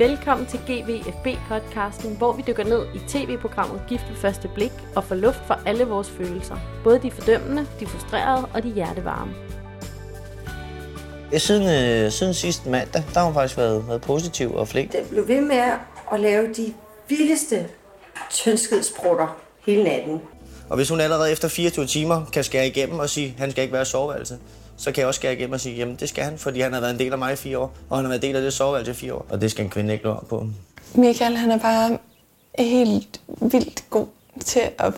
Velkommen til GVFB-podcasten, hvor vi dykker ned i tv-programmet Gift ved første blik og får luft for alle vores følelser. Både de fordømmende, de frustrerede og de hjertevarme. Ja, siden, øh, siden sidste mandag, der har hun faktisk været, været positiv og flink. Det blev ved med at lave de vildeste tyndskidsprutter hele natten. Og hvis hun allerede efter 24 timer kan skære igennem og sige, at han skal ikke være i soveværelset, så kan jeg også skære igennem og sige, jamen det skal han, fordi han har været en del af mig i fire år, og han har været en del af det soveværelse i fire år. Og det skal en kvinde ikke lade på. Michael, han er bare helt vildt god til at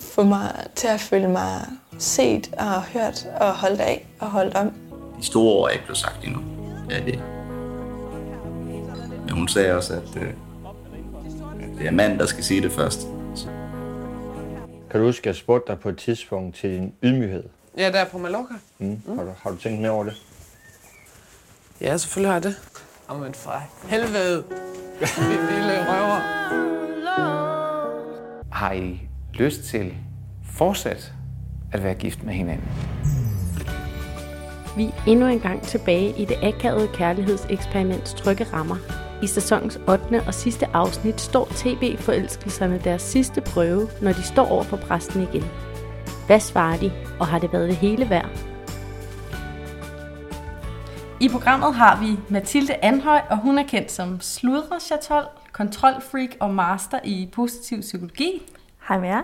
få mig til at føle mig set og hørt og holdt af og holdt om. De store ord er ikke blevet sagt endnu. Ja, det. Men hun sagde også, at, øh, at det er mand, der skal sige det først. Kan du huske, at jeg spurgte dig på et tidspunkt til din ydmyghed? Ja, der på Mallorca. Mm. Mm. Har, du, har du tænkt mere over det? Ja, selvfølgelig har jeg det. Jamen for helvede. Vi lille røver. Har I lyst til fortsat at være gift med hinanden? Vi er endnu en gang tilbage i det akavede kærlighedseksperiments trygge rammer. I sæsonens 8. og sidste afsnit står tv-forelskelserne deres sidste prøve, når de står over for præsten igen. Hvad svarer de, og har det været det hele værd? I programmet har vi Mathilde Anhøj, og hun er kendt som sludrechatol, kontrolfreak og master i positiv psykologi. Hej med jer.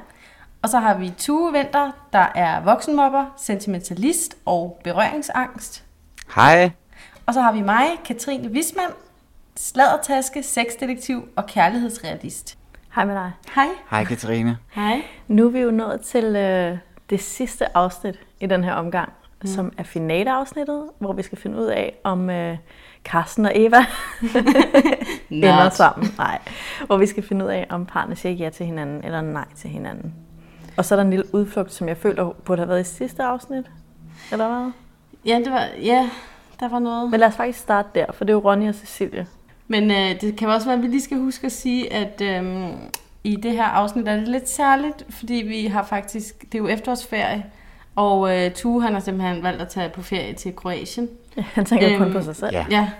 Og så har vi Tue Venter, der er voksenmobber, sentimentalist og berøringsangst. Hej. Og så har vi mig, Katrine Wisman, sladdertaske, sexdetektiv og kærlighedsrealist. Hej med dig. Hej. Hej Katrine. Hej. Nu er vi jo nået til øh, det sidste afsnit i den her omgang, mm. som er finaleafsnittet, hvor vi skal finde ud af, om øh, Carsten og Eva ender sammen. Nej, hvor vi skal finde ud af, om parne siger ja til hinanden eller nej til hinanden. Og så er der en lille udflugt, som jeg føler burde have været i sidste afsnit. Eller hvad? Ja, det var, ja, der var noget. Men lad os faktisk starte der, for det er jo Ronny og Cecilie. Men øh, det kan også være, at vi lige skal huske at sige, at øh, i det her afsnit er det lidt særligt, fordi vi har faktisk, det er jo efterårsferie, og øh, Tue han har simpelthen valgt at tage på ferie til Kroatien. Ja, han tænker øhm, kun på sig selv. Ja. Ja.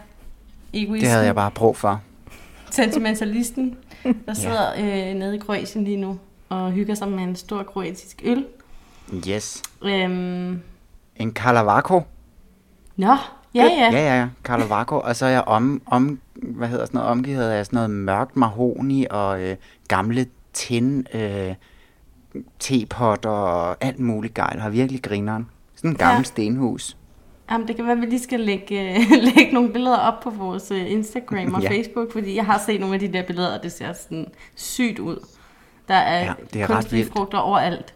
Egoisten. Det havde jeg bare brug for. Sentimentalisten, der sidder øh, nede i Kroatien lige nu og hygger sig med en stor kroatisk øl. Yes. Øhm, En Kalavako. nå, ja ja. Ja, ja, ja. Kalavako. Og så er jeg om, om hvad hedder sådan noget, omgivet af sådan noget mørkt mahoni og øh, gamle tin, øh, tepotter og alt muligt gejl. Har virkelig grineren. Sådan en gammel Ja. stenhus. Jamen, det kan være, at vi lige skal lægge, øh, lægge nogle billeder op på vores øh, Instagram og Ja. Facebook, fordi jeg har set nogle af de der billeder, og det ser sådan sygt ud. Der er, Ja, det er kunstige frugter overalt.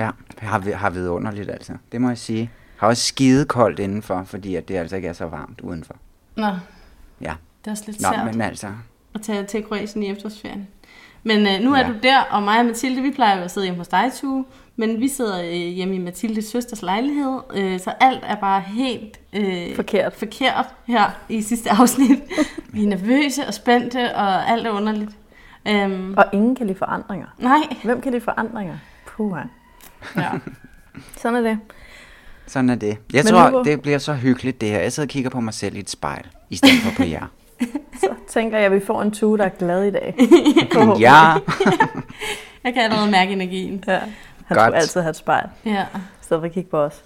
Ja, har, har vidunderligt altså. Det må jeg sige. Har også skide koldt indenfor, fordi at det altså ikke er så varmt udenfor. Nå, Ja. det er også lidt Nå, men altså, at tage til Kroatien i efterårsferien. Men øh, nu er Ja. du der, og mig og Mathilde, vi plejer jo at sidde hjemme hos dig, Tue. Men vi sidder øh, hjemme i Mathildes søsters lejlighed, øh, så alt er bare helt øh, Forkert. forkert her i sidste afsnit. vi er nervøse og spændte, og alt er underligt. Øhm, Og ingen kan lide forandringer. nej, Hvem kan lide forandringer? Puh, ja. Sådan er det. Sådan er det. Jeg Men tror, nu hvor- det bliver så hyggeligt det her. Jeg sidder og kigger på mig selv i et spejl, i stedet for på jer. Så tænker jeg, at vi får en tue, der er glad i dag. ja, jeg kan allerede mærke energien. Ja. Han Godt. skulle altid have et spejl, Ja. i stedet for at kigge på os.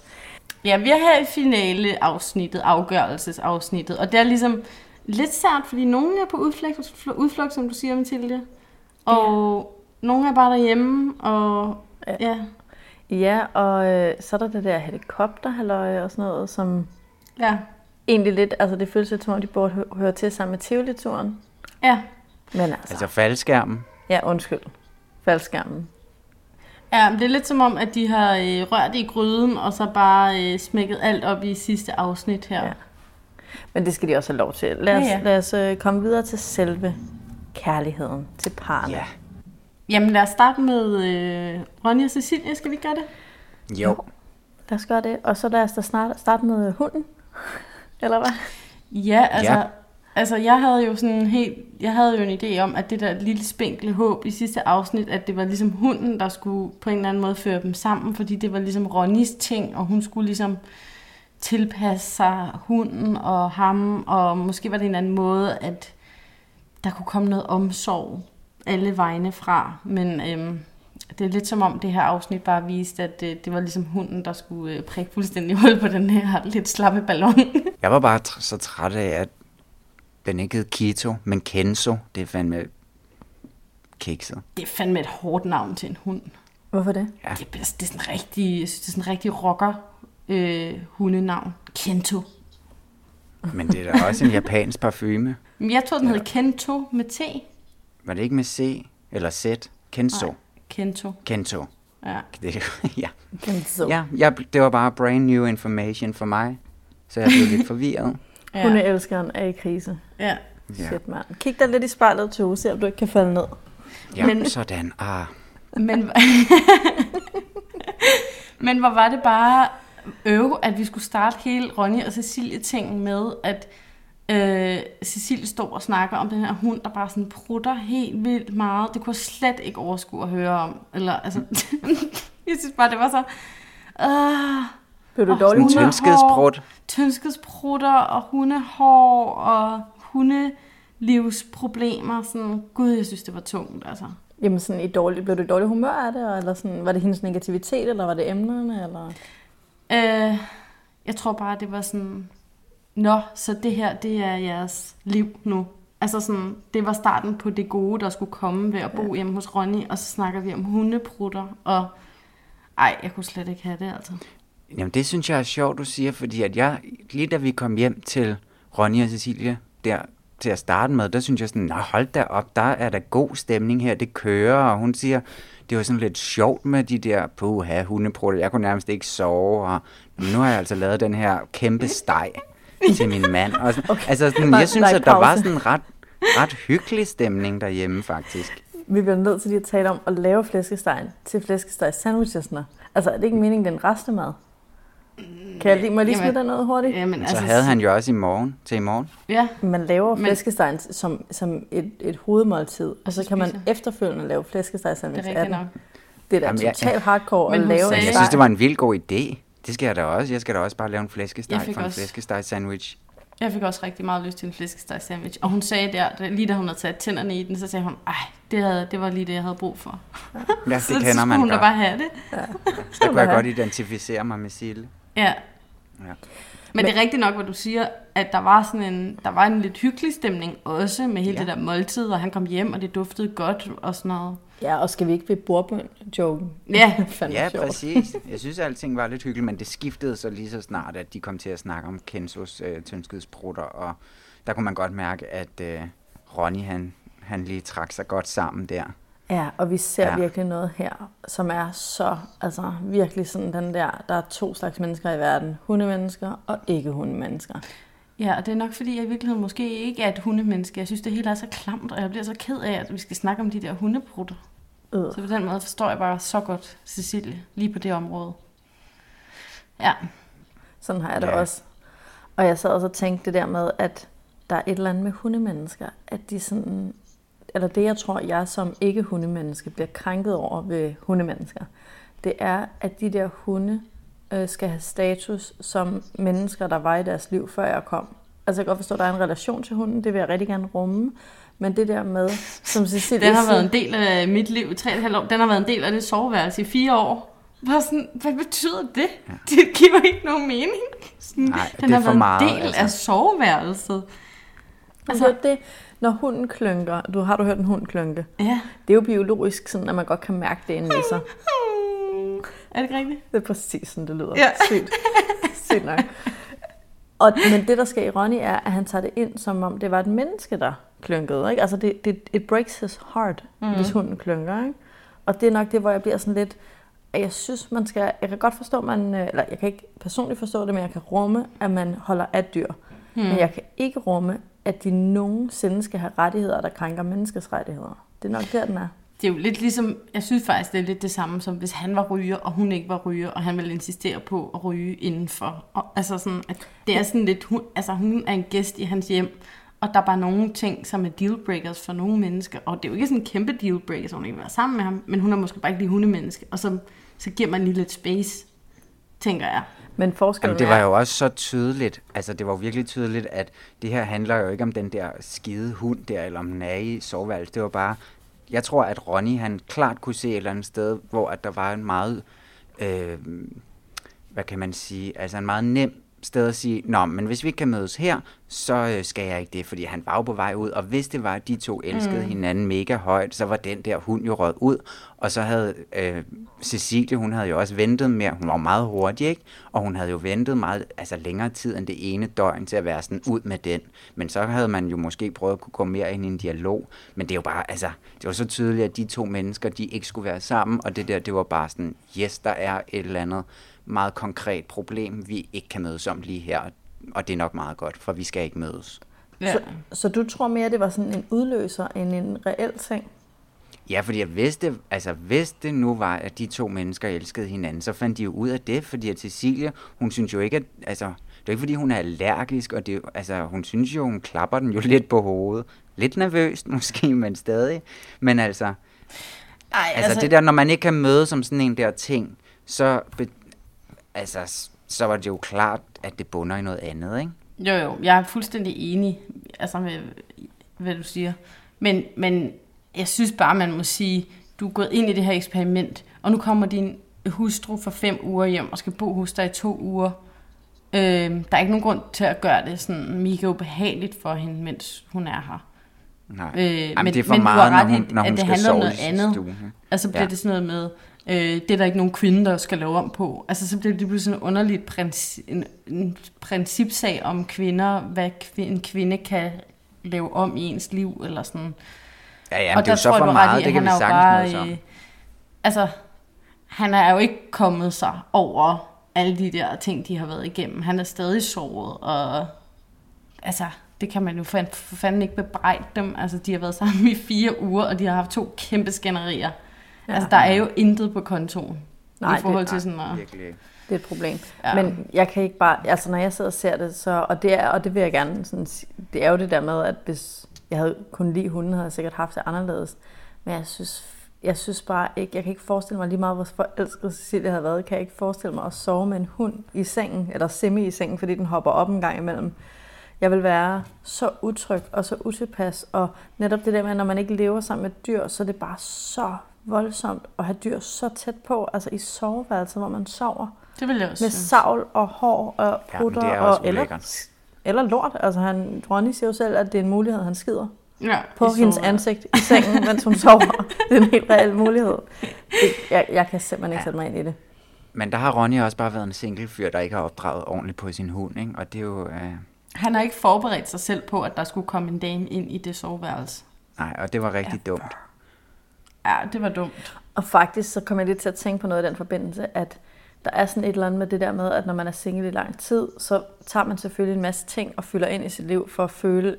Ja, vi er her i finale afsnittet, afgørelsesafsnittet, og det er ligesom lidt sært, fordi nogen er på udflugt, udflugt som du siger, Mathilde, og nogle er bare derhjemme, og Ja. ja, Ja, og øh, så er der det der helikopterhalløje og sådan noget, som ja, egentlig lidt, altså det føles lidt som om, de burde hø- høre til sammen med Tivoli-turen. ja. Men altså, altså faldskærmen. ja, undskyld. Faldskærmen. Ja, men det er lidt som om, at de har øh, rørt i gryden, og så bare øh, smækket alt op i sidste afsnit her. Ja. Men det skal de også have lov til. Lad os, Ja, ja. lad os øh, komme videre til selve kærligheden til parne. Ja. Jamen lad os starte med øh, Ronja og Cecilie, skal vi ikke gøre det? Jo. Lad os gøre det. Og så lad os da snart starte med hunden. Eller hvad? Ja, altså, Ja. altså jeg havde jo sådan helt, jeg havde jo en idé om, at det der lille spinkle håb i sidste afsnit, at det var ligesom hunden, der skulle på en eller anden måde føre dem sammen, fordi det var ligesom Ronnys ting, og hun skulle ligesom tilpasse sig hunden og ham, og måske var det en anden måde, at der kunne komme noget omsorg alle vegne fra, men øhm, det er lidt som om det her afsnit bare viste, at det, det var ligesom hunden, der skulle øh, prikke fuldstændig hul på den her lidt slappe ballon. Jeg var bare tr- så træt af, at den ikke hed Kito, men Kenzo. Det er fandme kikset. det er fandme et hårdt navn til en hund. Hvorfor det? Ja. Det, er, det er sådan rigtig, jeg synes, det er sådan en rigtig rocker øh, hundenavn. Kento. Men det er da også en japansk parfume. Jeg tror, den hed Kento med T. Var det ikke med C eller Z? Kenzo. Nej. Kento. Kento. Ja. Det, ja. Kenzo. Ja, jeg, det var bare brand new information for mig. Så jeg blev lidt forvirret. Ja. Hundeelskeren er i krise. Ja. Ja. Shit, mand. Kig dig lidt i spejlet, Tove, se om du ikke kan falde ned. Ja, Men- Men... sådan. Ah. Men, men hvor var det bare øve, at vi skulle starte hele Ronny og Cecilie-tingen med, at øh, Cecilie står og snakker om den her hund, der bare sådan prutter helt vildt meget. Det kunne jeg slet ikke overskue at høre om. Eller, altså, jeg synes bare, det var så... Øh, Blev du og dårlig? Tyndskidsprut. Tyndskidsprutter og hundehår og hundelivsproblemer. Sådan, gud, jeg synes, det var tungt, altså. Jamen sådan i dårlig, blev du i dårlig humør af det? Eller sådan, var det hendes negativitet, eller var det emnerne? Eller? Øh, jeg tror bare, det var sådan, nå, så det her, det er jeres liv nu. Altså sådan, det var starten på det gode, der skulle komme ved at bo hjemme hos Ronny, og så snakker vi om hundeprutter, og ej, jeg kunne slet ikke have det, altså. Jamen, det synes jeg er sjovt, du siger, fordi at jeg, lige da vi kom hjem til Ronny og Cecilie, der til at starte med, der synes jeg sådan, nej, hold da op, der er der god stemning her, det kører, og hun siger, det var sådan lidt sjovt med de der, puha, hundeprutter, jeg kunne nærmest ikke sove, og nu har jeg altså lavet den her kæmpe steg til min mand. Og sådan, okay. Altså, sådan, jeg synes, at der var sådan en ret, ret hyggelig stemning derhjemme, faktisk. Vi bliver nødt til lige at tale om at lave flæskestegen til flæskesteg sandwichesne. Altså, er det ikke meningen, det er en restemad? Kan jeg lige, må jeg lige smide dig noget hurtigt? Jamen, Så havde han jo også i morgen, til i morgen. Ja, Man laver Men- flæskestegen som, som et, et hovedmåltid, og så så kan man spiser. efterfølgende lave flæskesteg er den. nok. Det er da totalt hardcore Men at lave sagde- en Jeg synes, det var en vild god idé. Det skal jeg da også. Jeg skal da også bare lave en flæskesteg for en også- flæskesteg sandwich. Jeg fik også rigtig meget lyst til en flæskesteg sandwich, og hun sagde der, da- lige da hun havde taget tænderne i den, så sagde hun, ej, det, havde, det var lige det, jeg havde brug for. Ja, så, det så kender skulle man hun da godt. bare have det. Der kunne jeg godt identificere mig med Sille. Ja. Ja. Men det er rigtigt nok, hvad du siger, at der var sådan en, der var en lidt hyggelig stemning også med hele Ja. ja. det der måltid, og han kom hjem, og det duftede godt og sådan noget. Ja, og skal vi ikke ved bordbøn-joken? Ja. Ja, sjovt. præcis. Jeg synes, at alting var lidt hyggeligt, men det skiftede så lige så snart, at de kom til at snakke om Kenzos øh, tyndskidsprutter, og der kunne man godt mærke, at øh, Ronny, han, han lige trak sig godt sammen der. Ja, og vi ser ja. virkelig noget her, som er så, altså virkelig sådan den der, der er to slags mennesker i verden. Hundemennesker og ikke hundemennesker. Ja, og det er nok fordi, jeg i virkeligheden måske ikke er et hundemenneske. Jeg synes, det hele er så klamt, og jeg bliver så ked af, at vi skal snakke om de der hundeprutter. Øh. Så på den måde forstår jeg bare så godt Cecilie, lige på det område. Ja, Sådan har jeg det Ja. også. Og jeg sad også og tænkte det der med, at der er et eller andet med hundemennesker, at de sådan, eller det jeg tror, jeg som ikke hundemenneske bliver krænket over ved hundemennesker, det er, at de der hunde øh, skal have status som mennesker, der var i deres liv, før jeg kom. Altså jeg kan godt forstå, at der er en relation til hunden, det vil jeg rigtig gerne rumme, men det der med, som Cecilie den har været en del af mit liv i 3,5 år. Den har været en del af det soveværelse i fire år. Bare sådan, hvad betyder det? Ja. Det giver ikke nogen mening. Sådan, Nej, den det er har for været meget, en del altså. af soveværelset. Altså det, når hunden klynker, du har du hørt en hund klynke? Ja. Det er jo biologisk sådan, at man godt kan mærke det inde i sig. Er det ikke rigtigt? Det er præcis sådan, det lyder. Ja. Sygt. Sygt nok. Og, men det, der sker i Ronny, er, at han tager det ind, som om det var et menneske, der klynkede. Ikke? Altså, det, det, it breaks his heart, mm. hvis hunden klynker. Ikke? Og det er nok det, hvor jeg bliver sådan lidt... At jeg synes, man skal... Jeg kan godt forstå, man... øh, Eller jeg kan ikke personligt forstå det, men jeg kan rumme, at man holder af dyr. Mm. Men jeg kan ikke rumme, at de nogensinde skal have rettigheder, der krænker menneskets rettigheder. Det er nok der, den er. Det er jo lidt ligesom, jeg synes faktisk, det er lidt det samme, som hvis han var ryger, og hun ikke var ryger, og han ville insistere på at ryge indenfor. Og, altså sådan, at det er sådan lidt, hun, altså hun er en gæst i hans hjem, og der er bare nogle ting, som er dealbreakers for nogle mennesker. Og det er jo ikke sådan en kæmpe dealbreaker, så hun ikke vil være sammen med ham, men hun er måske bare ikke lige hundemenneske. Og så, så giver man lige lidt space, tænker jeg. Men forskellen Jamen, det var jo også så tydeligt, altså det var jo virkelig tydeligt, at det her handler jo ikke om den der skide hund der, eller om den er i soveværelse. Det var bare, jeg tror, at Ronny han klart kunne se et eller andet sted, hvor at der var en meget, øh, hvad kan man sige, altså en meget nem sted at sige, nå, men hvis vi ikke kan mødes her, så øh, skal jeg ikke det, fordi han var jo på vej ud, og hvis det var, at de to elskede Mm. hinanden mega højt, så var den der hund jo røget ud, og så havde øh, Cecilie, hun havde jo også ventet mere, hun var meget hurtig, ikke? Og hun havde jo ventet meget, altså længere tid end det ene døgn til at være sådan ud med den. Men så havde man jo måske prøvet at kunne gå mere ind i en dialog, men det er jo bare, altså, det var så tydeligt, at de to mennesker, de ikke skulle være sammen, og det der, det var bare sådan, yes, der er et eller andet meget konkret problem, vi ikke kan mødes om lige her, og det er nok meget godt, for vi skal ikke mødes. Ja. Så, så du tror mere, det var sådan en udløser end en reel ting? Ja, fordi jeg vidste, altså hvis det nu var, at de to mennesker elskede hinanden, så fandt de jo ud af det, fordi at Cecilie, hun synes jo ikke, at, altså, det er ikke fordi, hun er allergisk, og det, altså, hun synes jo, hun klapper den jo lidt på hovedet. Lidt nervøst måske, men stadig. Men altså, Ej, altså, altså det der, når man ikke kan møde som sådan en der ting, så, altså, så var det jo klart, at det bunder i noget andet, ikke? Jo, jo, jeg er fuldstændig enig altså med, hvad du siger. Men, men jeg synes bare, man må sige, du er gået ind i det her eksperiment, og nu kommer din hustru for fem uger hjem og skal bo hos dig i to uger. Øh, der er ikke nogen grund til at gøre det sådan mega ubehageligt for hende, mens hun er her. Nej. Øh, Jamen, men, det er for men meget, du har når ret hun- i, når at hun det skal handler om noget andet. stue. Altså bliver ja. det sådan noget med, øh, det er der ikke nogen kvinde, der skal lave om på. Altså så bliver det pludselig sådan en underligt princi- en, en principsag om kvinder, hvad kvi- en kvinde kan lave om i ens liv, eller sådan. Ja, ja, men Og det er jo så for meget, i, det kan vi sagtens bare, øh, Altså, han er jo ikke kommet sig over alle de der ting, de har været igennem. Han er stadig såret, og altså, det kan man jo for fanden ikke bebrejde dem. Altså, de har været sammen i fire uger, og de har haft to kæmpe skænderier. Ja. Altså, der er jo intet på kontoen. Nej, I forhold det- til sådan at... Det er et problem. Ja. Men jeg kan ikke bare, altså når jeg sidder og ser det, så, og det er, og det vil jeg gerne sådan, det er jo det der med, at hvis jeg havde kun lide hunden, havde jeg sikkert haft det anderledes. Men jeg synes, jeg synes bare ikke, jeg kan ikke forestille mig lige meget, hvor forelsket Cecilie havde været, kan jeg ikke forestille mig at sove med en hund i sengen, eller semi i sengen, fordi den hopper op en gang imellem. Jeg vil være så utryg og så utilpas, og netop det der med, at når man ikke lever sammen med dyr, så er det bare så voldsomt at have dyr så tæt på, altså i soveværelset, hvor man sover. Det vil jeg også Med synes. savl og hår og prutter, er og, eller, ulækkert. eller lort. Altså han, Ronny siger jo selv, at det er en mulighed, han skider. Ja, på i hendes ansigt i sengen, mens hun sover. Det er en helt reel mulighed. Det, jeg, jeg kan simpelthen ikke sætte mig ind i det. Men der har Ronny også bare været en single fyr, der ikke har opdraget ordentligt på sin hund, ikke? Og det er jo... Øh, Han har ikke forberedt sig selv på, at der skulle komme en dame ind i det soveværelse. nej, og det var rigtig ja. dumt. Ja, det var dumt. Og faktisk så kommer jeg lidt til at tænke på noget i den forbindelse, at der er sådan et eller andet med det der med, at når man er single i lang tid, så tager man selvfølgelig en masse ting og fylder ind i sit liv for at føle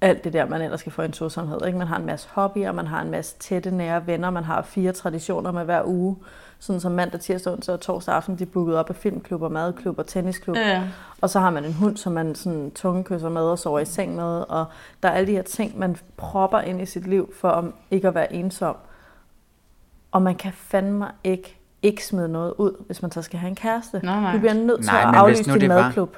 alt det der, man ellers skal få en tosomhed. Ikke? Man har en masse hobbyer, man har en masse tætte, nære venner, man har fire traditioner med hver uge. Sådan som mandag, tirsdag, onsdag og torsdag aften, de er booket op af filmklubber, madklubber, tennisklub. Ja. Og så har man en hund, som man sådan tungekysser med og sover i seng med. Og der er alle de her ting, man propper ind i sit liv for om ikke at være ensom. Og man kan fandme ikke ikke smide noget ud, hvis man så skal have en kæreste. Nej, nej. Du bliver nødt til Nej, at aflyse din var- madklub.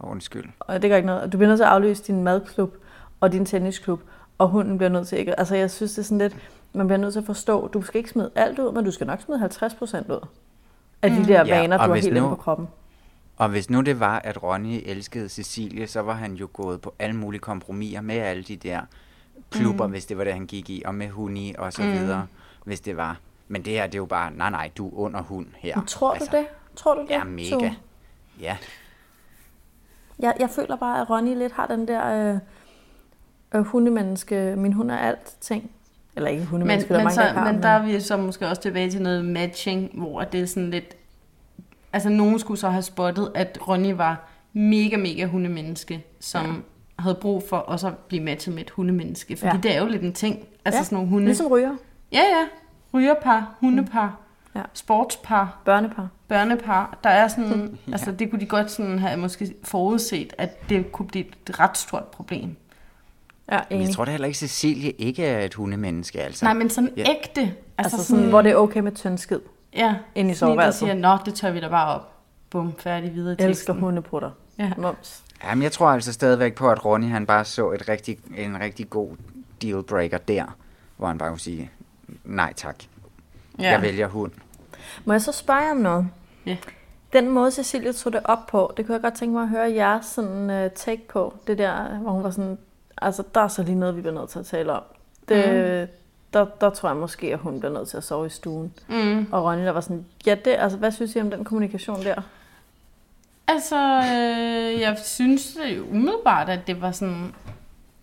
Åh, Undskyld. Og det gør ikke noget. Du bliver nødt til at aflyse din madklub og din tennisklub, og hunden bliver nødt til ikke... Altså, jeg synes, det er sådan lidt... Man bliver nødt til at forstå, du skal ikke smide alt ud, men du skal nok smide 50 procent ud af de Mm. der Ja, vaner, og du har helt nu- inde på kroppen. Og hvis nu det var, at Ronny elskede Cecilie, så var han jo gået på alle mulige kompromiser med alle de der klubber, Mm. hvis det var det, han gik i, og med hundi og så Mm. videre, hvis det var. Men det her, det er jo bare, nej, nej, du er under hund her. Men tror du det? Tror du det? Ja, mega. Tue? Ja. Jeg, jeg føler bare, at Ronny lidt har den der øh, øh, hundemenneske, min hund er alt ting. Eller ikke Men, hundemenneske, der er men, mange, så, der har. men der er vi så måske også tilbage til noget matching, hvor det er sådan lidt... Altså, nogen skulle så have spottet, at Ronny var mega, mega hundemenneske, som ja. havde brug for også at blive matchet med et hundemenneske. Fordi ja. det er jo lidt en ting. Altså Ja, sådan nogle hunde... ligesom ryger. Ja, ja. Rygerpar, hundepar, mm. ja. sportspar. Børnepar. Børnepar. Der er sådan... ja. Altså, det kunne de godt sådan have måske forudset, at det kunne blive et ret stort problem. Ja, Men jeg tror da heller ikke, Cecilie ikke er et hundemenneske, altså. Nej, men sådan Ja. ægte. Altså, altså sådan, hvor det er okay med tyndskid. Ja, Ind i sådan en, der soveværelset. siger, nå, det tør vi da bare op. bum, færdig videre Jeg elsker hundeprutter. Ja. Mums. Jamen, jeg tror altså stadigvæk på, at Ronny han bare så et rigtig, en rigtig god dealbreaker der, hvor han bare kunne sige, nej tak, Ja. jeg vælger hund. Må jeg så spørge jer om noget? Ja. Den måde, Cecilie tog det op på, det kunne jeg godt tænke mig at høre jeres sådan, uh, take på. Det der, hvor hun var sådan, altså der er så lige noget, vi bliver nødt til at tale om. Det, Mhm. der, der tror jeg måske, at hun bliver nødt til at sove i stuen. Mm. Og Ronny, der var sådan, ja det, altså hvad synes I om den kommunikation der? Altså, øh, jeg synes det jo umiddelbart, at det var sådan...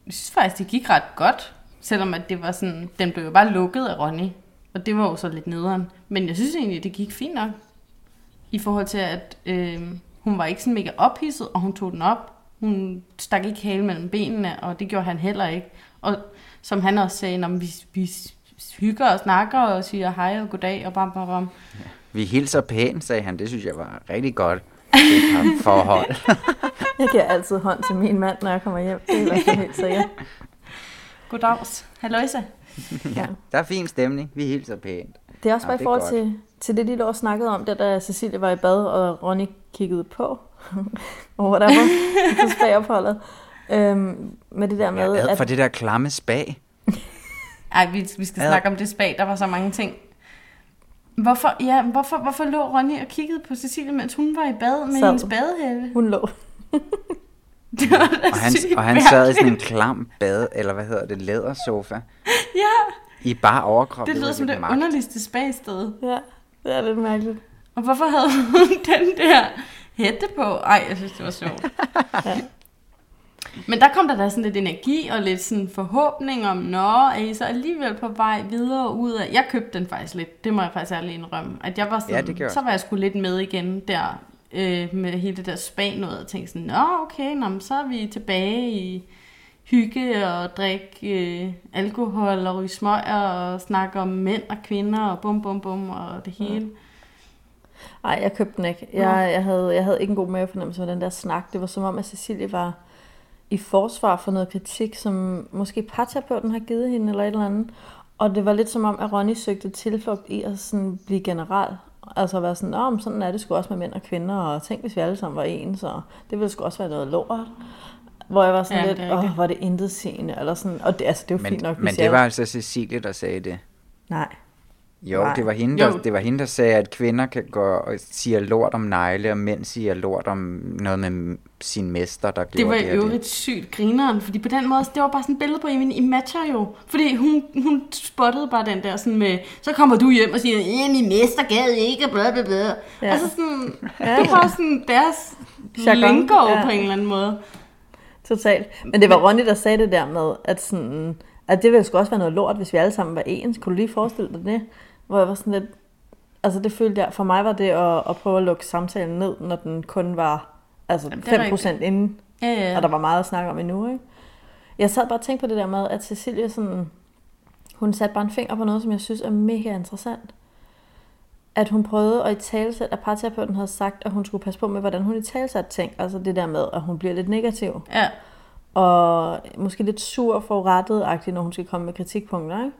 Jeg synes faktisk, det gik ret godt. Selvom at det var sådan... Den blev jo bare lukket af Ronny. Og det var jo så lidt nederen. Men jeg synes egentlig, det gik fint nok. I forhold til, at øh, hun var ikke sådan mega ophidset, og hun tog den op. Hun stak ikke hale mellem benene, og det gjorde han heller ikke. Og som han også sagde, når vi, vi hygger og snakker og siger hej og goddag og bam, bam, bam. Vi hilser pænt, sagde han. Det synes jeg var rigtig godt. Det forhold. Jeg giver altid hånd til min mand, når jeg kommer hjem. Det er helt sikkert. Goddags. Halløjsa. ja, der er fin stemning. Vi hilser pænt. Det er også bare i er forhold til, til det, de lå og snakkede om, det da Cecilie var i bad, og Ronny kiggede på, og whatever, på spagopholdet. Øhm, med det der med, ad at... for det der klamme spag. Ej, vi, vi skal Ja. snakke om det spag. Der var så mange ting. Hvorfor, ja, hvorfor, hvorfor lå Ronny og kiggede på Cecilie, mens hun var i bad med Sad. hendes badehætte? Hun lå. Det var da Og han, og han sad i sådan en klam bad, eller hvad hedder det, lædersofa. Ja, I bare overkrop. det lyder som det magt. underligste spagsted. Ja, det er lidt mærkeligt. Og hvorfor havde hun den der hætte på? Ej, jeg synes, det var sjovt. Men der kom der da sådan lidt energi og lidt sådan forhåbning om, nå, er I så alligevel på vej videre ud af... Jeg købte den faktisk lidt, det må jeg faktisk ærligt indrømme. At jeg var sådan, Ja, så var jeg sgu lidt med igen der, øh, med hele det der spag noget, og tænkte sådan, nå, okay, nå, men så er vi tilbage i hygge og drikke øh, alkohol og ryge smøger og snakke om mænd og kvinder og bum bum bum og det hele. Nej, jeg købte den ikke. Jeg, jeg, havde, jeg havde ikke en god mavefornemmelse med den der snak. Det var som om, at Cecilie var i forsvar for noget kritik, som måske parterapeuten har givet hende eller et eller andet. Og det var lidt som om, at Ronny søgte tilflugt i at sådan blive general. Altså at være sådan, men sådan er det sgu også med mænd og kvinder, og tænk, hvis vi alle sammen var ens, og det ville sgu også være noget lort. Hvor jeg var sådan Ja, lidt, åh, rigtigt. var det intet sigende, eller sådan. Og det, altså, det er jo Men, fint nok. vi men det var altså Cecilie, der sagde det. Nej. Jo, Nej. det var, hende, der, Jo. det var hende, der sagde, at kvinder kan gå og siger lort om negle, og mænd siger lort om noget med sin mester, der Det gjorde var det, i og det. øvrigt sygt grineren, fordi på den måde, det var bare sådan et billede på, jamen, I matcher jo. Fordi hun, hun spottede bare den der sådan med, så kommer du hjem og siger, ja, min mester gad ikke, og bla bla bla. Ja. Altså sådan, Ja, det var sådan deres lingo ja. på en eller anden måde. Totalt. Men det var Ronny, der sagde det der med, at, sådan, at det ville sgu også være noget lort, hvis vi alle sammen var ens. Kunne du lige forestille dig det? Hvor jeg var sådan lidt... Altså det følte jeg, for mig var det at, at prøve at lukke samtalen ned, når den kun var altså Jamen, det er 5% rigtigt. inden, Ja, ja. og der var meget at snakke om endnu. Ikke? Jeg sad bare og tænkte på det der med, at Cecilie sådan, hun satte bare en finger på noget, som jeg synes er mega interessant. At hun prøvede at i talesætte, at parterapeuten havde sagt, at hun skulle passe på med, hvordan hun i talesætte ting. Altså det der med, at hun bliver lidt negativ Ja, og måske lidt sur og forurettet når hun skal komme med kritikpunkter. Ikke?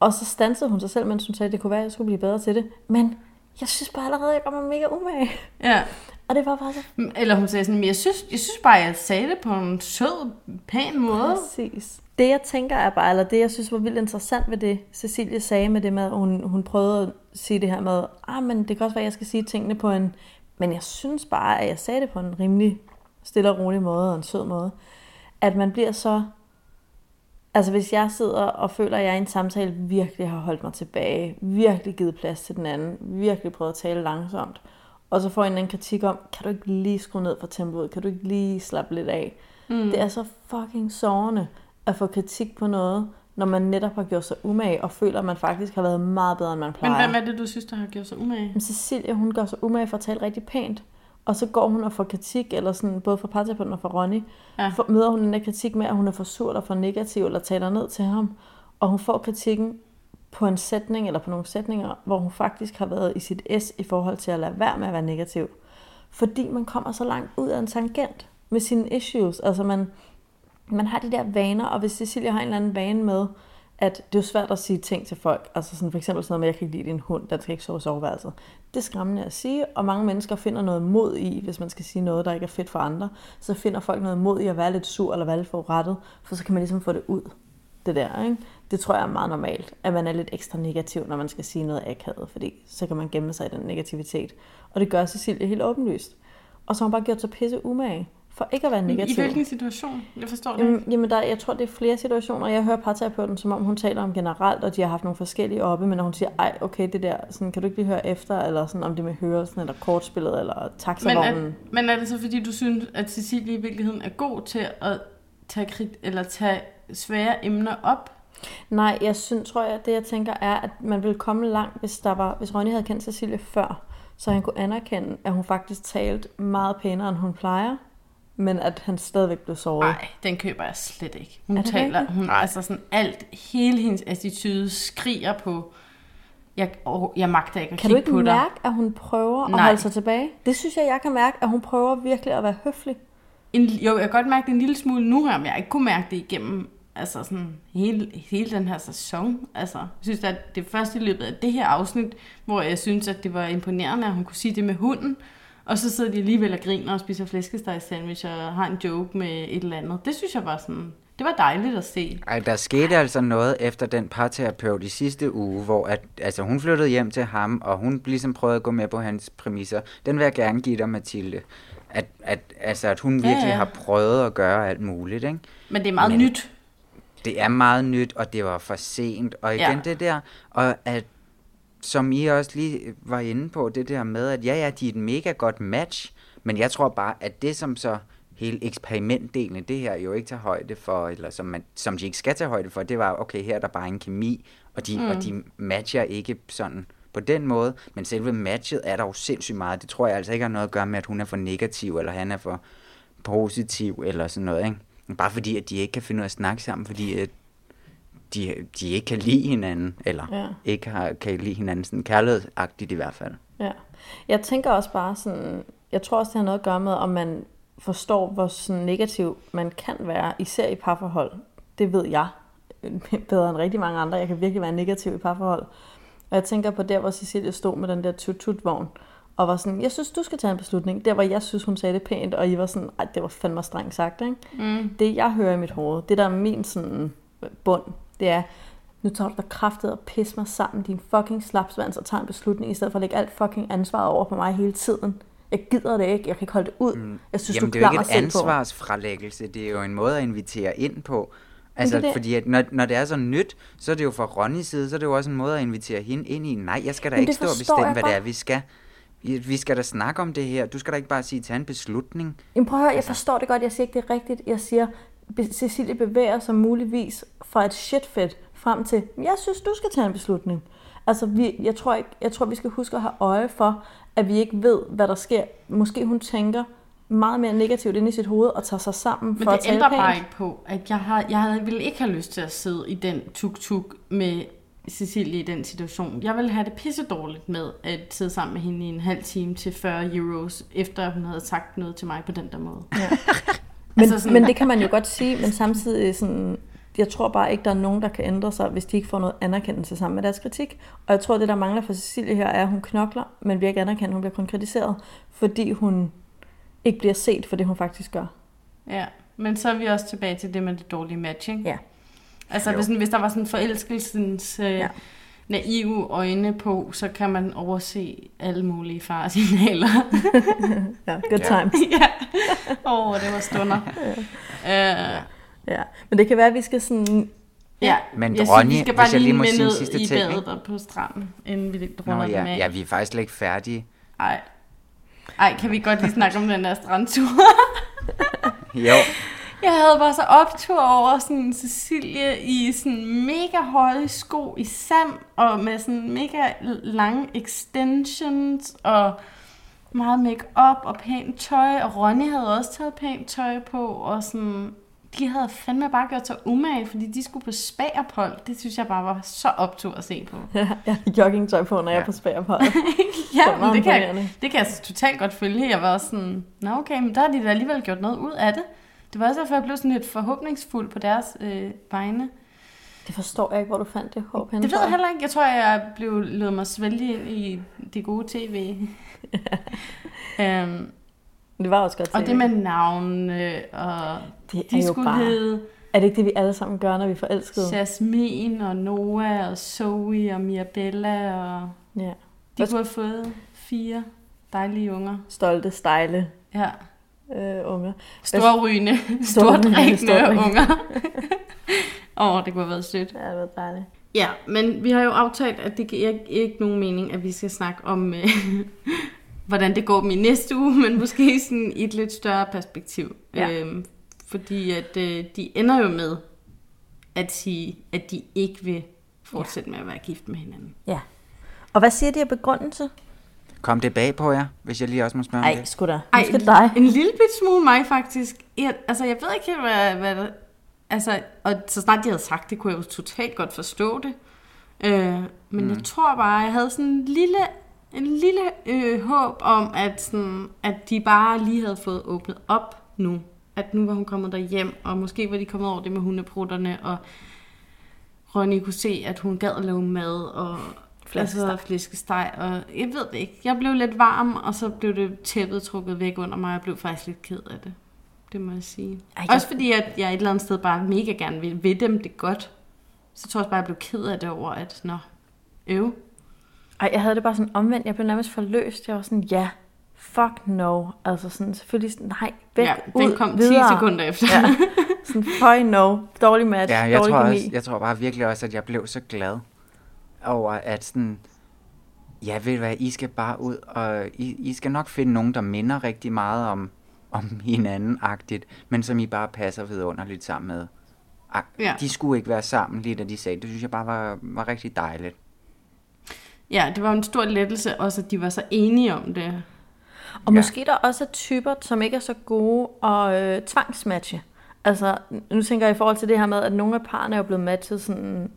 Og så stansede hun sig selv, mens hun sagde, at det kunne være, at jeg skulle blive bedre til det. Men jeg synes bare allerede, at jeg gør mig mega umage. ja. Og det var bare så Eller hun sagde sådan, men jeg synes, jeg synes bare, jeg sagde det på en sød, pæn måde. præcis. Det jeg tænker er bare, eller det jeg synes var vildt interessant ved det, Cecilie sagde med det med, at hun, hun prøvede at sige det her med, ah, men det kan også være, at jeg skal sige tingene på en, men jeg synes bare, at jeg sagde det på en rimelig stille og rolig måde og en sød måde. At man bliver så Altså hvis jeg sidder og føler, at jeg i en samtale virkelig har holdt mig tilbage, virkelig givet plads til den anden, virkelig prøvet at tale langsomt, og så får en anden kritik om, kan du ikke lige skrue ned for tempoet, kan du ikke lige slappe lidt af. Mm. Det er så fucking sårende at få kritik på noget, når man netop har gjort sig umage, og føler, at man faktisk har været meget bedre, end man Men plejer. hvem er det, du synes, der har gjort sig umage? Men Cecilia, hun gør sig umage for at tale rigtig pænt. Og så går hun og får kritik, eller sådan, både fra parterapeuten og fra Ronny. Ja. For, møder hun den der kritik med, at hun er for sur eller for negativ, eller taler ned til ham. Og hun får kritikken på en sætning, eller på nogle sætninger, hvor hun faktisk har været i sit S i forhold til at lade være med at være negativ. Fordi man kommer så langt ud af en tangent med sine issues. Altså man, man har de der vaner, og hvis Cecilia har en eller anden vane med, at det er jo svært at sige ting til folk. Altså sådan for eksempel sådan noget med, at jeg kan ikke lide din hund, den skal ikke sove i soveværelset. Det er skræmmende at sige, og mange mennesker finder noget mod i, hvis man skal sige noget, der ikke er fedt for andre, så finder folk noget mod i at være lidt sur eller være lidt forurettet, for så kan man ligesom få det ud. Det der, ikke? Det tror jeg er meget normalt, at man er lidt ekstra negativ, når man skal sige noget akavet, fordi så kan man gemme sig i den negativitet. Og det gør Cecilie helt åbenlyst. Og så har hun bare gjort sig pisse umage for ikke at være negativ. I hvilken situation? Jeg forstår det Jamen, ikke. jamen der, jeg tror, det er flere situationer. Jeg hører parterapeuten, som om hun taler om generelt, og de har haft nogle forskellige oppe, men når hun siger, ej, okay, det der, sådan, kan du ikke lige høre efter, eller sådan, om det med hørelsen, eller kortspillet, eller Men taxavognen. er, men er det så, fordi du synes, at Cecilie i virkeligheden er god til at tage, krit, eller tage svære emner op? Nej, jeg synes, tror jeg, det jeg tænker er, at man ville komme langt, hvis, der var, hvis Ronny havde kendt Cecilie før, så han kunne anerkende, at hun faktisk talte meget pænere, end hun plejer, men at han stadigvæk blev såret. Nej, den køber jeg slet ikke. Hun Er det taler, rigtigt? hun, Nej. altså sådan alt, hele hendes attitude skriger på, jeg, oh, jeg magter ikke at Kan du kigge ikke på dig. mærke, at hun prøver at Nej. holde sig tilbage? Det synes jeg, jeg kan mærke, at hun prøver virkelig at være høflig. En, jo, jeg kan godt mærke det en lille smule nu her, men jeg ikke kunne mærke det igennem altså sådan hele, hele den her sæson. Altså, jeg synes, at det er først i løbet af det her afsnit, hvor jeg synes, at det var imponerende, at hun kunne sige det med hunden. Og så sidder de alligevel og griner og spiser flæskesteg sandwich og har en joke med et eller andet. Det synes jeg var sådan, det var dejligt at se. Ej, der skete altså noget efter den parterapeut i sidste uge, hvor at, altså, hun flyttede hjem til ham, og hun ligesom prøvede at gå med på hans præmisser. Den vil jeg gerne give dig, Mathilde. At, at, altså, at hun Ja, virkelig ja. har prøvet at gøre alt muligt, ikke? Men det er meget Men- nyt. Det er meget nyt, og det var for sent. Og igen Ja. det der, og at, som I også lige var inde på, det der med, at ja, ja, de er et mega godt match, men jeg tror bare, at det som så hele eksperimentdelen det her jo ikke tager højde for, eller som, man, som de ikke skal tage højde for, det var, okay, her er der bare en kemi, og de, Mm. mm. og de matcher ikke sådan på den måde, men selve matchet er der jo sindssygt meget. Det tror jeg altså ikke har noget at gøre med, at hun er for negativ, eller han er for positiv, eller sådan noget, ikke? Bare fordi, at de ikke kan finde ud af at snakke sammen, fordi at de, de ikke kan lide hinanden, eller Ja. ikke har, kan lide hinanden sådan kærlighedsagtigt i hvert fald. Ja. Jeg tænker også bare sådan, jeg tror også, det har noget at gøre med, om man forstår, hvor sådan negativ man kan være, især i parforhold. Det ved jeg bedre end rigtig mange andre. Jeg kan virkelig være negativ i parforhold. Og jeg tænker på der, hvor Cecilie stod med den der tut-tut-vogn, og var sådan, jeg synes, du skal tage en beslutning. Der, hvor jeg synes, hun sagde det pænt, og I var sådan, ej, det var fandme strengt sagt, ikke? Mm. Det, jeg hører i mit hoved, det der er min sådan bund, det er, nu tager du dig kraftet og pis mig sammen, din fucking slapsvans, og tager en beslutning, i stedet for at lægge alt fucking ansvar over på mig hele tiden. Jeg gider det ikke, jeg kan ikke holde det ud. Mm. Jeg synes, Jamen, du det er jo ikke et ansvarsfralæggelse, det er jo en måde at invitere ind på. Altså, det det. fordi at når, når det er så nyt, så er det jo fra Ronnys side, så er det jo også en måde at invitere hende ind i. Nej, jeg skal da Men ikke stå og bestemme, hvad det er, vi skal. Vi skal da snakke om det her. Du skal da ikke bare sige, tag en beslutning. Jamen prøv at høre, jeg forstår det godt, jeg siger ikke, det er rigtigt. Jeg siger, Cecilie bevæger sig muligvis fra et shitfit frem til, jeg synes, du skal tage en beslutning. Altså, vi, jeg, tror ikke, jeg tror, vi skal huske at have øje for, at vi ikke ved, hvad der sker. Måske hun tænker meget mere negativt ind i sit hoved og tager sig sammen Men for at det tale ændrer pænt. bare ikke på, at jeg, har, jeg havde, ville ikke have lyst til at sidde i den tuk-tuk med Cecilie i den situation. Jeg ville have det pisse dårligt med at sidde sammen med hende i en halv time til 40 euros, efter hun havde sagt noget til mig på den der måde. Ja. Men, Altså altså sådan- men det kan man jo godt sige, men samtidig sådan, jeg tror bare ikke, der er nogen, der kan ændre sig, hvis de ikke får noget anerkendelse sammen med deres kritik. Og jeg tror, det der mangler for Cecilie her, er, at hun knokler, men bliver ikke anerkendt, hun bliver kun kritiseret, fordi hun ikke bliver set for det, hun faktisk gør. Ja, men så er vi også tilbage til det med det dårlige matching. Ja. Altså Jo. hvis, hvis der var sådan forelskelsens øh, ja. naive øjne på, så kan man overse alle mulige faresignaler. ja, good times. ja. Åh, oh, det var stunder. ja. Uh, ja. Men det kan være, at vi skal sådan... Ja, Men jeg Ronny, synes, vi skal bare lige, lige må med sige sidste i ting, badet ikke? og på stranden, inden vi Nå runder ja, dem af. ja, vi er faktisk slet ikke færdige. Ej. Ej, kan vi godt lige snakke om den der strandtur? Jo. Jeg havde bare så optur over sådan Cecilie i sådan mega høje sko i sand, og med sådan mega lange extensions, og meget make-up og pænt tøj, og Ronny havde også taget pænt tøj på, og sådan, de havde fandme bare gjort sig umage, fordi de skulle på spagerpold. Det synes jeg bare var så optur at se på. Ja, jeg har joggingtøj på, når jeg er på spærepart. ja, men det kan, jeg, det kan jeg totalt godt følge. Jeg var også sådan, nå okay, men der har de da alligevel gjort noget ud af det. Det var også derfor, jeg blev sådan lidt forhåbningsfuld på deres øh, vegne. Det forstår jeg ikke, hvor du fandt det håb henne. Det ved jeg heller ikke. Jeg tror, jeg blev lød mig svælge ind i det gode tv. um, Det var også godt og TV. det med navnene, og Det er de jo skulle bare- hedde Er det ikke det, vi alle sammen gør, når vi er forelskede? Jasmin og Noah og Zoe og Mirabella. Og Ja. de Hvad- kunne have fået fire dejlige unger. Stolte, stejle Ja. Øh, unger. Storrygende, stordrikkende stordrikkende. unger. Åh, oh, det kunne have været sødt. Ja, det var dejligt. Ja, men vi har jo aftalt, at det giver ikke, ikke nogen mening, at vi skal snakke om, øh, hvordan det går dem i næste uge, men måske sådan i et lidt større perspektiv. Ja. Øhm, fordi at øh, de ender jo med at sige, at de ikke vil fortsætte med at være gift med hinanden. Ja. Og hvad siger de af begrundelse? Kom det bag på jer, hvis jeg lige også må spørge om Ej, det? sgu da. Ej, skal dig. en lille bit smule mig faktisk. Jeg, altså, jeg ved ikke helt, hvad, hvad der... Altså, og så snart de havde sagt det, kunne jeg jo totalt godt forstå det. Øh, men mm. jeg tror bare, jeg havde sådan en lille, en lille øh, håb om, at, sådan, at de bare lige havde fået åbnet op nu. At nu var hun kommet derhjem, og måske var de kommet over det med hundeprutterne, og Ronny kunne se, at hun gad at lave mad, og Flæskesteg. Altså, flæskesteg, og jeg ved det ikke. Jeg blev lidt varm, og så blev det tæppet trukket væk under mig, og jeg blev faktisk lidt ked af det. Det må jeg sige. Ej, jeg- Også fordi, at jeg et eller andet sted bare mega gerne vil, vil dem det godt. Så tror jeg også bare, jeg blev ked af det over, at nå, øv. Ej, jeg havde det bare sådan omvendt. Jeg blev nærmest forløst. Jeg var sådan, ja, fuck no. Altså sådan, selvfølgelig sådan, nej, væk, Ja, ud, den kom 10 videre. sekunder efter. Ja. Sådan, fuck no. Dårlig match, Ja, jeg dårlig tror, kemi. også, jeg tror bare virkelig også, at jeg blev så glad over, at sådan, ja, ved du hvad, I skal bare ud, og I, I skal nok finde nogen, der minder rigtig meget om, om hinanden-agtigt, men som I bare passer vidunderligt sammen med. Ah, Ja. De skulle ikke være sammen lige da de sagde det. Synes jeg bare var, var rigtig dejligt. Ja, det var en stor lettelse også, at de var så enige om det. Og måske der også er typer, som ikke er så gode at øh, tvangsmatche. Altså, nu tænker jeg i forhold til det her med, at nogle af parerne er blevet matchet sådan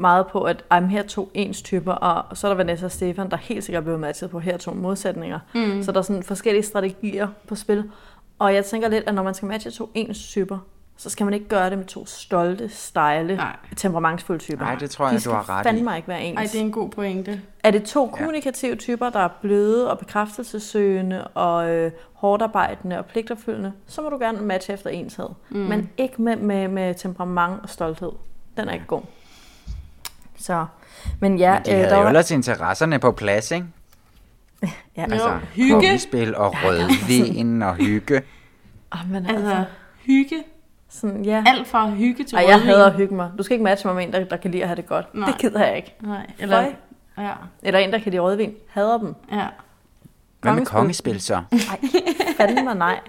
meget på, at men her er to ens typer, og så er der Vanessa og Stefan, der helt sikkert er blevet matchet på her er to modsætninger. Mm. Så der er sådan forskellige strategier på spil. Og jeg tænker lidt, at når man skal matche to ens typer, så skal man ikke gøre det med to stolte, stejle, Nej. temperamentsfulde typer. Nej, det tror jeg, De du har ret i. fandme ikke være ens. Ej, det er en god pointe. Er det to kommunikative typer, der er bløde og bekræftelsesøgende og øh, hårdt arbejdende og pligtopfyldende, så må du gerne matche efter enshed. Mm. Men ikke med, med, med temperament og stolthed. Den er ikke god. Så, men ja, Men de havde der jo var- ellers interesserne på plads, ikke? Ja, Altså, hygge. kongespil og rødvin og hygge. Ah, men Altså, altså, hygge. sådan, ja. Alt fra hygge til Ej, jeg rødvin. hader at hygge mig. Du skal ikke matche mig med en, der, der kan lide at have det godt. Nej. Det gider jeg ikke. Nej, eller... Føj. Ja, Eller en, der kan lide rødvin. Hader dem. ja. Hvad med Kongespil. så? Ej, fanden mig nej.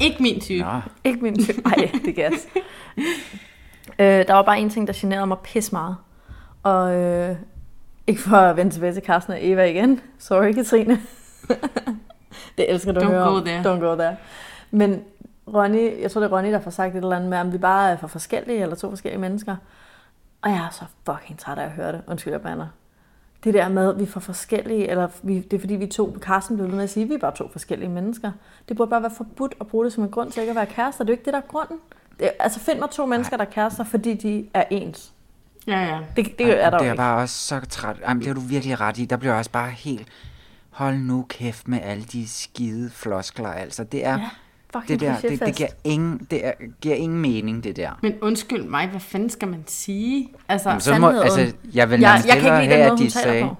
Ikke min type. Nå, Ikke min type. Ej, det gas. øh, der var bare en ting, der generede mig pis meget. Og øh, ikke for at vende tilbage til Carsten og Eva igen. Sorry, Katrine. det elsker du at Don't høre go there. Don't go there. Men Ronny, jeg tror det er Ronny, der får sagt et eller andet med, om vi bare er for forskellige, eller to forskellige mennesker. Og jeg er så fucking træt af at høre det. Undskyld, jeg bander. Det der med, at vi er for forskellige, eller vi, det er fordi, vi to, Carsten blev ved med at sige, at vi er bare to forskellige mennesker. Det burde bare være forbudt at bruge det som en grund til ikke at være kærester. Det er jo ikke det, der er grunden. Det, altså find mig to mennesker, der er kærester, fordi de er ens. Ja, ja. Det, det er der det er bare også så træt. Jamen, det har du virkelig ret i. Der bliver jeg også bare helt... Hold nu kæft med alle de skide floskler, altså. Det er... Ja, fucking det der, det, det giver ingen, det er, giver ingen mening, det der. Men undskyld mig, hvad fanden skal man sige? Altså, Jamen, så må, altså, jeg vil Jeg- nærmest jeg kan ikke lide den have, måde, at hun de sagde... på.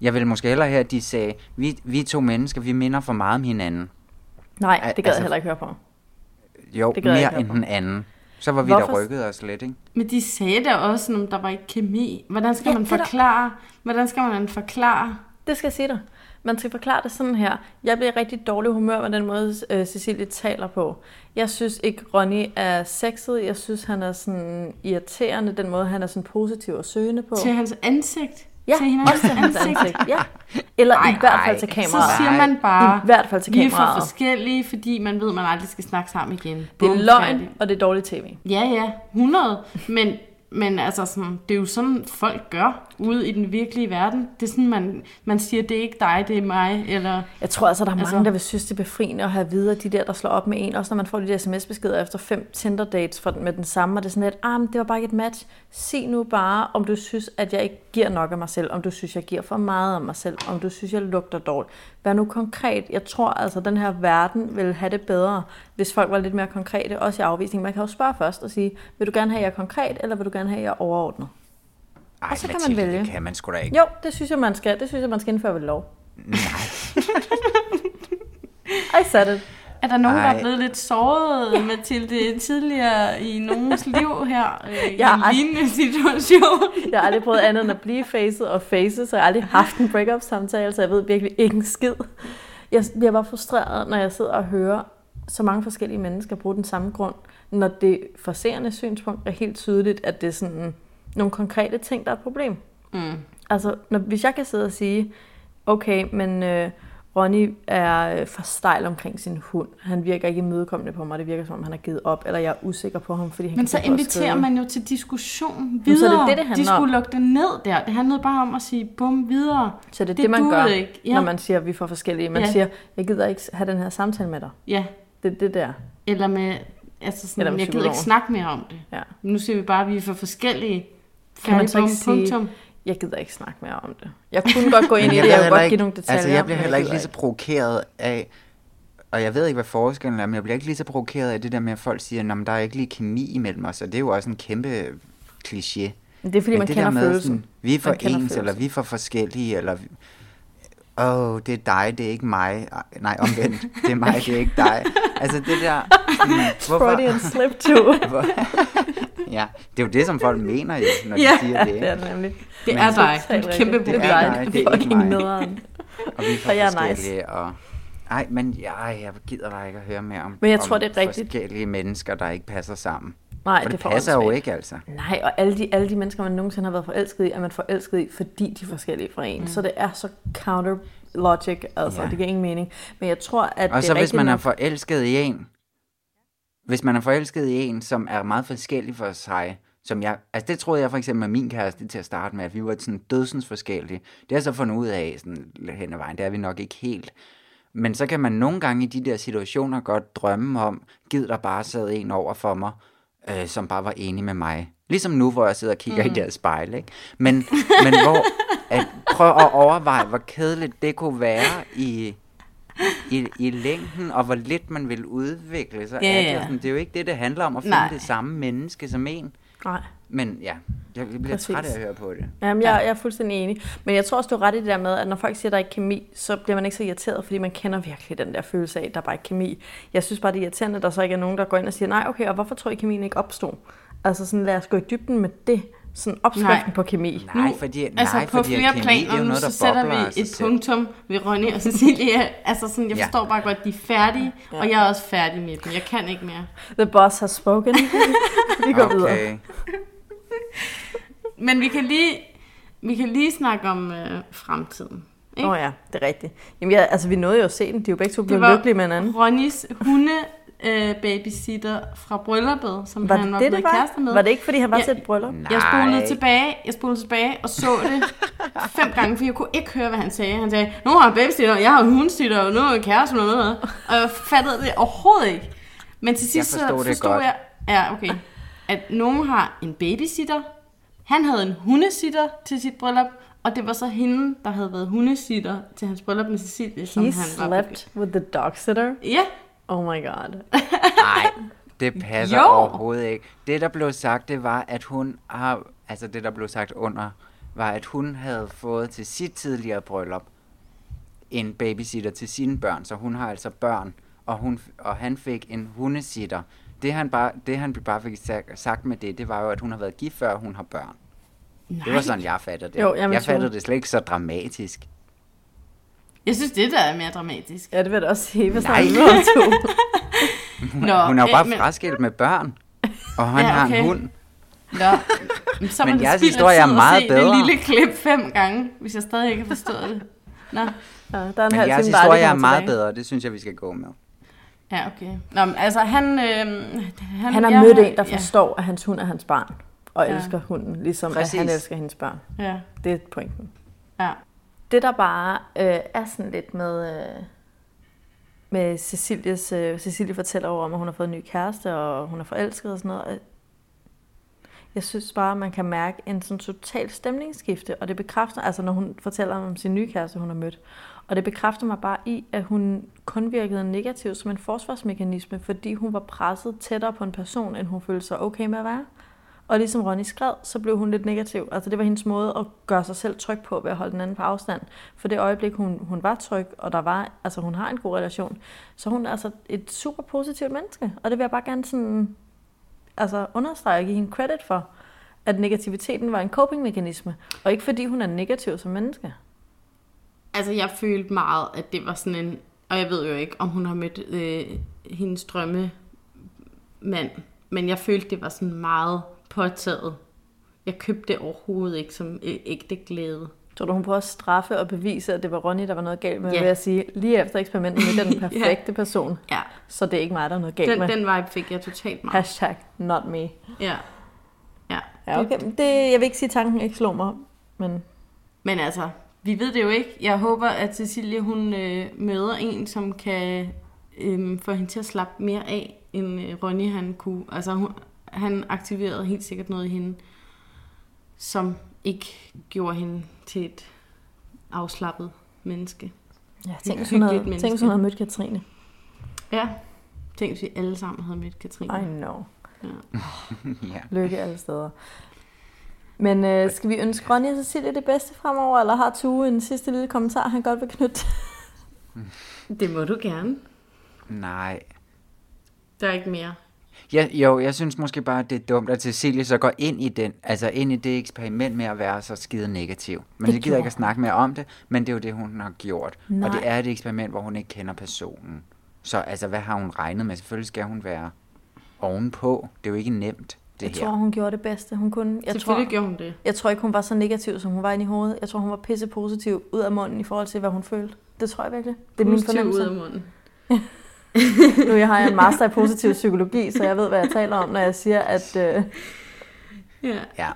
Jeg vil måske hellere have, at de sagde, vi, vi er to mennesker, vi minder for meget om hinanden. Nej, det gad jeg altså- heller ikke høre på. Jo, Det jeg mere end den anden. Så var vi Hvorfor- der rykket os lidt, ikke? Men de sagde da også, om der var ikke kemi. Hvordan skal Ja, man er der- forklare? Hvordan skal man forklare? Det skal jeg sige dig. Man skal forklare det sådan her. Jeg bliver rigtig dårlig humør med den måde, øh, Cecilie taler på. Jeg synes ikke, Ronny er sexet. Jeg synes, han er sådan irriterende, den måde, han er sådan positiv og søgende på. Til hans ansigt? Ja, til hinandens også til hans ansigt? ansigt. Ja. Eller Ej, i hvert fald til Så kameraet. siger man bare, I hvert fald til vi er for kameraet. forskellige, fordi man ved, at man aldrig skal snakke sammen igen. Det er løgn, færdig. og det er dårligt tv. Ja, ja, 100. Men, men altså, sådan, det er jo sådan, folk gør. Ude i den virkelige verden. Det er sådan, man, man siger, det er ikke dig, det er mig. Eller, Jeg tror altså, der er mange, Altså- altså... der vil synes, det er befriende at have videre de der, der slår op med en. Også når man får de der sms-beskeder efter fem Tinder-dates fra, med den samme, og det er sådan lidt, ah, men det var bare ikke et match. Sig nu bare, om du synes, at jeg ikke giver nok af mig selv, om du synes, jeg giver for meget af mig selv, om du synes, jeg lugter dårligt. Vær nu konkret. Jeg tror altså, at den her verden vil have det bedre, hvis folk var lidt mere konkrete, også i afvisning. Man kan jo spørge først og sige, vil du gerne have, at jeg er konkret, eller vil du gerne have, at jeg er overordnet? Ej, Og så kan man Mathilde, vælge. det kan man sgu da ikke. Jo, det synes jeg, man skal. Det synes jeg, man skal indføre ved lov. I said it. Er der nogen, der Ej. er blevet lidt såret, Mathilde, tidligere i nogens liv her, øh, Jeg i er- en lignende situation? Jeg har aldrig prøvet andet end at blive facet og face, så jeg har aldrig haft en break-up samtale, så jeg ved virkelig ikke en skid. Jeg bliver bare frustreret, når jeg sidder og hører så mange forskellige mennesker bruge den samme grund, når det for seerne synspunkt er helt tydeligt, at det er sådan nogle konkrete ting, der er et problem. Mm. Altså, når, hvis jeg kan sidde og sige, okay, men øh, Ronny er øh, for stejl omkring sin hund. Han virker ikke imødekommende på mig. Det virker som om, han har givet op, eller jeg er usikker på ham, fordi han Men så inviterer man jo til diskussion Men så er det videre. det, det handler De skulle om. lukke det ned der. Det handlede bare om at sige, bum, videre. Så det er det, Det man gør, ikke. Ja. når man siger, at vi får forskellige. Man Ja. siger, jeg gider ikke have den her samtale med dig. Ja, Det er det der. eller med, altså sådan, Eller med jeg gider ikke snakke mere om det. Ja. Nu siger vi bare, at vi er for forskellige. Kan man så ikke sige, punktum. jeg gider ikke snakke mere om det. Jeg kunne godt gå ind i det, jeg kunne godt ikke- give nogle detaljer. Altså, jeg bliver heller ikke lige så provokeret af, og jeg ved ikke, hvad forskellen er, men jeg bliver ikke lige så provokeret af det der med, at folk siger, at der er ikke lige kemi imellem os, og det er jo også en kæmpe kliché. Men det er, fordi Men man det kender der med følelsen. Sådan, vi er for Man kender ens, eller følelsen. vi er for forskellige, eller åh, oh, det er dig, det er ikke mig. Ej, Nej, omvendt, det er mig, det er ikke dig. Altså det der... Sådan, Freudian slip too. Ja, det er jo det, som folk mener jo, når de Ja, siger det. det er det nemlig. Det Men- er dig. Totalt Det er et kæmpe. Det er dig, det er ikke mig. nederen. Og vi er for Og jeg er forskellige, nice. og... Ej, men ja, jeg gider bare ikke at høre mere om, Men jeg om tror, det er rigtigt. forskellige mennesker, der ikke passer sammen. Nej, og det, det er for passer jo ikke, altså. Nej, og alle de, alle de mennesker, man nogensinde har været forelsket i, er man forelsket i, fordi de er forskellige fra en. Mm. Så det er så counter logic, altså Ja. det giver ingen mening. Men jeg tror, at Og det så er hvis man er nok- forelsket i en, hvis man er forelsket i en, som er meget forskellig for sig, som jeg, altså det troede jeg for eksempel med min kæreste til at starte med, at vi var sådan dødsens forskellige. Det har jeg så fundet ud af sådan hen ad vejen, det er vi nok ikke helt. Men så kan man nogle gange i de der situationer godt drømme om, gid der bare sad en over for mig, øh, som bare var enig med mig. Ligesom nu, hvor jeg sidder og kigger mm. i det her spejl, ikke? Men, men hvor, at, prøv at overveje, hvor kedeligt det kunne være i, i, i længden, og hvor lidt man vil udvikle sig. Ja, det. ja. Og sådan, Det er jo ikke det, det handler om at finde Nej. det samme menneske som en. Nej. Men ja, jeg bliver Præcis. træt af at høre på det. Jamen, jeg, jeg er fuldstændig enig. Men jeg tror også, du er ret i det der med, at når folk siger, at der er ikke kemi, så bliver man ikke så irriteret, fordi man kender virkelig den der følelse af, at der bare ikke er kemi. Jeg synes bare, det er irriterende, at der så ikke er nogen, der går ind og siger, nej, okay, og hvorfor tror I, kemien ikke opstod? Altså sådan, lad os gå i dybden med det. Sådan opskriften Nej. på kemi. Nej, Nu- fordi, Altså nej, på fordi flere kemi, planer, det er jo så sætter vi sig et selv. punktum ved Ronny og Cecilia. Altså sådan, jeg Ja. forstår bare godt, at de er færdige, og jeg er også færdig med dem. Jeg kan ikke mere. The boss has spoken. vi går videre. Okay. Men vi kan lige, vi kan lige snakke om øh, fremtiden. Åh oh, ja, det er rigtigt. Jamen, ja, altså, vi nåede jo at se den. De er jo begge to blevet lykkelige med hinanden. Ronnys hunde øh, babysitter fra brylluppet, som Var han det var det, blevet det var? kærester med. Var det ikke, fordi han var Ja. til et bryllup? Jeg spolede Nej. tilbage, jeg spolede tilbage og så det fem gange, for jeg kunne ikke høre, hvad han sagde. Han sagde, nu har jeg babysitter, jeg har hundesitter, og nu er jeg kæreste og noget. Og jeg fattede det overhovedet ikke. Men til sidst så forstod det forstod jeg, ja, okay, at nogen har en babysitter. Han havde en hundesitter til sit bryllup, og det var så hende, der havde været hundesitter til hans bryllup med Cecilie, som He han var slept with the dog sitter? Ja, Oh my god. Nej, det passer Jo. overhovedet ikke. Det, der blev sagt, det var, at hun har... Altså, det, der blev sagt under, var, at hun havde fået til sit tidligere bryllup en babysitter til sine børn, så hun har altså børn, og, hun, og han fik en hundesitter. Det han, bare, det, han bare fik sa- sagt med det, det var jo, at hun har været gift før, hun har børn. Nej. Det var sådan, jeg fattede det. Jo, jeg jeg fattede det slet ikke så dramatisk. Jeg synes, det der er mere dramatisk. Ja, det vil jeg da også sige, hvis der Nej. er noget to. Nå, hun er jo øh, bare men- fraskilt med børn, og han Ja, har okay. en hund. Nå, men så Men jeres historie er meget se bedre. det lille klip fem gange, hvis jeg stadig ikke har forstået det. Nå, Ja, der er en Men halv jeres der historie er meget tilbage. bedre, det synes jeg, vi skal gå med. ja, okay. Nå, men altså, han... Øh, han, Han har jeg- mødt en, der ja. forstår, at hans hund er hans barn. og Ja. elsker hunden, ligesom Præcis. at han elsker hendes børn. Ja. Det er pointen. Ja. Det der bare øh, er sådan lidt med, øh, med Cecilies, øh, Cecilie fortæller over om, at hun har fået en ny kæreste, og hun er forelsket og sådan noget. Øh, jeg synes bare, at man kan mærke en sådan total stemningsskifte, og det bekræfter, altså når hun fortæller om sin nye kæreste, hun har mødt, og det bekræfter mig bare i, at hun kun virkede negativt som en forsvarsmekanisme, fordi hun var presset tættere på en person, end hun følte sig okay med at være. Og ligesom Ronny skrev, så blev hun lidt negativ. Altså det var hendes måde at gøre sig selv tryg på ved at holde den anden på afstand. For det øjeblik, hun, hun var tryg, og der var, altså hun har en god relation, så hun er altså et super positivt menneske. Og det vil jeg bare gerne sådan, altså understrege og give hende credit for, at negativiteten var en coping-mekanisme, og ikke fordi hun er negativ som menneske. Altså, jeg følte meget, at det var sådan en... Og jeg ved jo ikke, om hun har mødt øh, hendes drømme mand. Men jeg følte, det var sådan meget påtaget. Jeg købte det overhovedet ikke som ægte glæde. Tror du, hun prøver at straffe og bevise, at det var Ronny, der var noget galt med, Ja. ja. ved at sige, lige efter eksperimentet med den Ja. perfekte person, Ja. så det er ikke mig, der er noget galt Den, med. den vibe fik jeg totalt meget. Hashtag not me. Ja. Ja. Ja, okay. Det, jeg vil ikke sige, at tanken ikke slår mig, men... Men altså, vi ved det jo ikke. Jeg håber, at Cecilie hun øh, møder en, som kan øh, få hende til at slappe mere af, end øh, Ronny han kunne. Altså, hun, han aktiverede helt sikkert noget i hende, som ikke gjorde hende til et afslappet menneske. Ja, tænk, hvis hun, havde, hyggeligt tænk, hvis hun havde mødt Katrine. Ja, tænk, hvis vi alle sammen havde mødt Katrine. I know. Ja. ja. Lykke alle steder. Men øh, skal vi ønske Ronny og Cecilie det bedste fremover, eller har Tue en sidste lille kommentar, han godt vil knytte? Det må du gerne. Nej. Der er ikke mere. Ja, jo, jeg synes måske bare, at det er dumt, at Cecilie så går ind i den, altså ind i det eksperiment med at være så skide negativ. Men Det det gider ikke at snakke mere om det, men det er jo det, hun har gjort. Nej. Og det er et eksperiment, hvor hun ikke kender personen. Så altså, hvad har hun regnet med? Selvfølgelig skal hun være ovenpå. Det er jo ikke nemt, det Jeg her. tror, hun gjorde det bedste. Hun kunne, jeg Selvfølgelig tror, gjorde hun det. Jeg tror ikke, hun var så negativ, som hun var inde i hovedet. Jeg tror, hun var pisse positiv ud af munden i forhold til, hvad hun følte. Det tror jeg virkelig. Det er min Positiv fornemmelse. ud af munden. nu jeg har jeg en master i positiv psykologi, så jeg ved, hvad jeg taler om, når jeg siger, at... Øh, Ja. Ja.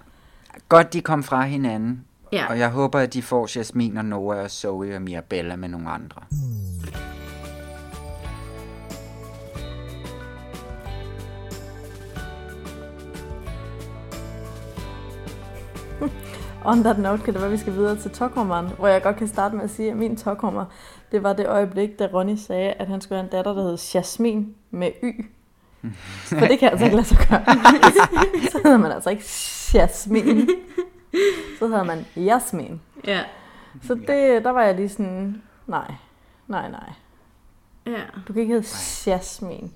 Godt, de kom fra hinanden. Ja. Og jeg håber, at de får Jasmin og Noah og Zoe og Mirabella med nogle andre. On that note kan det være, at vi skal videre til tokhummeren, hvor jeg godt kan starte med at sige, at min tokhummer, det var det øjeblik, da Ronny sagde, at han skulle have en datter, der hed Jasmin med Y. For det kan altså ikke lade sig gøre. Så hedder man altså ikke Jasmin. Så hedder man Jasmin. Ja. Så det, der var jeg lige sådan, nej, nej, nej. Ja. Du kan ikke hedde Jasmin.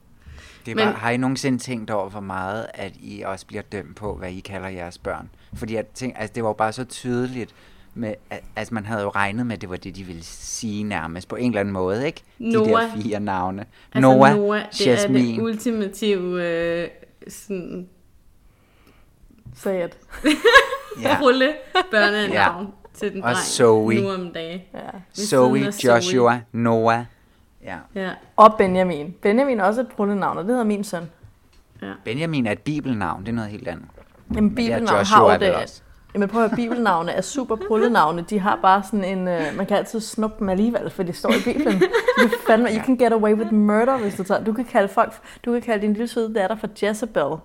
Det var, Men... Har I nogensinde tænkt over, hvor meget, at I også bliver dømt på, hvad I kalder jeres børn? Fordi jeg tænkte, altså, det var jo bare så tydeligt, med, at, altså man havde jo regnet med, at det var det, de ville sige nærmest, på en eller anden måde, ikke? De Noah. der fire navne. Altså Noah, Noah, det Jasmin. er det ultimative øh, sådan... It. Ja. rulle børnenavn Ja. til den Og dreng Zoe. nu om dagen. Ja. Ved Zoe, Joshua, Noah. Ja. Ja. Og Benjamin. Benjamin er også et brullenavn, og det hedder min søn. Benjamin er et bibelnavn, det er noget helt andet. Jamen, bibelnavn Joshua har jo det. også. Jamen prøv at høre, bibelnavne er super prullenavne. De har bare sådan en... Øh, man kan altid snuppe dem alligevel, for det står i Bibelen. Du fandme, you can get away with murder, hvis du tager... Du kan kalde folk... Du kan kalde din lille søde datter for Jezebel,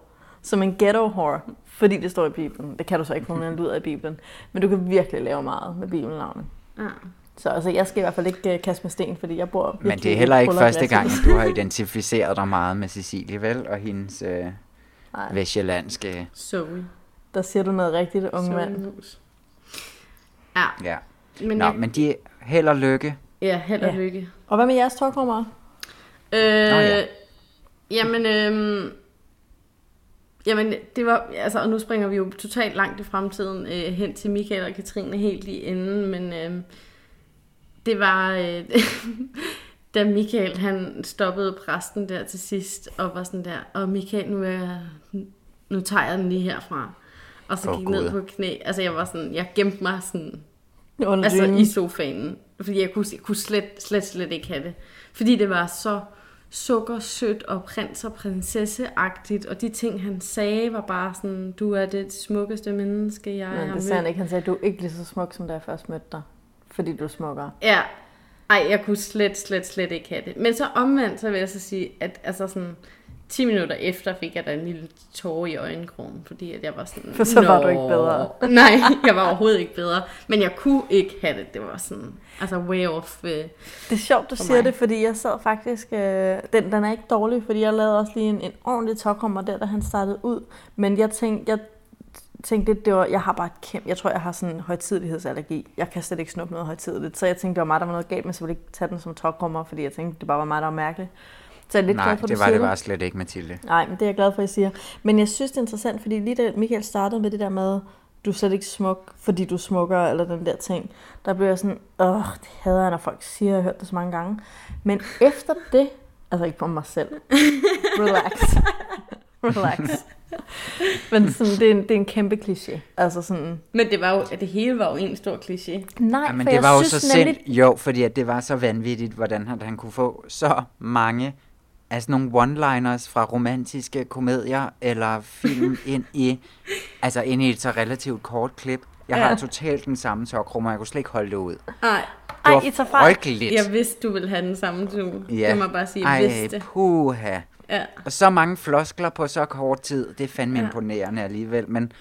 som en ghetto whore, fordi det står i Bibelen. Det kan du så ikke, for hun er en lyd af Bibelen. Men du kan virkelig lave meget med bibelnavne. Ja. Så altså, jeg skal i hvert fald ikke uh, kaste med sten, fordi jeg bor Men det er heller i ikke første gang, at du har identificeret dig meget med Cecilie, vel? Og hendes øh, vestjyllandske... Zoe. Der siger du noget rigtigt, unge mand. Ja. Ja. Men Nå, jeg- men de held og lykke. Ja, held og Ja. lykke. Og hvad med jeres talkrummer? Øh, ja. Jamen, øhm, jamen, det var, altså, og nu springer vi jo totalt langt i fremtiden øh, hen til Michael og Katrine helt i enden, men øh, det var, øh, da Michael han stoppede præsten der til sidst, og var sådan der, og Michael, nu, er nu tager jeg den lige herfra. Og så Åh, gik ned Gud. på knæ. Altså, jeg var sådan, jeg gemte mig sådan Under altså dynen. i sofaen. Fordi jeg kunne, jeg kunne slet, slet, slet ikke have det. Fordi det var så sukkersødt og prins og prinsesseagtigt, og de ting, han sagde, var bare sådan, du er det smukkeste menneske, jeg Men har det sagde han ikke. Han sagde, du er ikke lige så smuk, som da jeg først mødte dig. Fordi du er smukkere. Ja. Ej, jeg kunne slet, slet, slet ikke have det. Men så omvendt, så vil jeg så sige, at altså sådan, 10 minutter efter fik jeg da en lille tårer i øjenkrogen, fordi at jeg var sådan... For så var du ikke bedre. Nej, jeg var overhovedet ikke bedre. Men jeg kunne ikke have det. Det var sådan, altså way off. Øh, Det er sjovt, du siger mig. det, fordi jeg sad faktisk... Øh, den, den er ikke dårlig, fordi jeg lavede også lige en, en ordentlig tokrummer der, da han startede ud. Men jeg tænkte, jeg tænkte lidt, det var, jeg har bare et kæmpe... Jeg tror, jeg har sådan en højtidlighedsallergi. Jeg kan slet ikke snuppe noget højtidligt. Så jeg tænkte, det var mig, der var noget galt med, så jeg ville ikke tage den som tokrummer, fordi jeg tænkte, det bare var mig, der var mærkeligt. Så jeg er lidt Nej, glad for, det var det bare slet ikke, Mathilde. Nej, men det er jeg glad for, at I siger. Men jeg synes, det er interessant, fordi lige da Michael startede med det der med, du er slet ikke smuk, fordi du er smukkere, eller den der ting, der blev jeg sådan, åh, det hader jeg, når folk siger, jeg har hørt det så mange gange. Men efter det, altså ikke på mig selv, relax, relax. Men sådan, det, er en, det er en kæmpe kliché. Altså sådan, men det var jo, det hele var jo en stor kliché. nej, Ja, men for det jeg var jo synes så nemlig, sind... Jo, fordi at det var så vanvittigt, hvordan han, han kunne få så mange sådan nogle one-liners fra romantiske komedier eller film ind i, altså ind i et så relativt kort klip. Jeg har Ja. totalt den samme tokrummer, jeg kunne slet ikke holde det ud. Nej, Det Ej, var I tager fejl. frygteligt. jeg vidste, du ville have den samme du. Ja. Det må jeg bare sige, jeg Ej, vidste. puha. Ja. Og så mange floskler på så kort tid, det er fandme Ja. imponerende alligevel, men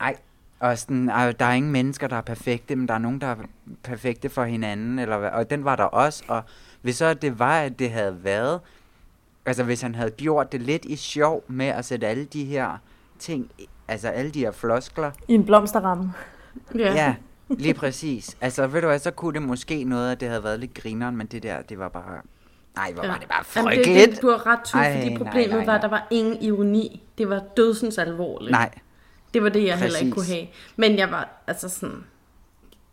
ej, og sådan, ej, der er ingen mennesker, der er perfekte, men der er nogen, der er perfekte for hinanden, eller og den var der også, og hvis så det var, at det havde været, altså hvis han havde gjort det lidt i sjov med at sætte alle de her ting, altså alle de her floskler, i en blomsterramme. ja, ja lige præcis, altså ved du hvad, så kunne det måske noget, at det havde været lidt grineren, men det der, det var bare, nej, hvor var det bare Jamen, frygteligt. det, det, du har ret til, fordi nej, problemet nej, var, nej. at der var ingen ironi. Det var dødsens alvorligt. Nej, Det var det, jeg heller ikke kunne Præcis. have. Men jeg var, altså sådan...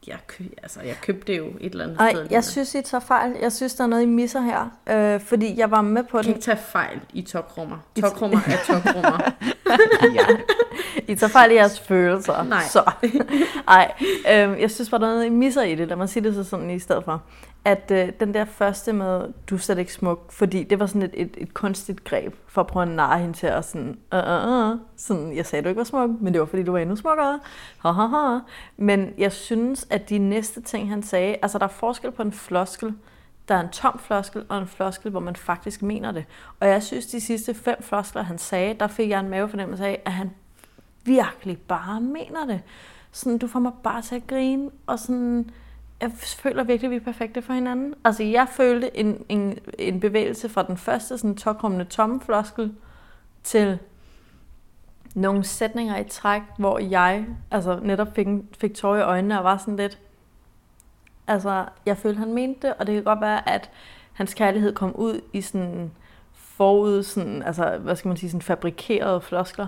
Jeg, kø, altså, jeg købte jo et eller andet Nej, sted. jeg synes, I tager fejl. Jeg synes, der er noget, I misser her. Øh, fordi jeg var med på Jeg kan den. ikke tage fejl i tokrummer. Tokrummer er tokrummer. ja. I tager fejl i jeres følelser. Nej. Så. Ej, øh, jeg synes bare, der er noget, I misser i det. Lad mig sige det så sådan i stedet for. At øh, den der første med, du er slet ikke smuk, fordi det var sådan et, et, et kunstigt greb for at prøve at narre hende til at sådan, uh, uh, uh, sådan, jeg sagde, du ikke var smuk, men det var fordi, du var endnu smukkere. Ha, ha, ha. Men jeg synes, at de næste ting, han sagde, altså der er forskel på en floskel, der er en tom floskel og en floskel, hvor man faktisk mener det. Og jeg synes, de sidste fem floskler, han sagde, der fik jeg en mavefornemmelse af, at han virkelig bare mener det. Sådan, du får mig bare til at grine, og sådan, jeg føler virkelig, at vi er perfekte for hinanden. Altså, jeg følte en, en, en bevægelse fra den første sådan tokrummende tomme floskel til nogle sætninger i træk, hvor jeg altså, netop fik, fik tårer i øjnene og var sådan lidt, altså, jeg følte, han mente det, og det kan godt være, at hans kærlighed kom ud i sådan forud, sådan, altså, hvad skal man sige, sådan fabrikerede floskler.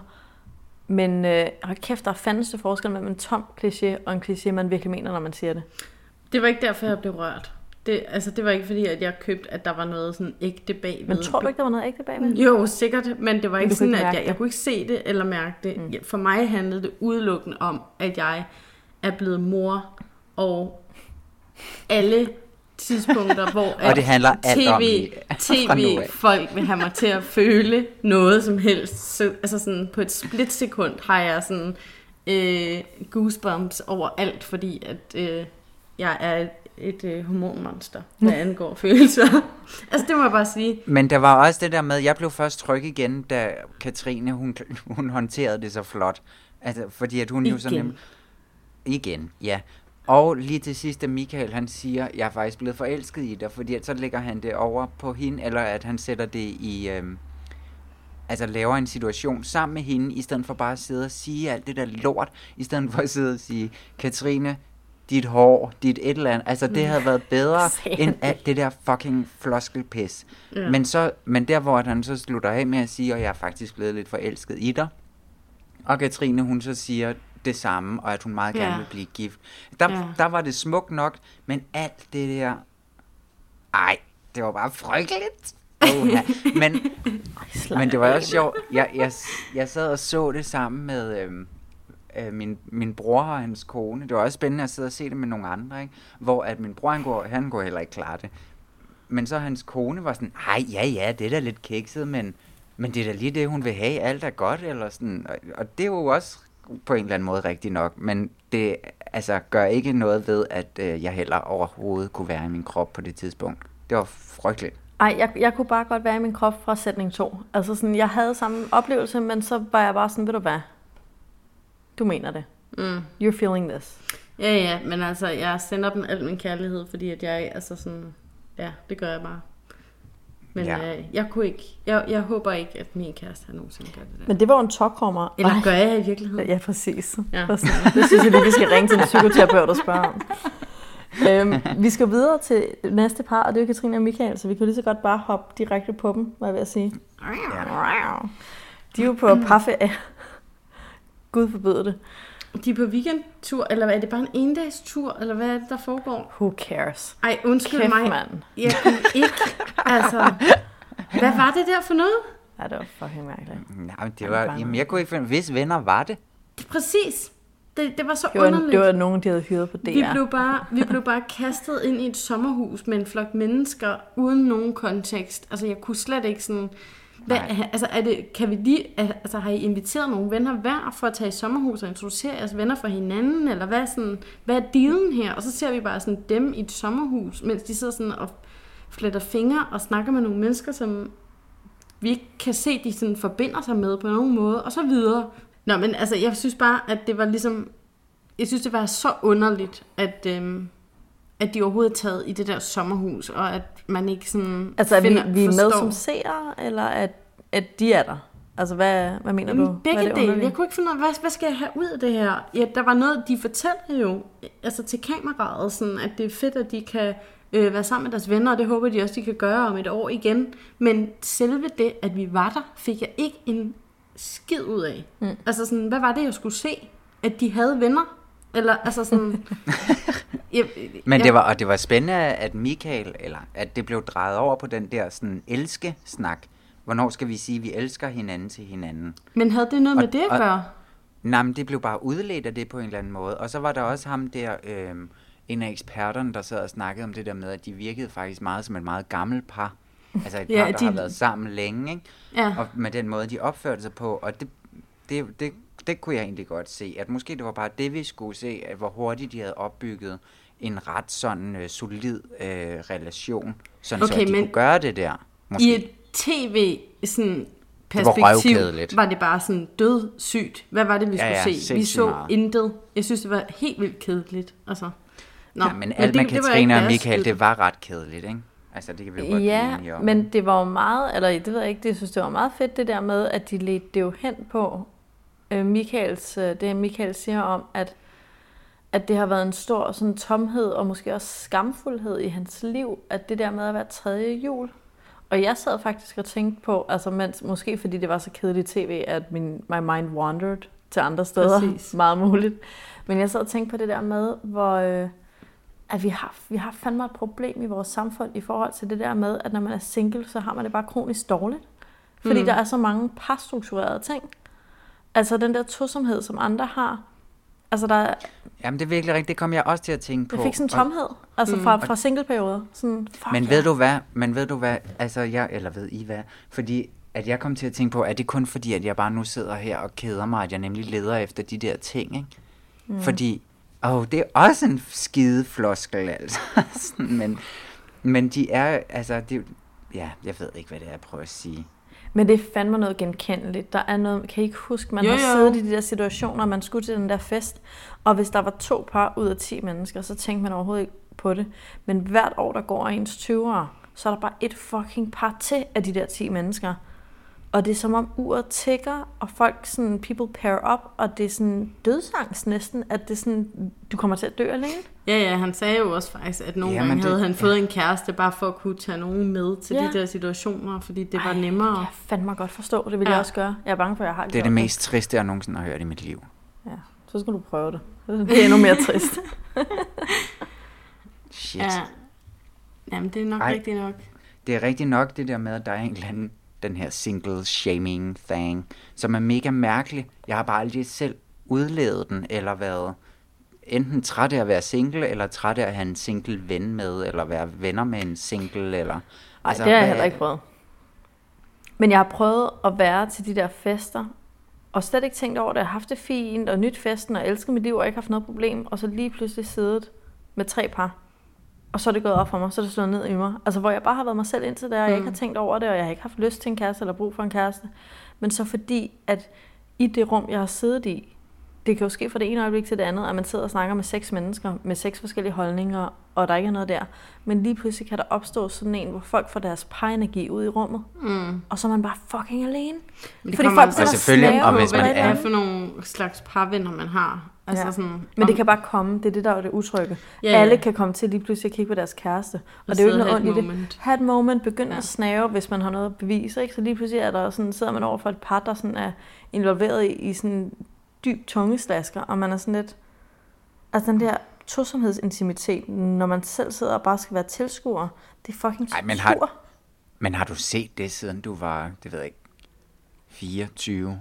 Men øh, hold kæft, der er fandeste forskel mellem en tom kliché og en kliché, man virkelig mener, når man siger det. Det var ikke derfor, jeg blev rørt. Det, altså, det var ikke fordi, at jeg købte, at der var noget sådan ægte bagved. Men tror du ikke, der var noget ægte bagved? Jo, sikkert, men det var ikke sådan, ikke at jeg, jeg kunne ikke se det eller mærke det. Mm. For mig handlede det udelukkende om, at jeg er blevet mor, og alle tidspunkter, hvor Og det handler af. tv-folk vil have mig til at føle noget som helst. Så, altså sådan, på et splitsekund har jeg sådan øh, goosebumps over alt, fordi at øh, jeg er et, øh, hormonmonster, hvad angår følelser. altså det må jeg bare sige. Men der var også det der med, jeg blev først tryg igen, da Katrine, hun, hun håndterede det så flot. Altså, fordi at hun jo sådan... Igen. nem- Igen, ja. Og lige til sidst, da Michael han siger, jeg er faktisk blevet forelsket i dig, fordi at så lægger han det over på hende, eller at han sætter det i... Øhm, altså laver en situation sammen med hende, i stedet for bare at sidde og sige alt det der lort, i stedet for at sidde og sige, Katrine, dit hår, dit et eller andet. Altså, det havde været bedre end alt det der fucking floskelpis. Ja. Men, så, men der, hvor han så slutter af med at sige, og jeg er faktisk blevet lidt forelsket i dig, og Katrine, hun så siger det samme, og at hun meget gerne Ja. vil blive gift. Der, Ja. der var det smukt nok, men alt det der... Ej, det var bare frygteligt. Oh, ja. Men, men det var også sjovt. Jeg, jeg, jeg sad og så det sammen med øhm, øh, min, min bror og hans kone. Det var også spændende at sidde og se det med nogle andre, ikke? Hvor at min bror, han går, han går heller ikke klare det. men så hans kone var sådan, ej, ja, ja, det er da lidt kikset, men, men det er da lige det, hun vil have, alt er godt, eller sådan. Og, og det er jo også på en eller anden måde rigtigt nok, men det altså, gør ikke noget ved, at øh, jeg heller overhovedet kunne være i min krop på det tidspunkt. Det var frygteligt. Ej, jeg, jeg kunne bare godt være i min krop fra sætning 2. Altså sådan, jeg havde samme oplevelse, men så var jeg bare sådan, ved du hvad? Du mener det. Mm. You're feeling this. Ja, ja, men altså, jeg sender dem al min kærlighed, fordi at jeg, altså sådan, ja, det gør jeg bare. Men Ja. ja. øh, jeg kunne ikke, jeg, jeg håber ikke, at min kæreste har nogensinde gør det der. Men det var en tokkommer. Eller Ej. gør jeg i virkeligheden? Ja, præcis. Ja. Ja. Det synes jeg lige, vi skal ringe til en psykoterapeut og spørge om. øhm, vi skal videre til næste par, og det er jo Katrine og Michael, så vi kan lige så godt bare hoppe direkte på dem, hvad jeg ved at sige. De er jo på parferie. Gud forbyde det. De er på weekendtur, eller er det bare en endagstur, eller hvad er det, der foregår? Who cares? Ej, undskyld Kæft, mig. mand. Jeg kunne ikke, altså... Hvad var det der for noget? Ja, det var fucking mærkeligt. Nej, men det var, jamen, jeg kunne ikke finde, hvis venner var det. Det, præcis. Det, det var så Det var, underligt. det var nogen, de havde hyret på DR. Vi blev, bare, vi blev bare kastet ind i et sommerhus med en flok mennesker uden nogen kontekst. Altså, jeg kunne slet ikke sådan... Hvad, altså, er det, kan vi lige, altså, har I inviteret nogle venner hver for at tage i sommerhus og introducere jeres venner for hinanden? Eller hvad sådan, hvad er dealen her? Og så ser vi bare sådan dem i et sommerhus, mens de sidder sådan og fletter fingre og snakker med nogle mennesker, som vi ikke kan se, de sådan forbinder sig med på nogen måde, og så videre. Nå, men altså, jeg synes bare, at det var ligesom... Jeg synes, det var så underligt, at, øhm, at de overhovedet er taget i det der sommerhus, og at man ikke sådan Altså, er vi, finder, vi er med som seere, eller at, at de er der? Altså, hvad, hvad mener du? Begge hvad dele. Jeg kunne ikke finde ud af, hvad, hvad skal jeg have ud af det her? Ja, der var noget, de fortalte jo altså til kameraet, sådan, at det er fedt, at de kan øh, være sammen med deres venner, og det håber de også, de kan gøre om et år igen. Men selve det, at vi var der, fik jeg ikke en skid ud af. Mm. Altså sådan, hvad var det, jeg skulle se? At de havde venner? Eller altså sådan... jeg, Men jeg- det var, og det var spændende, at Michael, eller at det blev drejet over på den der sådan elske-snak. Hvornår skal vi sige, at vi elsker hinanden til hinanden? Men havde det noget med Og- det at gøre? Nej, men det blev bare udledt af det på en eller anden måde. Og så var der også ham der, øh, en af eksperterne, der sad og snakkede om det der med, at de virkede faktisk meget som et meget gammelt par. Altså et par, Ja, ja, der de- har været sammen længe, ikke? Ja. Og med den måde, de opførte sig på. Og det, det, det, det kunne jeg egentlig godt se. At måske det var bare det, vi skulle se, at hvor hurtigt de havde opbygget en ret sådan øh, solid øh, relation, sådan så Okay, at de men kunne gøre det der. Måske. I et tv sådan Det var perspektiv var det bare sådan dødssygt. Hvad var det, vi skulle ja, se? Vi så meget. intet. Jeg synes, det var helt vildt kedeligt. Altså. Nå, ja, men alt med det Katrine ikke og Michael, det var ret kedeligt, ikke? Altså, det kan vi jo godt blive Ja, om. men det var jo meget, eller det ved jeg ikke, det jeg synes, det var meget fedt det der med, at de ledte det jo hen på øh, Michaels, øh, det Michael siger om, at, at det har været en stor sådan, tomhed og måske også skamfuldhed i hans liv, at det der med at være tredje jul. Og jeg sad faktisk og tænkte på, altså mens, måske fordi det var så kedeligt tv, at min, my mind wandered til andre steder, Præcis. meget muligt. Men jeg sad og tænkte på det der med, hvor, øh, at vi har, vi har fandme et problem i vores samfund i forhold til det der med, at når man er single, så har man det bare kronisk dårligt. Fordi Mm. mm. der er så mange parstrukturerede ting. Altså den der tosomhed, som andre har. Altså der, er- Jamen, det er virkelig rigtigt. Det kom jeg også til at tænke på. jeg fik sådan en Og- tomhed. Altså Mm. fra, fra singleperioder. Sådan, fuck Men ja. ved du hvad? Men ved du hvad? Altså, jeg, eller ved I hvad? Fordi at jeg kom til at tænke på, er det kun fordi, at jeg bare nu sidder her og keder mig, at jeg nemlig leder efter de der ting, ikke? Mm. Fordi, åh, det er også en skide floskel, altså. Men, men de er, altså, det, jo- ja, jeg ved ikke, hvad det er, jeg prøver at sige. Men det er fandme noget genkendeligt. Der er noget, kan I ikke huske, man Jo, har jo. siddet i de der situationer, man skulle til den der fest, og hvis der var to par ud af 10 mennesker, så tænkte man overhovedet ikke på det. Men hvert år, der går ens 20'ere, så er der bare et fucking par til af de der 10 mennesker. Og det er som om uret tigger, og folk sådan, people pair up, og det er sådan dødsangst næsten, at det er sådan, du kommer til at dø alene. Ja, ja, han sagde jo også faktisk, at nogle Jamen, gange havde det- han fået en kæreste, bare for at kunne tage nogen med til Ja. de der situationer, fordi det var Ej, nemmere. Det kan jeg fandme godt forstå, det vil Ja. jeg også gøre. Jeg er bange for, at jeg har Det er gjort det mest triste, jeg nogensinde har hørt i mit liv. Ja, så skal du prøve det. Det er endnu mere trist. Shit. Ja. Jamen, det er nok Ej. rigtigt nok. Det er rigtigt nok det der med, at der er en eller anden, den her single shaming thing, som er mega mærkelig. Jeg har bare aldrig selv udlevet den, eller været enten træt af at være single, eller træt af at have en single ven med, eller være venner med en single, eller... Altså, det har jeg heller ikke prøvet. Men jeg har prøvet at være til de der fester, og slet ikke tænkt over det. Jeg har haft det fint, og nyt festen, og elsket mit liv, og ikke haft noget problem. Og så lige pludselig siddet med tre par. Og så er det gået op for mig, så er det slået ned i mig. Altså, hvor jeg bare har været mig selv indtil der, og jeg ikke har tænkt over det, og jeg har ikke haft lyst til en kæreste, eller brug for en kæreste. Men så fordi, at i det rum, jeg har siddet i, det kan jo ske fra det ene øjeblik til det andet, at man sidder og snakker med seks mennesker, med seks forskellige holdninger, og der ikke er noget der. Men lige pludselig kan der opstå sådan en, hvor folk får deres parenergi ud i rummet, Mm. og så er man bare fucking alene. Det Fordi folk altså selvfølgelig, og hvis man er- for nogle slags parvenner, man har? Altså Ja. sådan, Men det kan bare komme, det er det, der er det utrygge. Ja, Ja. Alle kan komme til lige pludselig at kigge på deres kæreste. Og, Og det er jo ikke noget have ondt i det. moment. Ha' et moment, begynd Ja. ja. at snave, hvis man har noget at bevise. Ikke? Så lige pludselig er der sådan, sidder man over for et par, der sådan er involveret i, i sådan dyb tungeslasker, og man er sådan lidt... Altså den der tosomhedsintimitet, når man selv sidder og bare skal være tilskuer, det er fucking Ej, men har, men har du set det, siden du var, det ved jeg ikke, 24?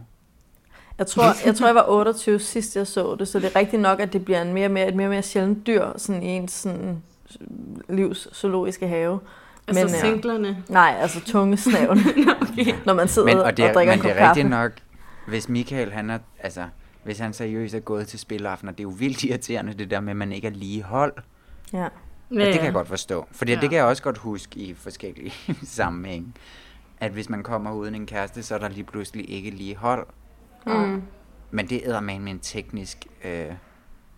Jeg tror, jeg tror, jeg var 28 sidst, jeg så det, så det er rigtigt nok, at det bliver en mere, og mere, et mere og mere sjældent dyr sådan i ens sådan, livs zoologiske have. Altså øh, singlerne? Nej, altså tungesnaven. okay. Når man sidder Men, og, og det, er, og drikker men en kop det er rigtigt nok, hvis Michael, han er, altså, hvis han seriøst er gået til spilaftener, det er jo vildt irriterende, det der med, at man ikke er lige hold. Ja. Og det kan jeg godt forstå. For Ja. det kan jeg også godt huske i forskellige sammenhænge. At hvis man kommer uden en kæreste, så er der lige pludselig ikke lige hold. Mm. Men det æder man med en teknisk øh,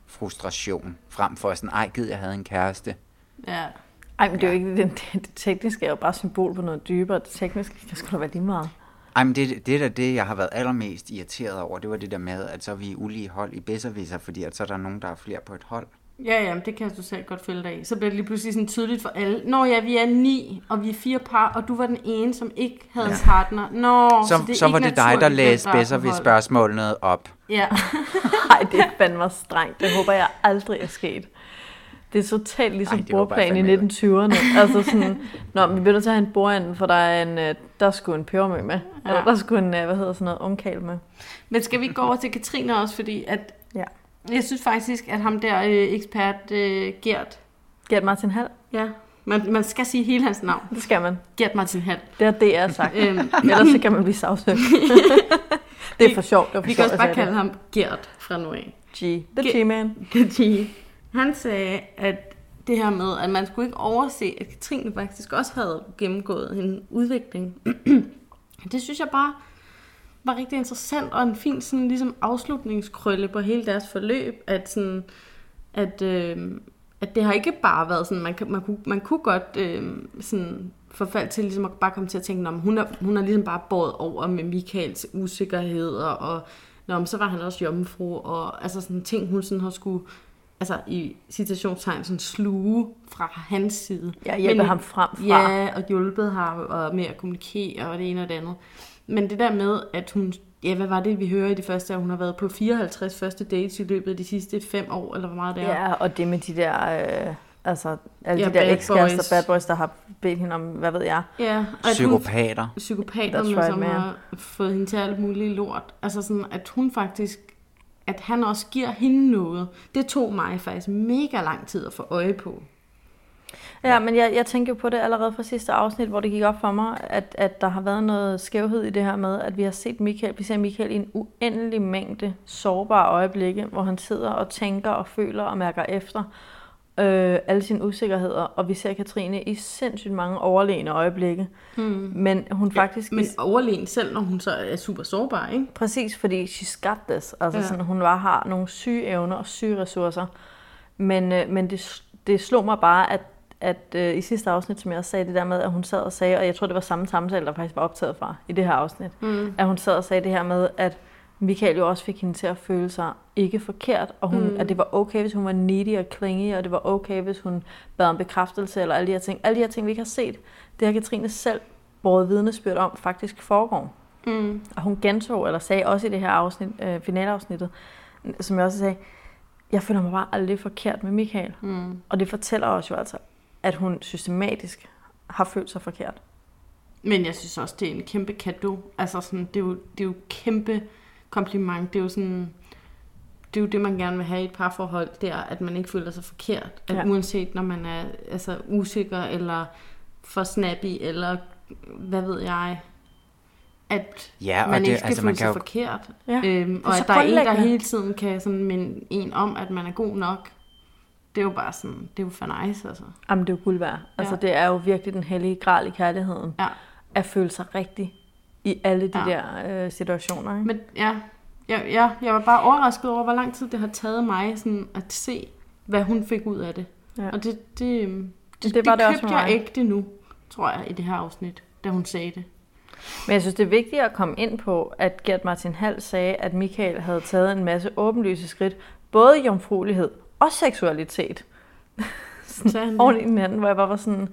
frustration, frem for sådan, ej gid jeg havde en kæreste. Ja. Ej, men det er jo ikke, det, det, det tekniske er jo bare symbol på noget dybere. Det tekniske kan sgu da være lige meget. Ej, men det, det er da det, jeg har været allermest irriteret over. Det var det der med, at så er vi i ulige hold i bedserviser, fordi at så er der nogen, der er flere på et hold. Ja, ja, men det kan du selv godt følge dig i. Så bliver det lige pludselig sådan tydeligt for alle. Nå ja, vi er ni, og vi er fire par, og du var den ene, som ikke havde ja. en partner. Nå, Så, så, det er så ikke var det dig, der læste bedservis hold. spørgsmålene op. Ja. Nej, det er fandme strengt. Det håber jeg aldrig er sket. Det er totalt ligesom Ej, bordplan i 1920'erne. altså sådan, Nå, men vi bliver nødt til at have en bordenden, for der er en, øh, der skulle en pebermø med. Ja. Eller der skulle en, øh, hvad hedder sådan noget, ungkal med. Men skal vi gå over til Katrine også, fordi at Ja. Jeg synes faktisk, at ham der øh, ekspert øh, Gert, Gert Martin Hall? ja, man, man skal sige hele hans navn. Det skal man. Gert Martin Hall. Det har DR sagt. Øhm. Ellers så kan man blive sagsøgt. det er for sjovt. Det var for Vi kan sjovt, også jeg bare kalde det. ham Gert fra nu af. G. The G-man. G. Han sagde, at det her med, at man skulle ikke overse, at Katrine faktisk også havde gennemgået en udvikling. det synes jeg bare var rigtig interessant, og en fin sådan, ligesom afslutningskrølle på hele deres forløb, at, sådan, at, øh, at det har ikke bare været sådan, man, man, kunne, man kunne godt øh, sådan forfald til ligesom at bare komme til at tænke, at hun er, hun er ligesom bare båret over med Michaels usikkerheder, og Nå, men så var han også jomfru, og altså sådan ting, hun sådan har skulle, altså i citationstegn, sådan sluge fra hans side. Ja, hjælpe ham frem fra. Ja, og hjulpet ham og med at kommunikere, og det ene og det andet. Men det der med, at hun, ja, hvad var det, vi hører i det første, at hun har været på 54 første dates i løbet af de sidste fem år, eller hvor meget det er. Ja, og det med de der, øh, altså alle Ja, de der ekskærester, boys. bad boys, der har bedt hende om, hvad ved jeg. Ja, og at Psykopater. Hun, psykopater, right, som man. har fået hende til alt muligt lort. Altså sådan, at hun faktisk, at han også giver hende noget. Det tog mig faktisk mega lang tid at få øje på. Ja, men jeg, jeg tænker jo på det allerede fra sidste afsnit, hvor det gik op for mig, at, at der har været noget skævhed i det her med, at vi har set Michael, vi ser Michael i en uendelig mængde sårbare øjeblikke, hvor han sidder og tænker og føler og mærker efter øh, alle sine usikkerheder, og vi ser Katrine i sindssygt mange overlegne øjeblikke. Mm. Men hun faktisk... Men overlegen selv, når hun så er super sårbar, ikke? Præcis, fordi she's got this. Altså Ja. ja. sådan, hun var, har nogle syge evner og syge ressourcer. Men, øh, men det, det slog mig bare, at, at øh, i sidste afsnit, som jeg også sagde, det der med, at hun sad og sagde, og jeg tror, det var samme samtale, der faktisk var optaget fra i det her afsnit, Mm. at hun sad og sagde det her med, at Michael jo også fik hende til at føle sig ikke forkert, og hun, Mm. at det var okay, hvis hun var needy og clingy, og det var okay, hvis hun bad om bekræftelse, eller alle de her ting. Alle de her ting, vi ikke har set, det har Katrine selv båret vidnesbyrd om, faktisk foregår. Mm. Og hun gentog, eller sagde også i det her afsnit, øh, finaleafsnittet, som jeg også sagde, jeg føler mig bare aldrig forkert med Michael. Mm. Og det fortæller os jo altså, at hun systematisk har følt sig forkert. Men jeg synes også, det er en kæmpe gave. Altså sådan, det er jo, det er jo kæmpe kompliment. Det er jo sådan, det er jo det, man gerne vil have i et parforhold, det er, at man ikke føler sig forkert. At Ja. uanset når man er altså, usikker, eller for snappy, eller hvad ved jeg, at Ja, og man det- ikke skal altså, føle man sig jo- forkert. Ja, Øhm, og at der er en, der hele tiden kan sådan minde en om, at man er god nok. Det er jo bare sådan, det er jo for nice, altså. Jamen, det er jo guld værd. Altså, Ja. det er jo virkelig den hellige gral i kærligheden. Ja. At føle sig rigtig i alle de Ja. der øh, situationer. Ikke? Men ja, jeg, ja, jeg var bare overrasket over, hvor lang tid det har taget mig sådan, at se, hvad hun fik ud af det. Ja. Og det, det, øhm, det, Det var det også købte jeg mig. ægte nu, tror jeg, i det her afsnit, da hun sagde det. Men jeg synes, det er vigtigt at komme ind på, at Gert Martin Hall sagde, at Michael havde taget en masse åbenlyse skridt, både i jomfruelighed og seksualitet. Det? Oven i hinanden, hvor jeg bare var sådan,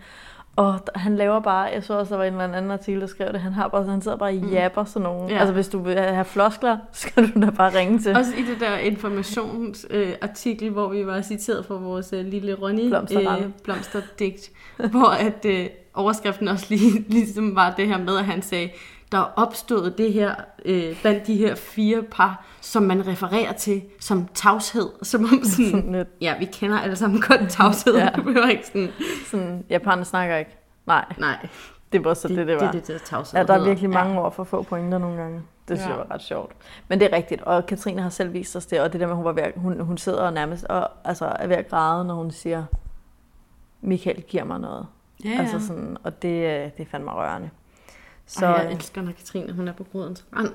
og han laver bare, jeg så også, der var en eller anden artikel, der skrev det, han, har bare, han sidder bare og japper sådan nogle. Ja. Altså hvis du vil have floskler, skal du da bare ringe til. Også i det der informationsartikel, øh, hvor vi var citeret for vores øh, lille Ronny øh, blomsterdigt, hvor at øh, overskriften også lige, ligesom var det her med, at han sagde, der er opstået det her øh, blandt de her fire par, som man refererer til som tavshed. Som om sådan, Sådan lidt. ja, vi kender alle sammen godt tavshed. Ja. ja. Du behøver ikke sådan, Sådan, japaner snakker ikke. Nej, nej, det var så det, det, det var. det, det, det tavshed Ja, der er virkelig mange ord for få pointer nogle gange. Det synes Ja. jeg var ret sjovt. Men det er rigtigt, og Katrine har selv vist os det, og det der med, at hun, var ved at, hun, hun sidder og nærmest og, altså, er ved at græde, når hun siger, Michael giver mig noget. Ja, ja. Altså sådan, og det, øh, det er fandme rørende. Så Ej, jeg elsker, når Katrine hun er på grudens rand.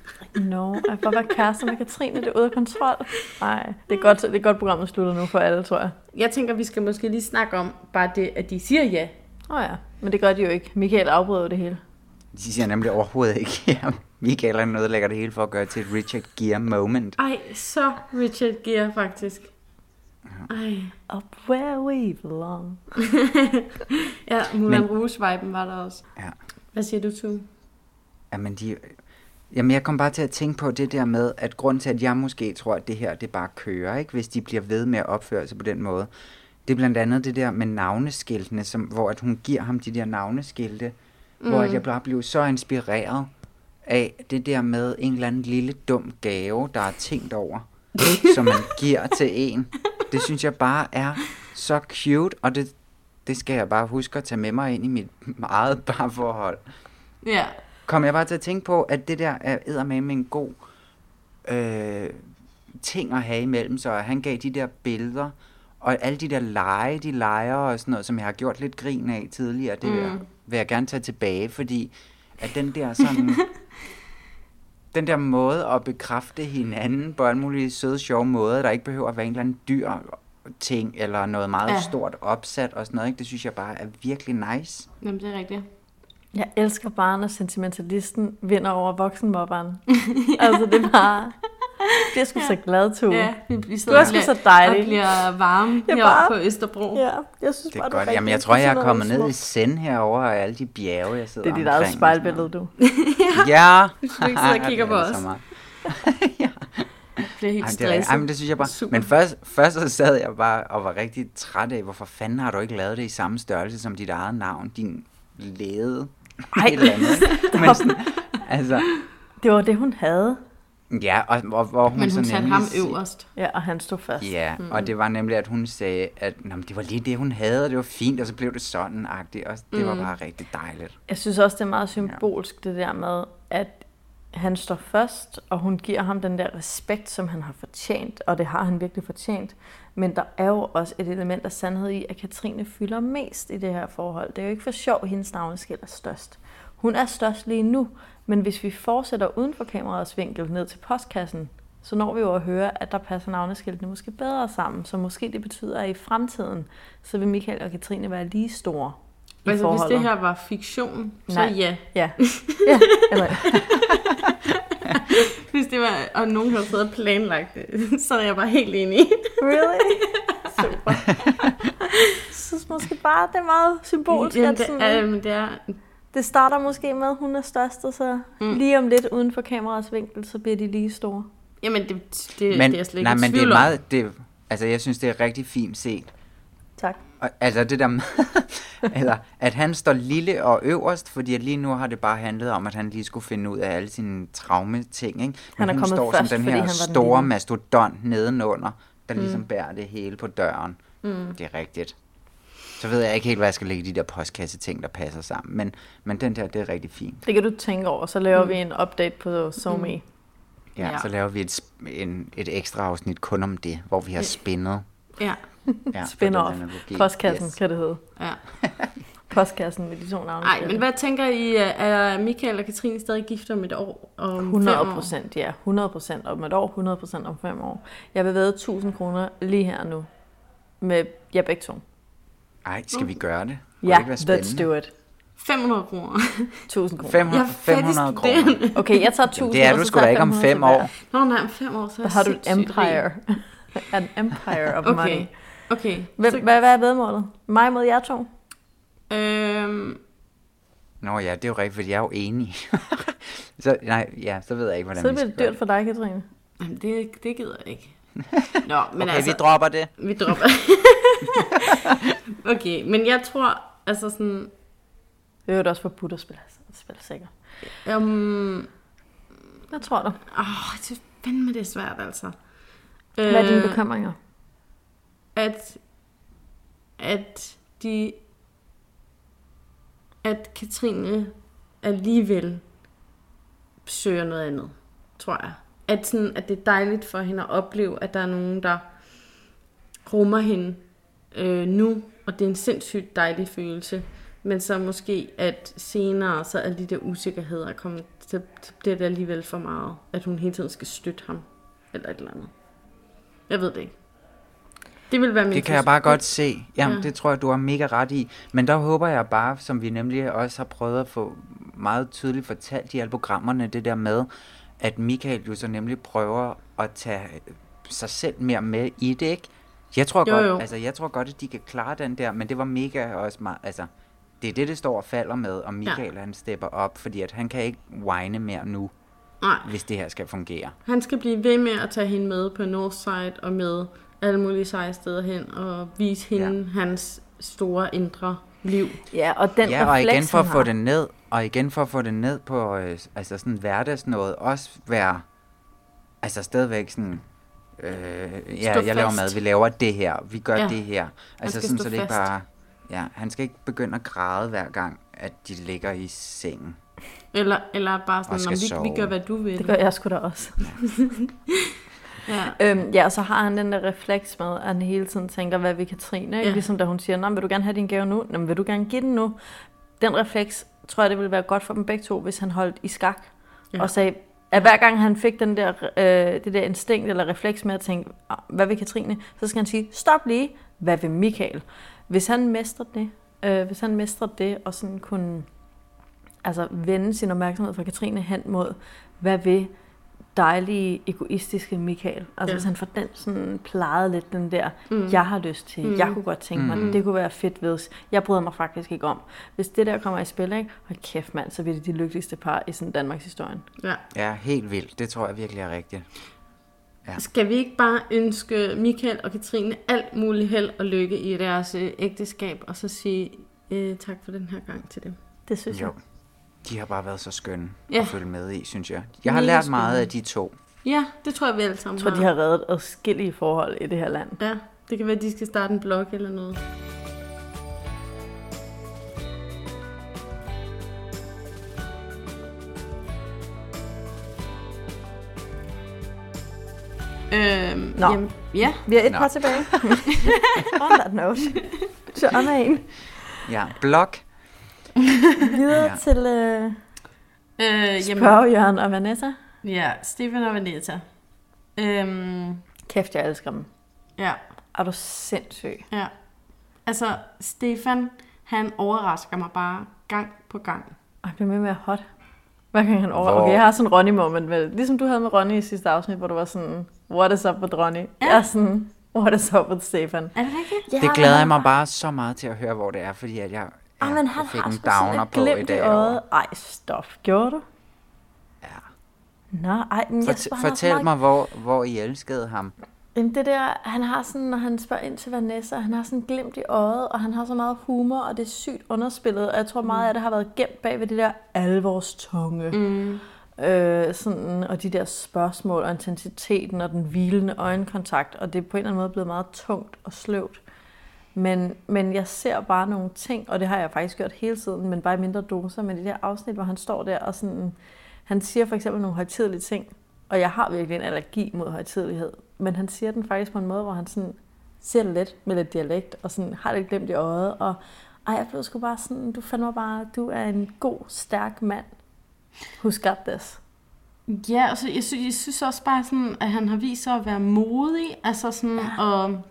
no, jeg får være kæreste med Katrine, det er ude af kontrol. Nej, det er godt, det er godt programmet slutter nu for alle, tror jeg. Jeg tænker, vi skal måske lige snakke om bare det, at de siger ja. Åh oh ja, men det gør de jo ikke. Michael afbryder det hele. De siger nemlig overhovedet ikke, ja, Michael han ødelægger det hele for at gøre til et Richard Gere moment. Ej, så Richard Gere faktisk. Ej. Up where we belong. ja, Moulin Rouge-viben var der også. Ja. Hvad siger du, Tue? Jamen, de, jamen, jeg kom bare til at tænke på det der med, at grund til, at jeg måske tror, at det her, det bare kører, ikke? hvis de bliver ved med at opføre sig på den måde. Det er blandt andet det der med navneskiltene, som, hvor at hun giver ham de der navneskilte, mm. hvor at jeg bare blev så inspireret af det der med en eller anden lille dum gave, der er tænkt over, som man giver til en. Det synes jeg bare er så cute, og det, det skal jeg bare huske at tage med mig ind i mit eget parforhold Ja. kom jeg bare til at tænke på, at det der er eddermame en god øh, ting at have imellem så Han gav de der billeder, og alle de der lege, de leger og sådan noget, som jeg har gjort lidt grin af tidligere, det mm. vil jeg gerne tage tilbage, fordi at den der sådan... den der måde at bekræfte hinanden på alle mulige søde, sjove måder, der ikke behøver at være en eller anden dyr ting, eller noget meget Ja. ja. stort opsat og sådan noget, ikke? det synes jeg bare er virkelig nice. Jamen, det er rigtigt. Jeg elsker bare, når sentimentalisten vinder over voksenmobberen. altså, det er bare... Det er sgu så glad, Tue. Ja, vi, vi Du er og sgu bliver- så dejlig. Og bliver varme Jeg bare- på Østerbro. Ja, jeg synes Det bare, er godt. rigtig Jamen, jeg tror, jeg er kommet ned i send herover af alle de bjerge, jeg sidder Det er dit eget og spejlbillede, du. Ja. Hvis du ikke sidder og kigger Det på er os. så meget. bliver helt rigtigt. stresset. Ej, men det synes jeg bare. Super. Men først, først så sad jeg bare og var rigtig træt af, hvorfor fanden har du ikke lavet det i samme størrelse som dit eget navn, din lede. Ej, Et eller andet. Men sådan, altså, Det var det, hun havde. ja, og, og hvor hun Men så hun satte nemlig ham øverst. Ja, og han stod fast. Ja, mm. og det var nemlig, at hun sagde, at Nå, det var lige det, hun havde, og det var fint, og så blev det sådan-agtigt, og det Mm. var bare rigtig dejligt. Jeg synes også, det er meget symbolsk, det der med, at han står først, og hun giver ham den der respekt, som han har fortjent, og det har han virkelig fortjent. Men der er jo også et element af sandhed i, at Katrine fylder mest i det her forhold. Det er jo ikke for sjov, at hendes navneskilt er størst. Hun er størst lige nu, men hvis vi fortsætter uden for kameraets vinkel ned til postkassen, så når vi jo at høre, at der passer navneskiltene måske bedre sammen. Så måske det betyder, at i fremtiden, så vil Michael og Katrine være lige store i Altså, hvis forholdet. det her var fiktion, så Nej. ja. Ja. ja. Eller, Hvis det var, og nogen havde siddet og planlagt det, så er jeg bare helt enig. really? Super. Jeg synes måske bare, det er meget symbolsk. Jamen, det, sådan, er, men det er... det starter måske med, at hun er størst, og så mm. lige om lidt uden for kameraets vinkel, så bliver de lige store. Jamen, det, det, Men, det er jeg slet ikke nej, men det er meget, det, altså jeg synes, det er rigtig fint set. Tak. Altså det der med, eller at han står lille og øverst, fordi at lige nu har det bare handlet om, at han lige skulle finde ud af alle sine traume-ting. Ikke? Men Han er hun kommet står først, som den her han den store lille. mastodont nedenunder, der Mm. ligesom bærer det hele på døren. Mm. Det er rigtigt. Så ved jeg ikke helt, hvad jeg skal lægge de der postkasse ting, der passer sammen. Men, men den der, det er rigtig fint. Det kan du tænke over, så laver Mm. vi en update på SoMe. Ja, Ja. ja, så laver vi et, en, et ekstra afsnit kun om det, hvor vi har spændet. Ja. Ja, den analogi. Postkassen Yes. kan det hedde. Ja. Postkassen med de to navne. Nej, men hvad tænker I, er Michael og Katrine stadig gift om et år? Om 100 fem år? procent, ja. 100 procent om et år, 100 procent om fem år. Jeg vil ved 1000 kroner lige her nu. Med jer begge to. Ej, skal vi gøre det? Kunne Ja, det let's do it. 500 kroner. 1000 kroner. 500 500 kroner. Okay, jeg tager 1000. Det er du sgu da ikke om 500 fem tilbage. år. Nå, nej, om fem år, så har du et empire. An empire of Okay. money. Okay. Hvem, så- hvad, hvad er vedmålet? Mig mod jer to? Øhm, Nå ja, det er jo rigtigt, fordi jeg er jo enig. så, nej, ja, så ved jeg ikke, hvordan Så vi skal det dyrt for dig, Katrine. Jamen, det, det gider jeg ikke. Nå, men Okay, altså, vi dropper det. Vi dropper Okay, men jeg tror, altså sådan... Det er jo også forbudt at spille, spille sikker. Um, jeg tror du. Åh, det er fandme det er svært, altså. Hvad er dine Øh, bekymringer? At, at de... At Katrine alligevel søger noget andet, tror jeg. At, sådan, at det er dejligt for hende at opleve, at der er nogen, der rummer hende øh, nu, og det er en sindssygt dejlig følelse. Men så måske, at senere, så er de der usikkerheder kommet, så, så bliver det alligevel for meget, at hun hele tiden skal støtte ham, eller et eller andet. Jeg ved det ikke. Det vil være min Det kan jeg bare godt se. Jamen, Ja. det tror jeg, du har mega ret i. Men der håber jeg bare, som vi nemlig også har prøvet at få meget tydeligt fortalt i alle programmerne, det der med, at Michael jo så nemlig prøver at tage sig selv mere med i det, ikke? Jeg tror, Jo, godt, jo. Altså, jeg tror godt, at de kan klare den der, men det var mega også meget, altså, det er det, det står og falder med, om Michael han stepper op, fordi at han kan ikke whine mere nu, Nej. hvis det her skal fungere. Han skal blive ved med at tage hende med på Northside og med alle mulige seje steder hen og vise hende ja. hans store indre liv. Ja, og den ja, og igen for at få det ned, og igen for at få det ned på øh, altså sådan hverdagsnået, også være, altså stadigvæk sådan, øh, ja, jeg laver fast. mad, vi laver det her, vi gør Ja. det her. Altså sådan, så det ikke bare, ja, han skal ikke begynde at græde hver gang, at de ligger i sengen. Eller, eller bare sådan, om vi, vi gør, hvad du vil. Det gør jeg sgu da også. ja. Øhm, ja, og så har han den der refleks med, at han hele tiden tænker, hvad vil Katrine? Ja. Ligesom da hun siger, Nå, vil du gerne have din gave nu? Nå, men vil du gerne give den nu? Den refleks, tror jeg, det ville være godt for dem begge to, hvis han holdt i skak. Ja. Ja. Og sagde, at hver gang han fik den der, øh, det der instinkt eller refleks med at tænke, "Ah, hvad vil Katrine? Så skal han sige, stop lige, hvad vil Michael? Hvis han mestrer det, øh, hvis han mestrer det, og sådan kunne altså, vende sin opmærksomhed fra Katrine hen mod, hvad vil dejlige, egoistiske Michael. Altså Ja. hvis han får den sådan plejet lidt, den der, Mm. jeg har lyst til, Mm. jeg kunne godt tænke mig, Mm. det kunne være fedt hvis, jeg bryder mig faktisk ikke om. Hvis det der kommer i spil, ikke? hold kæft mand, så bliver det de lykkeligste par i sådan Danmarks historie. Ja. Ja, helt vildt. Det tror jeg virkelig er rigtigt. Ja. Skal vi ikke bare ønske Michael og Katrine alt muligt held og lykke i deres øh, ægteskab, og så sige øh, tak for den her gang til dem? Det synes Jo. De har bare været så skønne Ja. at følge med i, synes jeg. Jeg har Mega lært meget spændende. af de to. Ja, det tror jeg, vi alle sammen Jeg tror, de har reddet adskillige forhold i det her land. Ja, det kan være, at de skal starte en blog eller noget. Øhm, Nå. Jamen, ja. Vi har et Nå. par tilbage. On that note. Så on en. Ja, blog. Videre Ja. ja. til øh, Øh, spørg Jørgen og Vanessa. Ja, Stefan og Vanessa. Øhm, Kæft, jeg elsker dem. ja, Er du sindssyg? ja. Altså, Stefan, han overrasker mig bare gang på gang. Og jeg bliver med med at hot. Hver gang han over... Hvor- Okay, jeg har sådan en Ronny-moment, vel? Ligesom du havde med Ronny i sidste afsnit, hvor du var sådan, what is up with Ronny? Ja. Jeg er sådan, what is up with Stefan? Er det rigtigt? Det glæder jeg mig bare så meget til at høre, hvor det er, fordi at jeg, Ej, ja, men jeg han har en downer på i dag. øjet. Ej, stop. Gjorde du? Ja. Nå, ej, men jeg Fort, så fortæl mig, hvor, hvor I elskede ham. Jamen det der, han har sådan, når han spørger ind til Vanessa, han har sådan glimt i øjet, og han har så meget humor, og det er sygt underspillet, og jeg tror meget af det har været gemt bag ved det der alvorstunge. Mm. Øh, sådan, og de der spørgsmål, og intensiteten, og den hvilende øjenkontakt, og det er på en eller anden måde blevet meget tungt og sløvt. Men, men jeg ser bare nogle ting, og det har jeg faktisk gjort hele tiden, men bare i mindre doser, med det der afsnit, hvor han står der og sådan, han siger for eksempel nogle højtidelige ting, og jeg har virkelig en allergi mod højtidelighed, men han siger den faktisk på en måde, hvor han sådan siger det let med lidt dialekt, og sådan har det glemt i øjet, og ej, jeg blev sgu bare sådan, du fandt mig bare, du er en god, stærk mand. Who's got this? Ja, altså, jeg, synes, jeg synes også bare sådan, at han har vist sig at være modig, altså sådan, ja. og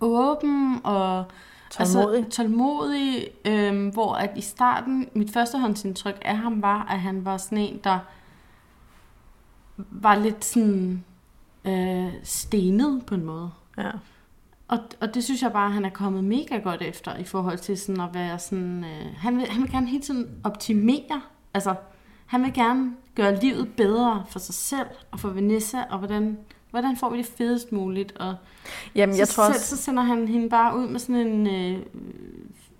åben og Tålmodig. Altså, tålmodig, øhm, hvor at i starten, mit førstehåndsindtryk af ham var, at han var sådan en, der var lidt sådan øh, stenet på en måde. Ja. Og, og det synes jeg bare, at han er kommet mega godt efter, i forhold til sådan at være sådan... Øh, han, vil, han vil gerne hele tiden optimere. Altså, han vil gerne gøre livet bedre for sig selv og for Vanessa, og hvordan, hvordan får vi det fedest muligt. Og Jamen, så, jeg tror så, også- så sender han hende bare ud med sådan en øh,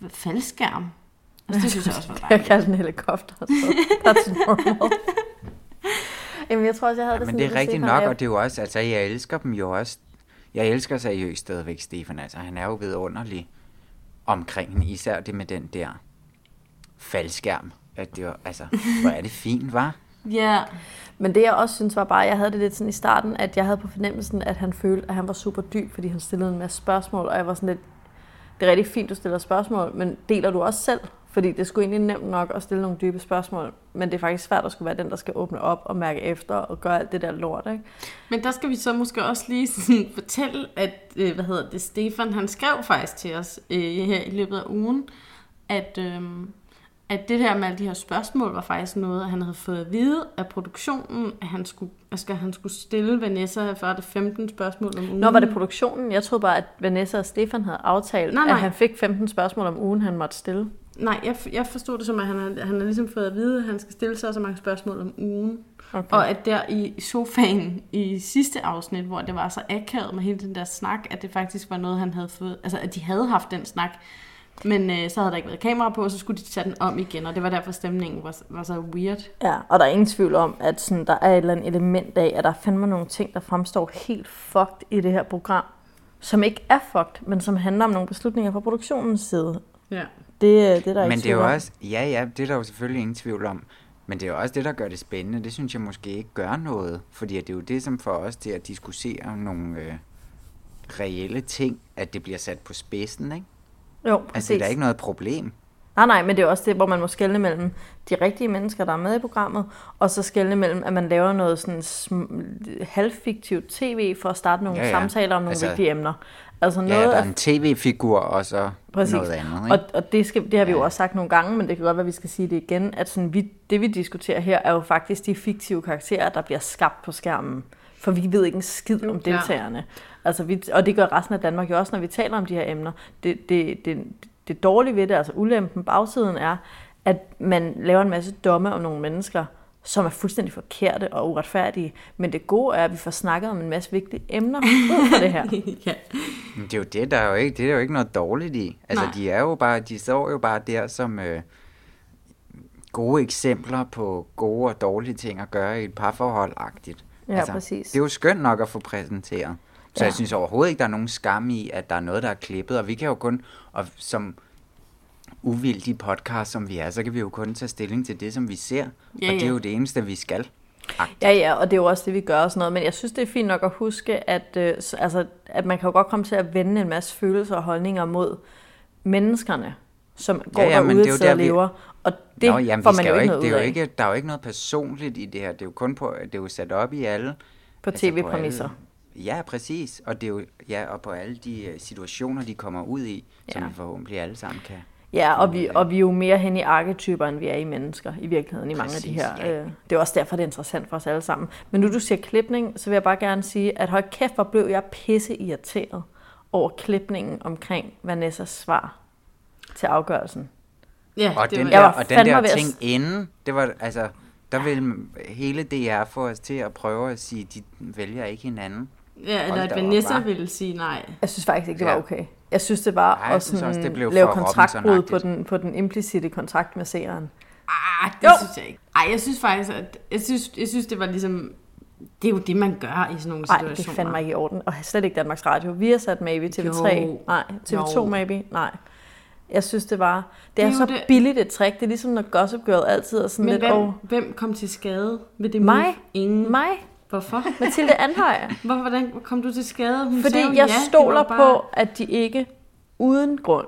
faldskærm. Altså, det synes jeg også var Jeg dejligt. kalder den helikopter, så that's normal. Jamen, jeg tror også, jeg havde det Men sådan det er rigtigt nok, og det er jo også, altså jeg elsker dem jo også. Jeg elsker seriøst stadigvæk Stefan, altså han er jo vidunderlig omkring hende, især det med den der faldskærm. At det var, altså, hvor er det fint, var? Ja. Men det jeg også synes var bare, jeg havde det lidt sådan i starten, at jeg havde på fornemmelsen, at han følte, at han var super dyb, fordi han stillede en masse spørgsmål, og jeg var sådan lidt, det er rigtig fint, du stiller spørgsmål, men deler du også selv? Fordi det skulle egentlig nemt nok at stille nogle dybe spørgsmål, men det er faktisk svært at skulle være den, der skal åbne op og mærke efter og gøre alt det der lort, ikke? Men der skal vi så måske også lige sådan fortælle, at, øh, hvad hedder det, Stefan, han skrev faktisk til os øh, her i løbet af ugen, at, øh, at det der med alle de her spørgsmål var faktisk noget, han havde fået at vide af produktionen, at han skulle, altså, han skulle stille Vanessa for det 15 spørgsmål om ugen. Nå, var det produktionen? Jeg troede bare, at Vanessa og Stefan havde aftalt, Nej, nej. at han fik 15 spørgsmål om ugen, han måtte stille. Nej, jeg, jeg forstod det som, at han har, han har ligesom fået at vide, at han skal stille sig så mange spørgsmål om ugen. Okay. Og at der i sofaen i sidste afsnit, hvor det var så akavet med hele den der snak, at det faktisk var noget, han havde fået... Altså, at de havde haft den snak, men øh, så havde der ikke været kamera på, og så skulle de tage den om igen, og det var derfor stemningen var, var så weird. Ja, og der er ingen tvivl om, at sådan, der er et eller andet element af, at der fandme nogle ting, der fremstår helt fucked i det her program, som ikke er fucked, men som handler om nogle beslutninger fra produktionens side. Ja. Det, øh, det er der ikke Men det er jo også, ja ja, det er der jo selvfølgelig ingen tvivl om. Men det er jo også det, der gør det spændende. Det synes jeg måske ikke gør noget. Fordi det er jo det, som får os til at diskutere nogle øh, reelle ting, at det bliver sat på spidsen, ikke? Jo, Altså, præcis. det er da ikke noget problem. Nej, nej, men det er også det, hvor man må skelne mellem de rigtige mennesker, der er med i programmet, og så skelne mellem, at man laver noget sådan sm- halvfiktivt tv for at starte nogle Ja, ja, ja. ja. samtaler om nogle Altså, altså, vigtige emner. Altså Ja, noget der er af en tv-figur og så Præcis. noget andet, ikke? Og, og det, skal, det har vi jo også sagt nogle gange, men det kan godt være, at vi skal sige det igen, at sådan, vi, det vi diskuterer her, er jo faktisk de fiktive karakterer, der bliver skabt på skærmen. For vi ved ikke en skid om deltagerne. Altså, vi, og det gør resten af Danmark jo også, når vi taler om de her emner. Det, det, det, det dårlige ved det, altså ulempen, bagsiden er, at man laver en masse domme om nogle mennesker, som er fuldstændig forkerte og uretfærdige. Men det gode er, at vi får snakket om en masse vigtige emner ud fra det her. ja. Men det er jo det, der er jo ikke, det er jo ikke noget dårligt i. Altså, Nej. de er jo bare, de står jo bare der som øh, gode eksempler på gode og dårlige ting at gøre i et parforhold-agtigt. Ja, altså, præcis. Det er jo skønt nok at få præsenteret. Så Ja. jeg synes overhovedet ikke, der er nogen skam i, at der er noget, der er klippet, og vi kan jo kun, og som uvildige podcast, som vi er, så kan vi jo kun tage stilling til det, som vi ser, Ja, og det er ja. jo det eneste, vi skal. Ja, ja, og det er jo også det, vi gør og sådan noget. Men jeg synes, det er fint nok at huske, at, øh, altså, at man kan jo godt komme til at vende en masse følelser og holdninger mod menneskerne, som går Ja, ja, derude det er jo og der, vi- lever. Og det Nå, jamen, får man jo ikke noget det er jo ikke, der er jo ikke noget personligt i det her. Det er jo kun på, det er jo sat op i alle. På tv-præmisser. Ja, præcis. Og det er jo, ja, og på alle de øh, situationer, de kommer ud i, som Ja. vi forhåbentlig alle sammen kan. Ja, og vi, og vi er jo mere hen i arketyper, end vi er i mennesker, i virkeligheden, i mange af de her. ja. Øh, det er også derfor, det er interessant for os alle sammen. Men nu du siger klipning, så vil jeg bare gerne sige, at hold kæft, hvor blev jeg pisse irriteret over klipningen omkring Vanessas svar til afgørelsen. Ja, og det den var- der, Jeg var og den der at ting s- inden, det var altså, der vil hele DR få os til at prøve at sige, de vælger ikke hinanden. Ja, eller at Vanessa hva'? ville sige nej. Jeg synes faktisk ikke, det var okay. Jeg synes, det var Nej, synes sådan også, det blev lave kontraktbrud på den, på den implicite kontrakt med seeren. Ah, det Jo. synes jeg ikke. Ej, jeg synes faktisk, at jeg synes, jeg synes, det var ligesom... Det er jo det, man gør i sådan nogle Nej, situationer. det er fandme ikke i orden. Og slet ikke Danmarks Radio. Vi har sat maybe TV3. Jo. Nej, TV2 Jo. maybe. Nej. Jeg synes, det var... Det, Det er, er så det- billigt et trick. Det er ligesom, når Gossip Girl altid er sådan Men lidt... hvem, Åh, hvem kom til skade ved det Mig. move? Ingen. mig, Hvorfor? Mathilde Anhøj. Hvor, hvordan kom du til skade? Hun Fordi sagde jeg ja, det stoler bare... på, at de ikke uden grund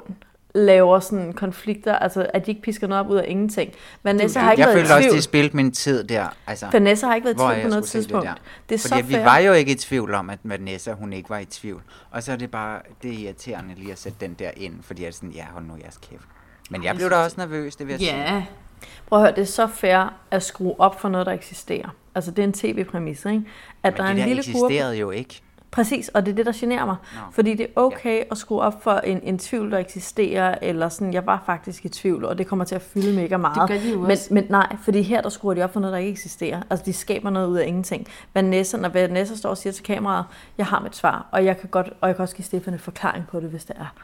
laver sådan konflikter, altså at de ikke pisker noget op ud af ingenting. Vanessa har ikke Jeg været følte i også, tvivl. de spildte min tid der. Altså, Vanessa har ikke været i tvivl jeg på noget tidspunkt. der. Det er Fordi så vi fair. var jo ikke i tvivl om, at Vanessa, hun ikke var i tvivl. Og så er det bare, det er irriterende lige at sætte den der ind, fordi jeg er sådan, ja, hold nu jeres kæft. Men jeg blev da også nervøs, det vil jeg sige. Ja, Prøv at høre, det er så fair at skrue op for noget, der eksisterer. Altså, det er en tv-præmis, ikke? At Men der er det en der lille gruppe... eksisterede jo ikke. Præcis, og det er det, der generer mig. Nå. Fordi det er okay at skrue op for en, en tvivl, der eksisterer, eller sådan, jeg var faktisk i tvivl, og det kommer til at fylde mega meget. gør de jo men, også. men nej, fordi her, der skruer de op for noget, der ikke eksisterer. Altså, de skaber noget ud af ingenting. Vanessa, når Vanessa står og siger til kameraet, jeg har mit svar, og jeg kan, godt, og jeg kan også give Stefan en forklaring på det, hvis det er.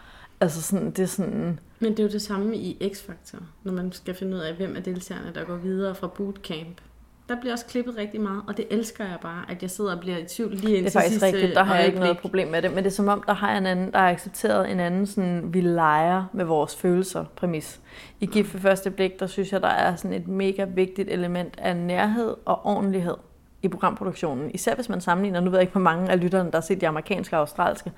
Altså, sådan, det er sådan... men det er jo det samme i X-Factor, når man skal finde ud af, hvem er deltagerne, der går videre fra bootcamp. Der bliver også klippet rigtig meget, og det elsker jeg bare, at jeg sidder og bliver i tvivl lige Det indtil er faktisk sidste rigtigt, der har jeg ikke noget problem med det, men det er som om, der har jeg en anden, der har accepteret en anden sådan, vi leger med vores følelser præmis. I Gift ved første blik, der synes jeg, der er sådan et mega vigtigt element af nærhed og ordentlighed i programproduktionen. Især hvis man sammenligner, nu ved jeg ikke, hvor mange af lytterne, der har set de amerikanske og australske,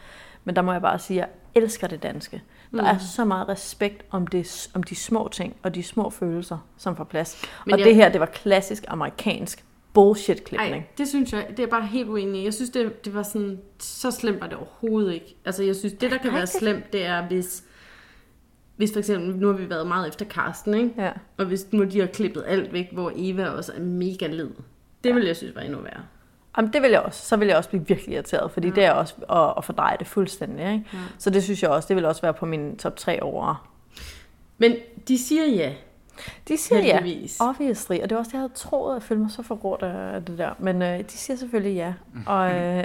men der må jeg bare sige, at elsker det danske. Der Mm. er så meget respekt om, det, om de små ting og de små følelser, som får plads. Men og jeg- det her, det var klassisk amerikansk bullshit-klipning. Nej, det synes jeg, det er bare helt uenig. Jeg synes, det, det var sådan, så slemt var det overhovedet ikke. Altså, jeg synes, det der kan være slemt, det er, hvis, hvis for eksempel, nu har vi været meget efter Karsten, ikke? Ja. Og hvis nu de har klippet alt væk, hvor Eva også er mega led. Det ja. ville jeg synes var endnu værre. Jamen, det vil jeg også. Så vil jeg også blive virkelig irriteret, fordi ja. det er også at, at fordreje det fuldstændig. Ikke? Ja. Ja. Så det synes jeg også, det vil også være på min top 3 over. Men de siger ja. De siger ja, Heldigvis. obviously, og det var også det, jeg havde troet, at følte mig så forrådt af det der. Men øh, de siger selvfølgelig ja, og, øh,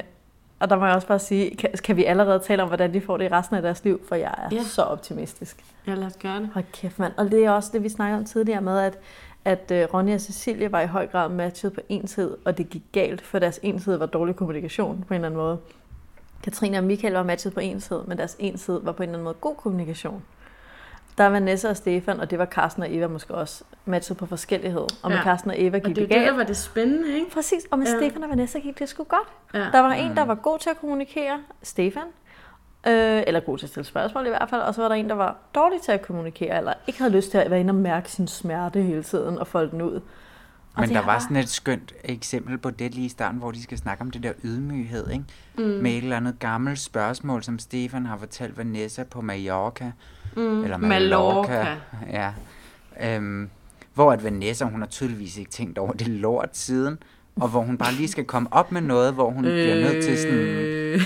og der må jeg også bare sige, kan, kan vi allerede tale om, hvordan de får det i resten af deres liv, for jeg er Ja. ja. så optimistisk. Ja, lad os gøre det. Hold kæft, mand. Og det er også det, vi snakkede om tidligere med, at, at øh, Ronja og Cecilie var i høj grad matchet på en side, og det gik galt, for deres en side var dårlig kommunikation på en eller anden måde. Katrine og Michael var matchet på en side, men deres en side var på en eller anden måde god kommunikation. Der var Vanessa og Stefan, og det var Carsten og Eva måske også, matchet på forskellighed. Og med Ja. Carsten og Eva Og gik det er det, det, der galt. var det spændende, ikke? Præcis, og med Ja. ja. Stefan og Vanessa gik det sgu godt. Ja. Der var en, der var god til at kommunikere, Stefan, øh, eller god til at stille spørgsmål i hvert fald, og så var der en, der var dårlig til at kommunikere, eller ikke havde lyst til at være inde og mærke sin smerte hele tiden og folde den ud. Og Men der var sådan et skønt eksempel på det lige i starten, hvor de skal snakke om det der ydmyghed, ikke? Mm. Med et eller andet gammelt spørgsmål, som Stefan har fortalt Vanessa på Mallorca. Mm. Eller Mallorca. Mallorca. Ja. Øhm, hvor at Vanessa, hun har tydeligvis ikke tænkt over det lort siden, og hvor hun bare lige skal komme op med noget, hvor hun øh. bliver nødt til sådan Øh.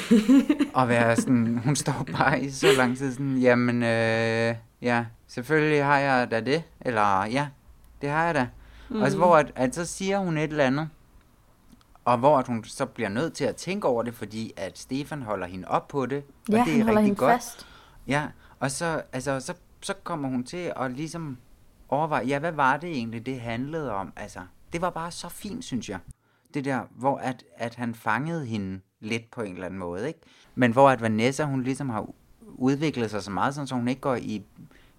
at være sådan, hun står bare i så lang tid sådan, jamen, øh, ja, selvfølgelig har jeg da det, eller ja, det har jeg da. Mm. Og så, hvor at, at så siger hun et eller andet, og hvor at hun så bliver nødt til at tænke over det, fordi at Stefan holder hende op på det, Ja, og det er rigtig godt. fast. Ja, og så, altså, så, så kommer hun til at ligesom overveje, ja, hvad var det egentlig, det handlede om? Altså, det var bare så fint, synes jeg. Det der, hvor at, at han fangede hende lidt på en eller anden måde, ikke? Men hvor at Vanessa, hun ligesom har udviklet sig så meget, sådan, så hun ikke går i,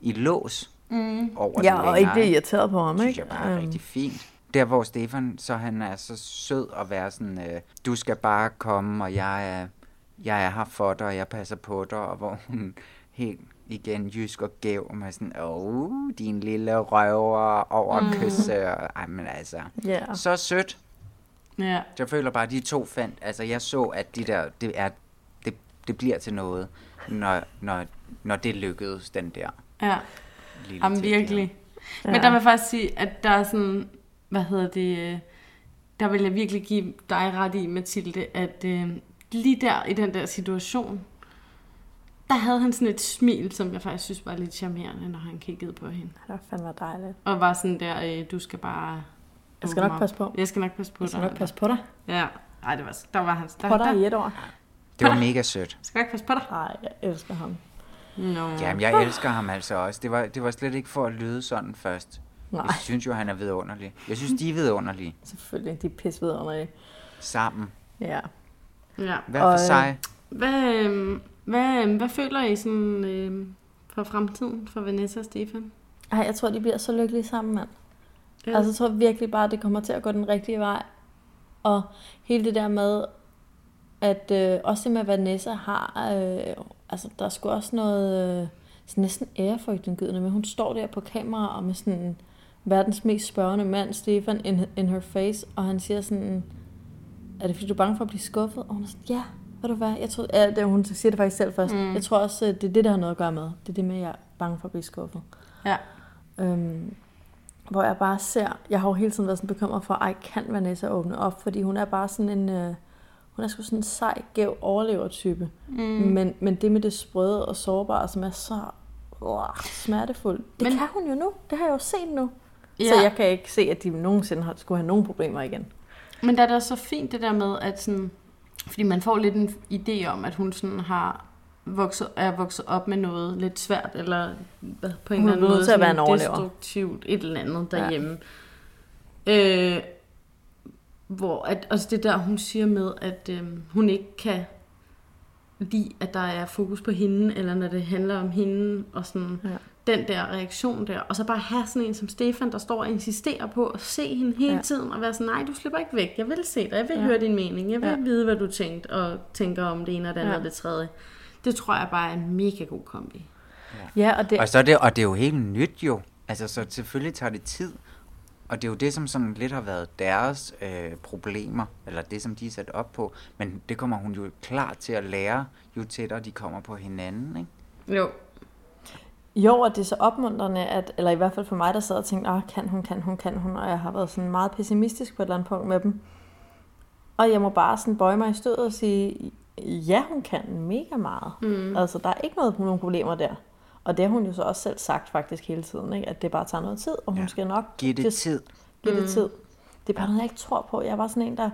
i lås Mm. over Ja, det og ikke bliver irriteret på ham, synes ikke? jeg bare er Øhm. rigtig fint. Der hvor Stefan, så han er så sød at være sådan, øh, du skal bare komme, og jeg er, jeg er her for dig, og jeg passer på dig, og hvor hun helt igen jysk og gæv med sådan, åh, din lille røver over Mm. kysse, og, ej, men altså, Ja. så sødt. Ja. Jeg føler bare, at de to fandt, altså jeg så, at de der, det er, det, det bliver til noget, når, når, når det lykkedes, den der Ja. lille Jamen virkelig. Ja. Men der vil jeg faktisk sige, at der er sådan, hvad hedder det, øh, der vil jeg virkelig give dig ret i, Mathilde, at øh, lige der i den der situation, der havde han sådan et smil, som jeg faktisk synes var lidt charmerende, når han kiggede på hende. Det var fandme dejligt. Og var sådan der, øh, du skal bare... Jeg skal nok passe på. Jeg skal nok passe på Jeg skal dig. nok passe på dig. Ja, Nej, det var, der var hans... Der, Potter der, i et år. Det var mega sødt. Skal jeg ikke passe på dig? Nej, jeg elsker ham. Nå. Jamen, jeg elsker ham altså også. Det var, det var slet ikke for at lyde sådan først. Nej. Jeg synes jo, han er vidunderlig. Jeg synes, de er vidunderlige. Selvfølgelig, de er pisse vidunderlige. Sammen. Ja. Ja. Hver for Og, sig. Hvad, øhm, hvad, øhm, hvad føler I sådan, øhm, for fremtiden for Vanessa og Stefan? Ej, jeg tror, de bliver så lykkelige sammen, mand. Ja. Altså, jeg tror virkelig bare, at det kommer til at gå den rigtige vej. Og hele det der med, at øh, også det med, at Vanessa har, øh, altså der er sgu også noget øh, sådan næsten ærefrygtindgydende med. Hun står der på kamera og med sådan verdens mest spørgende mand, Stefan, in, in her face, og han siger sådan, er det fordi, du er bange for at blive skuffet? Og hun er sådan, ja, ved du hvad, jeg tror, ja, det, hun siger det faktisk selv først. Mm. Mm. Jeg tror også, øh, det er det, der har noget at gøre med. Det er det med, at jeg er bange for at blive skuffet. Ja. Øhm, hvor jeg bare ser, jeg har jo hele tiden været sådan bekymret for, ej, kan Vanessa åbne op? Fordi hun er bare sådan en, øh, hun er sgu sådan en sej, gæv overlevertype. Mm. Men, men det med det sprøde og sårbare, som er så uh, smertefuldt, det Men- kan hun jo nu. Det har jeg jo set nu. Ja. Så jeg kan ikke se, at de nogensinde skulle have nogen problemer igen. Men der er da så fint det der med, at sådan, fordi man får lidt en idé om, at hun sådan har vokset, er vokset op med noget lidt svært, eller hvad, på en eller er anden måde til at være en overlever. destruktivt et eller andet derhjemme. Ja. Øh, hvor at, også det der, hun siger med, at øh, hun ikke kan lide, at der er fokus på hende, eller når det handler om hende, og sådan Ja. den der reaktion der. Og så bare have sådan en som Stefan, der står og insisterer på at se hende hele ja. Tiden, og være sådan, nej, du slipper ikke væk, jeg vil se dig, jeg vil ja. Høre din mening, jeg vil. Ja. vide, hvad du tænkte, og tænker om det ene og det andet Ja. og det tredje. Det tror jeg bare er en mega god kombi. Ja, og det, Og, så er det, og det er jo helt nyt jo. Altså, så selvfølgelig tager det tid. Og det er jo det, som sådan lidt har været deres øh, problemer, eller det, som de er sat op på. Men det kommer hun jo klar til at lære, jo tættere de kommer på hinanden, ikke? Jo. Jo, og det er så opmuntrende, at, eller i hvert fald for mig, der sad og tænkte, ah, kan hun, kan hun, kan hun, og jeg har været sådan meget pessimistisk på et eller andet punkt med dem. Og jeg må bare sådan bøje mig i stødet og sige, ja, hun kan mega meget. Mm. Altså, der er ikke noget, nogen problemer der. Og det har hun jo så også selv sagt faktisk hele tiden, ikke? at det bare tager noget tid, og hun Ja. skal nok Giv det tid. give det Mm. tid. Det er bare noget, jeg ikke tror på. Jeg var sådan en, der,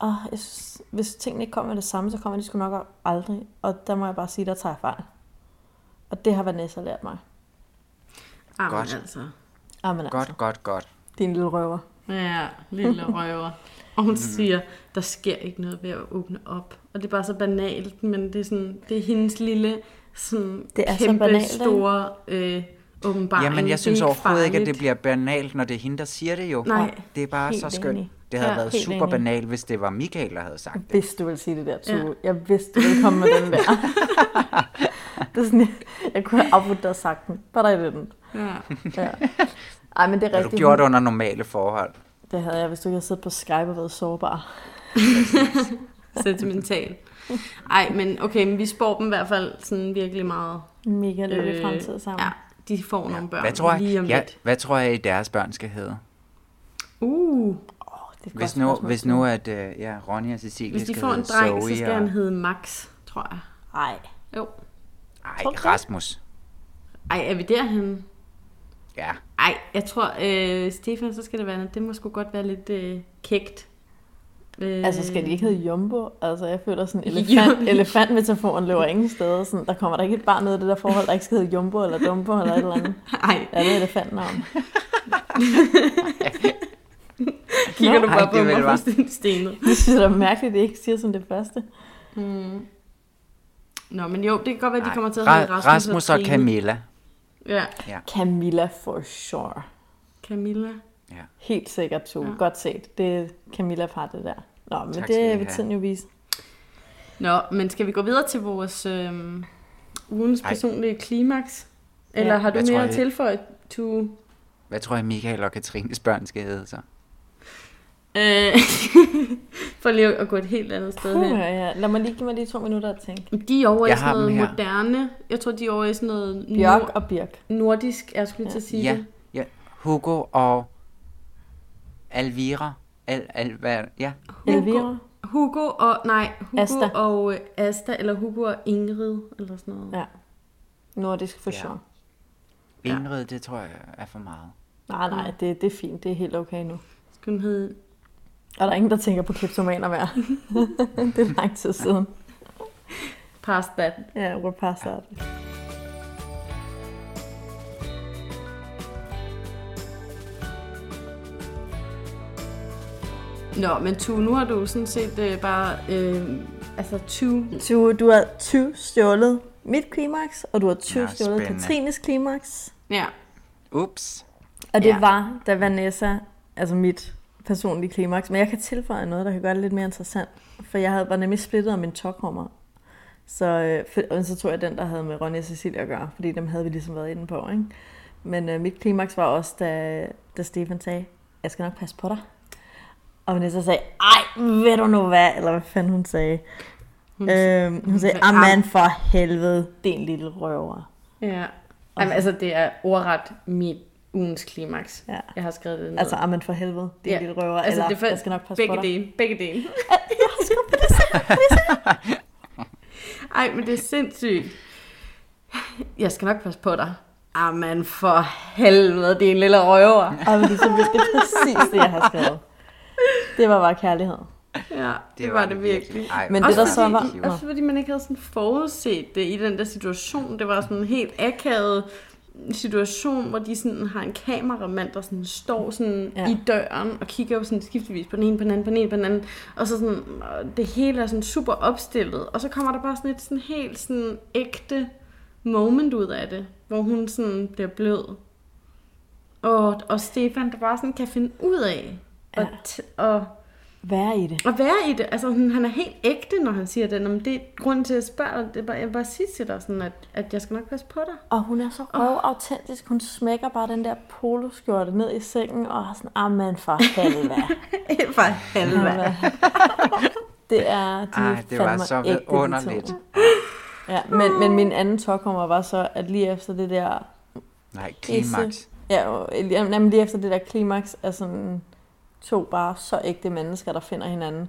åh, jeg synes, hvis tingene ikke kommer med det samme, så kommer de sgu nok aldrig. Og der må jeg bare sige, der tager jeg fejl. Og det har Vanessa lært mig. Amen, Godt. altså. Amen, altså. Godt, godt, godt. Din lille røver. Ja, lille røver. Og hun siger, der sker ikke noget ved at åbne op. Og det er bare så banalt, men det er, sådan, det er hendes lille, sådan Det er så kæmpe banalt, ikke? store øh, åbenbaring. Jamen, jeg synes er overhovedet ikke, at det farligt. bliver banalt, når det er hende, der siger det jo. Nej, det er bare helt så skønt. enig. Det havde Ja, været super enig. banalt, hvis det var Michael, der havde sagt det. vidste, du ville sige det der, Tue. Ja. Ja. Jeg vidste, du ville komme med den der. det er sådan, jeg, jeg kunne have afbrudt dig og sagt den. But I didn't. Ja. Ja. Ej, men det er Har du rigtigt. gjort det under normale forhold? Det havde jeg, hvis du ikke havde siddet på Skype og været sårbar. Sentimental. Ej, men okay, men vi spår dem i hvert fald sådan virkelig meget. Mega lykkelig Øh, fremtid sammen. Ja, de får nogle børn Hvad tror, lige om jeg, ja, lidt. hvad tror jeg, deres børn skal hedde? Uh, Det er Hvis nu, hvis nu at uh, ja, Ronny og Cecilie hvis de får en dreng, så Zoe skal og... han hedde Max, tror jeg. Ej, Jo. Ej, Tror du det? Rasmus. Ej, er vi derhenne? Ja, Ej, jeg tror, øh, Stefan, så skal det være, det må sgu godt være lidt øh, kægt. Øh, altså skal de ikke hedde Jumbo? Altså jeg føler sådan, elefant, elefantmetaforen løber ingen steder. Sådan, der kommer der ikke et barn ud af det der forhold, der ikke skal hedde Jumbo eller Dumbo eller et eller andet. Ej, Er det elefantnavn? kigger du ej, bare på det mig fuldstændig stenet. Det synes jeg er mærkeligt, at det ikke siger som det første. Mm. Nå, men jo, det kan godt være, at de Nej, kommer til at hedde Ra- Rasmus, Rasmus og Trine. Camilla. Ja, Camilla for sure. Camilla. Helt sikkert, to. Ja. Ja. Godt set. Det er Camilla fra det der. Nå, men Tak det vil tiden jo vise. Nå, men skal vi gå videre til vores øh, ugens Ej. personlige klimaks? Eller Ja. har du Hvad mere at tilføje? To... Hvad tror jeg, Michael og Katrines børn skal hedde så? Øh, for lige at gå et helt andet sted Puh, hen. ja, ja. Lad mig lige give mig lige to minutter at tænke. De er over i Jeg sådan har noget moderne. Jeg tror, de er over i sådan noget Bjørk nord- og Birk. nordisk. Jeg skulle lige til at sige Ja, det. ja. Hugo og Alvira. Al, al, hvad, ja. Hugo, Elvira. Hugo og, nej, Hugo Asta. og øh, Asta, eller Hugo og Ingrid, eller sådan noget. Ja. Nordisk for Ja. sure. Ja. Ingrid, det tror jeg er for meget. Nej, nej, det, det er fint. Det er helt okay nu. Skal hun hedde Og der er ingen, der tænker på kleptomaner mere. det er lang tid siden. Past that. Ja, we're past that. Nå, men Tu, nu har du sådan set øh, bare... Øh, altså, Tu... Tu, du har 20 stjålet mit klimaks, og du har 20 Nå, stjålet spændende. Katrines klimaks. Ja. Ups. Og det ja. var, da Vanessa, altså mit personlige klimaks, men jeg kan tilføje noget, der kan gøre det lidt mere interessant. For jeg havde, var nemlig splittet om min toknummer. Så, øh, for, og så tog jeg den, der havde med Ronja og Cecilia at gøre, fordi dem havde vi ligesom været inde på. Ikke? Men øh, mit klimaks var også, da, da Stefan sagde, jeg skal nok passe på dig. Og Vanessa sagde, ej, ved du nu hvad? Eller hvad fanden hun sagde. Hun, øhm, hun sagde, sagde, amen "Am." for helvede, en lille røver. Ja. Jamen, altså, det er ordret mit ugens klimaks. Ja. Jeg har skrevet det ned. Altså, amen for helvede, det er en lille røver. Altså, eller, det for, jeg skal nok passe begge på dig. dele. Begge dele. Ej, men det er sindssygt. Jeg skal nok passe på dig. Amen, for helvede, det er en lille røver. Ej, men det, er så vildt. det er præcis det, jeg har skrevet. Det var bare kærlighed. Ja, det, det var var det det virkelig. virkelig. Ej, Men også det, der så fordi, var- Også fordi man ikke havde sådan forudset det i den der situation. Det var sådan helt akavet situation, hvor de sådan har en kameramand, der sådan står sådan ja. Ja. i døren og kigger jo sådan skiftevis på den ene, på den anden, på den ene, på den anden. Og så sådan, og det hele er sådan super opstillet. Og så kommer der bare sådan et sådan helt sådan ægte moment ud af det, hvor hun sådan bliver blød. Og, og Stefan, der bare sådan kan finde ud af Ja. at, t- og Være i det. at være i det. Altså, han, han er helt ægte, når han siger det. Nå, men det er grunden til, at jeg spørger dig. Det er bare, jeg bare sige til dig, sådan, at, at jeg skal nok passe på dig. Og hun er så røv autentisk. Hun smækker bare den der poloskjorte ned i sengen og har sådan, amen for helvede. For helvede. det er, de Ej, det var så ægte, de vidunderligt. to. Ja, men, men min anden tokkommer var så, at lige efter det der... Nej, klimaks. Ja, jamen lige efter det der klimaks er sådan to bare så ægte mennesker, der finder hinanden.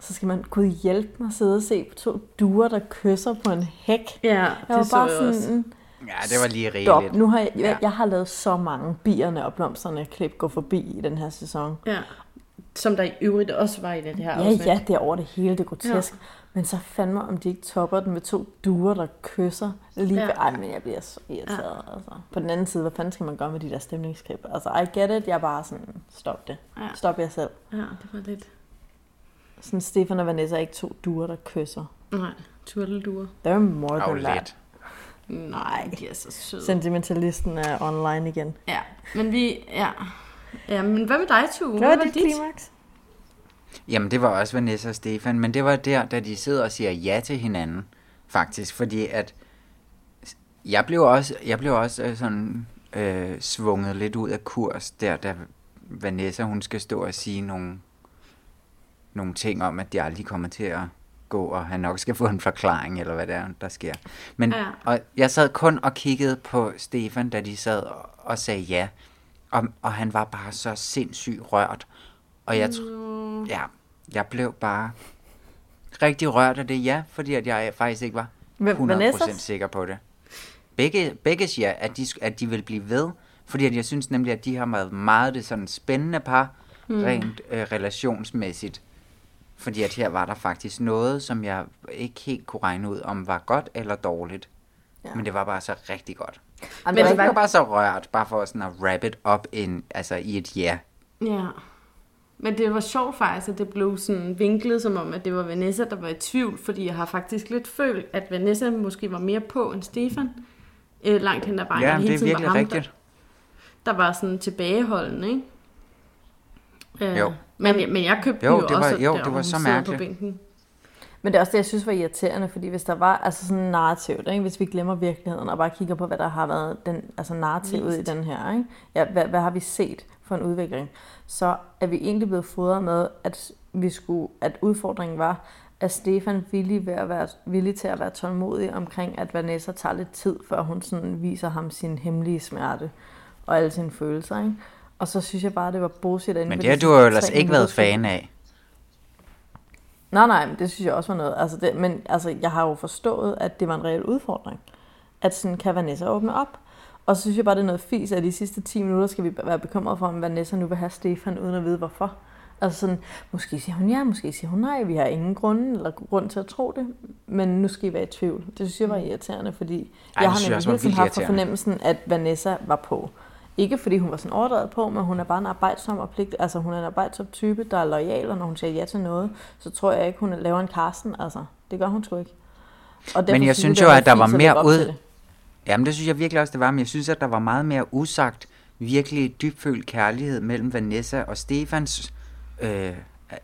Så skal man kunne hjælpe mig at sidde og se på to duer, der kysser på en hæk. Ja, Jeg var det så bare jeg også. sådan, Ja, det var lige Stop. rigeligt. Nu har jeg, jeg, Ja. jeg har lavet så mange bierne og blomsterne klip gå forbi i den her sæson. Ja. Som der i øvrigt også var i det her Ja, afsnit. ja, det er over det hele, det er grotesk. Ja. Men så fandme, om de ikke topper den med to duer, der kysser lige Ja. Ej, men jeg bliver så irriteret. Ja. Altså. På den anden side, hvad fanden skal man gøre med de der stemningsklip? Altså, I get it, jeg er bare sådan, stop det. Ja. Stop jer selv. Ja, det var lidt... Sådan, Stefan og Vanessa er ikke to duer, der kysser. Nej, turtelduer. They're more than that. Nej, de er så søde. Sentimentalisten er online igen. Ja, men vi... Ja. ja, men hvad med dig, Tue? Hvad var dit klimaks? Jamen, det var også Vanessa og Stefan, men det var der, da de sidder og siger ja til hinanden, faktisk, fordi at jeg blev også, jeg blev også øh, sådan øh, svunget lidt ud af kurs, der da Vanessa, hun skal stå og sige nogle, nogle ting om, at de aldrig kommer til at gå, og han nok skal få en forklaring, eller hvad det er, der sker. Men, Ja. og jeg sad kun og kiggede på Stefan, da de sad og, og sagde ja, og, og han var bare så sindssygt rørt, og jeg, tr- ja, jeg blev bare rigtig rørt af det ja, fordi at jeg faktisk ikke var Hvem- 100% Vanessas? sikker på det. Begge, begges ja, at de, at de vil blive ved, fordi at jeg synes nemlig, at de har været meget det sådan spændende par, Mm. rent øh, relationsmæssigt. Fordi at her var der faktisk noget, som jeg ikke helt kunne regne ud, om var godt eller dårligt. Ja. Men det var bare så rigtig godt. Men Men det var- var bare så rørt, bare for sådan at wrap it up in, altså i et ja. Ja. Men det var sjovt faktisk, at det blev sådan vinklet, som om, at det var Vanessa, der var i tvivl, fordi jeg har faktisk lidt følt, at Vanessa måske var mere på end Stefan. Øh, langt hen ad vejen. Ja, det hele er tiden var virkelig ham, rigtigt. Der, der var sådan tilbageholdende, ikke? Øh, Jo. Men, men jeg købte Jo, jo, det var- også, jo, der, det var så mærkeligt. På bænken. Men det er også det, jeg synes var irriterende, fordi hvis der var altså sådan narrativt, ikke? hvis vi glemmer virkeligheden og bare kigger på, hvad der har været den, altså narrativet i Vist. den her, ikke? Ja, hvad, hvad har vi set for en udvikling, så er vi egentlig blevet fodret med, at, vi skulle, at udfordringen var, at Stefan villig, ved at være, villig til at være tålmodig omkring, at Vanessa tager lidt tid, før hun sådan viser ham sin hemmelige smerte og alle sine følelser. Ikke? Og så synes jeg bare, det var bullshit. Men det har du jo ellers ikke været fan af. Nej, nej, men det synes jeg også var noget. Altså det, men altså, jeg har jo forstået, at det var en reel udfordring. At sådan, kan Vanessa åbne op? Og så synes jeg bare, det er noget fis, at de sidste 10 minutter skal vi være bekymrede for, om Vanessa nu vil have Stefan, uden at vide hvorfor. Altså sådan, måske siger hun ja, måske siger hun nej, vi har ingen grund eller grund til at tro det, men nu skal I være i tvivl. Det synes jeg var irriterende, fordi Ej, jeg har nemlig hele tiden haft for fornemmelsen, at Vanessa var på. Ikke fordi hun var sådan overdrevet på, men hun er bare en arbejdsom og pligt. Altså hun er en arbejdsom type, der er lojal, og når hun siger ja til noget, så tror jeg ikke, hun laver en Karsten. Altså, det gør hun sgu ikke. Og Men jeg synes jo, at der var mere ud... Jamen, det synes jeg virkelig også, det var. Men jeg synes, at der var meget mere usagt, virkelig dybfølt kærlighed mellem Vanessa og Stefans øh,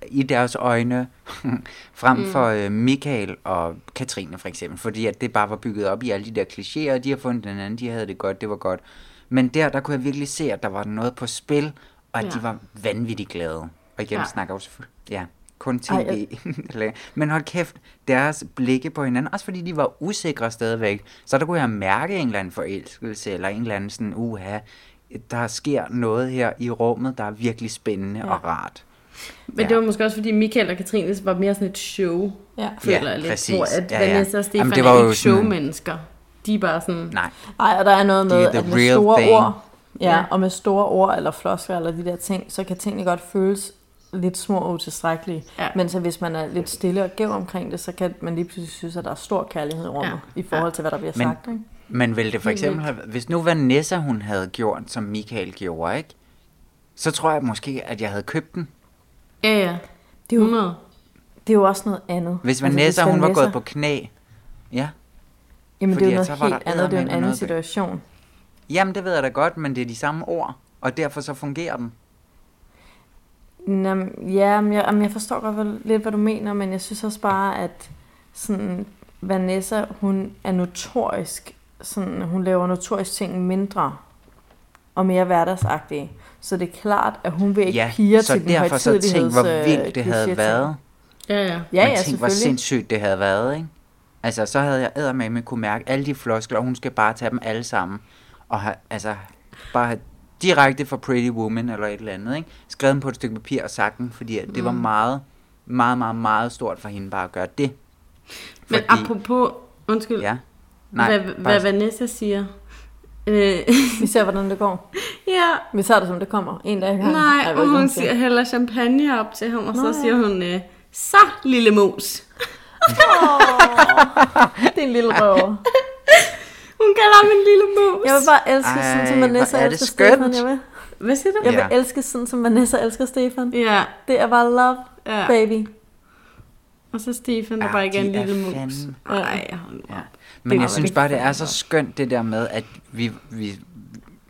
i deres øjne, frem Mm. for øh, Michael og Katrine for eksempel. Fordi at det bare var bygget op i alle de der klichéer, de har fundet den anden, de havde det godt, det var godt. Men der, der kunne jeg virkelig se, at der var noget på spil, og at Ja. de var vanvittigt glade. Og igen Ja. snakker jo selvfølgelig, ja, kun Ej, tv. Eller- Men hold kæft, deres blikke på hinanden, også fordi de var usikre stadigvæk, så der kunne jeg mærke en eller anden forelskelse, eller en eller anden sådan, uha, der sker noget her i rummet, der er virkelig spændende Ja. ja. og rart. Men det var måske også, fordi Michael og Katrine var mere sådan et show, Ja. føler Ja, jeg lidt. præcis. Hvor at Ja, ja. Vanessa og Stefan Jamen, det er var jo ikke showmennesker. De er bare sådan... Nej. Ej, og der er noget med, er at med store thing. ord, ja, Ja. ja, og med store ord eller floskler eller de der ting, så kan tingene godt føles lidt små og utilstrækkelige. Ja. Men så hvis man er lidt stille og gæv omkring det, så kan man lige pludselig synes, at der er stor kærlighed i rummet, Ja. i forhold til, hvad der bliver Men, sagt. Ikke? men ville det for eksempel have, hvis nu Vanessa hun havde gjort, som Michael gjorde, ikke? Så tror jeg måske, at jeg havde købt den. Ja, ja. Det er jo, 100. det er jo også noget andet. Hvis Vanessa, altså, hun var gået på knæ. Ja. Jamen Fordi det er jo noget helt der andet, det er en anden bag. situation. Jamen, det ved jeg da godt, men det er de samme ord. Og derfor så fungerer den. Nå, ja, men jeg, jamen, jeg forstår godt hvad, lidt, hvad du mener, men jeg synes også bare, at sådan, Vanessa, hun er notorisk, sådan, hun laver notorisk ting mindre og mere hverdagsagtige. Så det er klart, at hun vil ikke Ja, piger så til den derfor så tænk, hvor vildt det havde været. Ja, ja. Ja, Men ja, tænk, hvor sindssygt det havde været, ikke? Altså, så havde jeg eddermame kunne mærke alle de floskler, og hun skal bare tage dem alle sammen. Og have, altså, bare have direkte fra Pretty Woman eller et eller andet, ikke? Skrevet dem på et stykke papir og sagt dem, fordi at det var Mm. meget, meget, meget, meget stort for hende bare at gøre det. Men Fordi- apropos... Undskyld. Ja. Nej, hvad, bare- hvad Vanessa siger. Øh, Vi ser, hvordan det går. ja. Vi tager det, som det kommer. En dag. Nej, Ej, jeg ved og hun siger, hælder champagne op til ham, og Nå, så siger hun, øh, så lille mus. det er en lille røver. Hun kalder ham en lille mus. Jeg vil bare elske Ej, sådan, som Vanessa er det elsker skønt. Stefan. Jeg vil. Hvad siger du? Jeg vil Ja. elske sådan, som Vanessa elsker Stefan. Ja. Det er bare love, Ja. baby. Og så Stefan, der Ja, bare ikke er en lille mus. Ej, Ja. Men Det jeg synes bare, det er så skønt, det der med, at vi, vi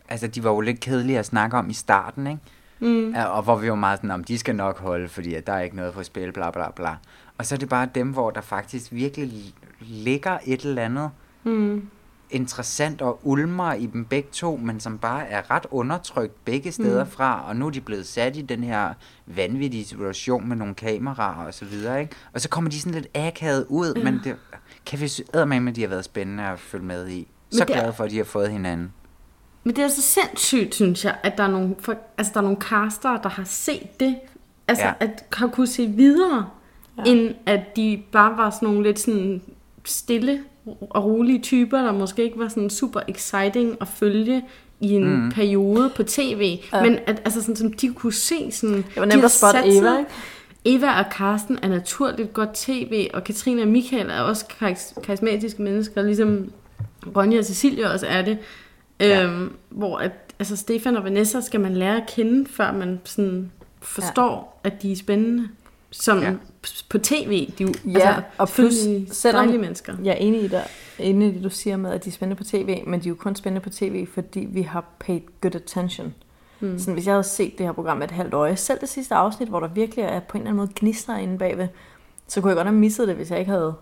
altså de var jo lidt kedelige at snakke om i starten, ikke? Mm. Og hvor vi var meget sådan, om de skal nok holde, fordi at der er ikke noget på spil, bla bla bla. Og så er det bare dem, hvor der faktisk virkelig ligger et eller andet Mm. Interessant og ulmer i dem begge to, men som bare er ret undertrykt begge steder Mm. fra, og nu er de blevet sat i den her vanvittige situation med nogle kameraer og så videre, ikke? Og så kommer de sådan lidt akavet ud, Ja. men det kan vi med, at de har været spændende at følge med i. Men Så er- glade for, at de har fået hinanden. Men det er så sindssygt, synes jeg, at der er nogle, for, altså, der er nogle caster, der har set det. Altså, ja. at har kunne se videre, ja. end at de bare var sådan nogle lidt sådan stille og rolige typer, der måske ikke var sådan super exciting at følge i en Mm. periode på tv. Ja. Men at, altså sådan, som de kunne se sådan... Det var de nemt at spotte Eva, ikke? Eva og Karsten er naturligt godt tv, og Katrine og Michael er også karis- karismatiske mennesker, ligesom Ronja og Cecilia også er det. Ja. Øhm, hvor at, altså Stefan og Vanessa skal man lære at kende, før man sådan forstår, ja. at de er spændende. Som Ja. på tv, de er Ja, altså, og plus, selvom dejlige mennesker. jeg er enig i, dig, enig i det, du siger med, at de er spændende på tv, men de er jo kun spændende på tv, fordi vi har paid good attention. Mm. Sådan, hvis jeg havde set det her program et halvt øje, selv det sidste afsnit, hvor der virkelig er på en eller anden måde gnister inde bagved, så kunne jeg godt have misset det, hvis jeg ikke havde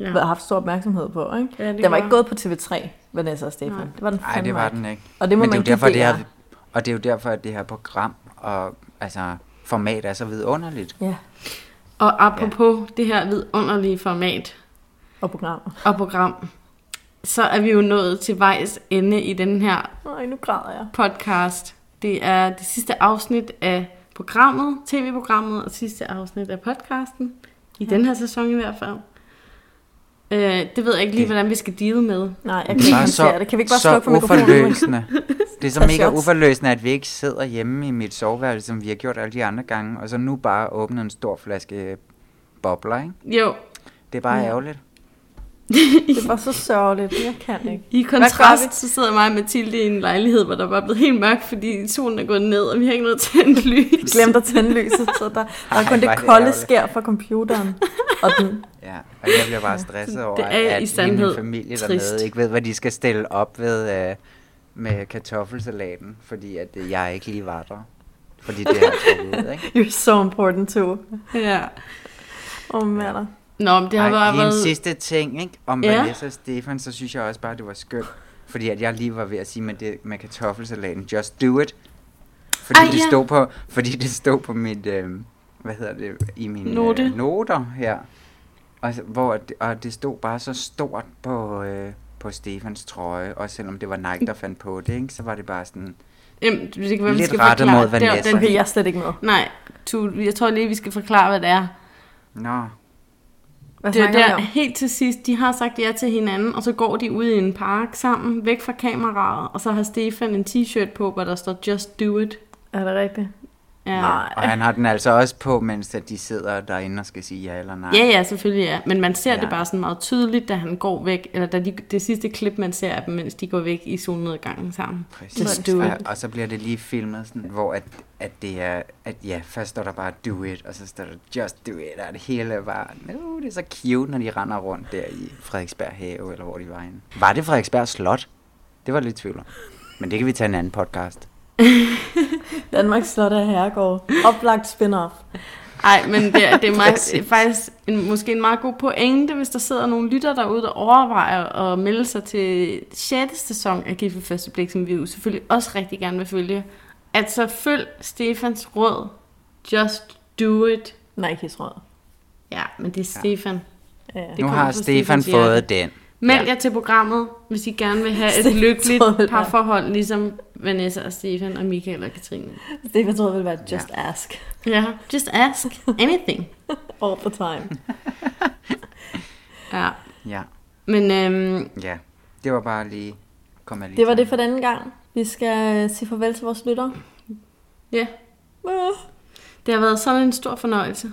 Ja. haft stor opmærksomhed på. Ikke? Ja, det den var ikke gået på TV3, Vanessa og Stefan. Nej. Det var den Nej, det var den ikke. Og det må Men man det er jo derfor, det her, Og det er jo derfor, at det her program og altså, format er så vidunderligt. Ja. Og apropos ja. det her vidunderlige format Og program. og program, så er vi jo nået til vejs ende i den her Nej, nu græder jeg. podcast. Det er det sidste afsnit af programmet, tv-programmet, og sidste afsnit af podcasten. I Ja. den her sæson i hvert fald. Øh, det ved jeg ikke lige, hvordan vi skal deale med. Nej, jeg kan ikke håndtere det. Kan vi ikke bare så slukke for mikrofonen? Det er så mega shots. uforløsende, at vi ikke sidder hjemme i mit soveværelse, som vi har gjort alle de andre gange, og så nu bare åbner en stor flaske bobler, ikke? Jo. Det er bare Ja. ærgerligt. Det var så sørgeligt. Jeg kan ikke. I kontrast, så sidder mig og Mathilde i en lejlighed, hvor der var blevet helt mørkt, fordi solen er gået ned, og vi har ikke noget tændt lys. Glemte at tænde lyset, så der, der er Ej, kun hvor det er det kolde ærgerligt. skær fra computeren. Og den, Ja, og jeg bliver bare stresset over, Det er i at sandhed min familie trist. dernede ikke ved, hvad de skal stille op ved øh, med kartoffelsalaten, fordi at øh, jeg ikke lige var der. Fordi det har trukket ud, ikke? you're so important too. Ja. Åh, oh, matter. Nå, men det har Ej, bare lige en været... sidste ting, ikke? Om Ja. Vanessa og Stefan, så synes jeg også bare, det var skønt. Fordi at jeg lige var ved at sige med, det, med kartoffelsalaten, just do it. Fordi, Ej, det ja. stod på, fordi det stod på mit, øh, hvad hedder det, i mine Note. Øh, noter her. Og, hvor, det- og det stod bare så stort på, øh, på Stefans trøje, også selvom det var Nike, der fandt på det, ikke? så var det bare sådan, Jamen, det kan være, vi Lidt skal rettet forklare. mod Vanessa. den- Okay, jeg er slet ikke med. Nej, tu, jeg tror lige, vi skal forklare, hvad det er. nå, Hvad Det er vi der helt til sidst, de har sagt ja til hinanden, og så går de ud i en park sammen, væk fra kameraet, og så har Stefan en t-shirt på, hvor der står Just Do It. Er det rigtigt? Ja. Nej. og han har den altså også på, mens at de sidder derinde og skal sige ja eller nej. Ja, ja, selvfølgelig ja. Men man ser ja. Det bare sådan meget tydeligt, da han går væk, eller da de, det sidste klip, man ser af dem, mens de går væk i solnedgangen sammen. Præcis. Just do it. Og, og så bliver det lige filmet sådan, hvor at, at det er, at ja, først står der bare do it, og så står der just do it, og det hele er bare, no, det er så cute, når de render rundt der i Frederiksberg Have, eller hvor de var henne. Var det Frederiksberg Slot? Det var lidt tvivl om. Men det kan vi tage en anden podcast. Danmarks Slot af Herregård. Oplagt spin-off. Ej, men det, er- det er meget, faktisk en, måske en meget god pointe, hvis der sidder nogle lytter derude, der overvejer at melde sig til 6. sæson af Gift ved første blik, som vi jo selvfølgelig også rigtig gerne vil følge. At så følg Stefans råd. Just do it. Nike's råd. Ja, men det er Stefan. Ja. Det nu har Stefan fået den. Meld jer til programmet, hvis I gerne vil have et Stefan lykkeligt det parforhold, ligesom Vanessa og Stefan og Michael og Katrine. Stefan troede, det ville være just ask. Ja, just ask anything. All the time. Ja, Ja, men øhm, ja. Det var bare lige, kom lige Det var det for denne gang. Vi skal sige farvel til vores lyttere. ja, det har været sådan en stor fornøjelse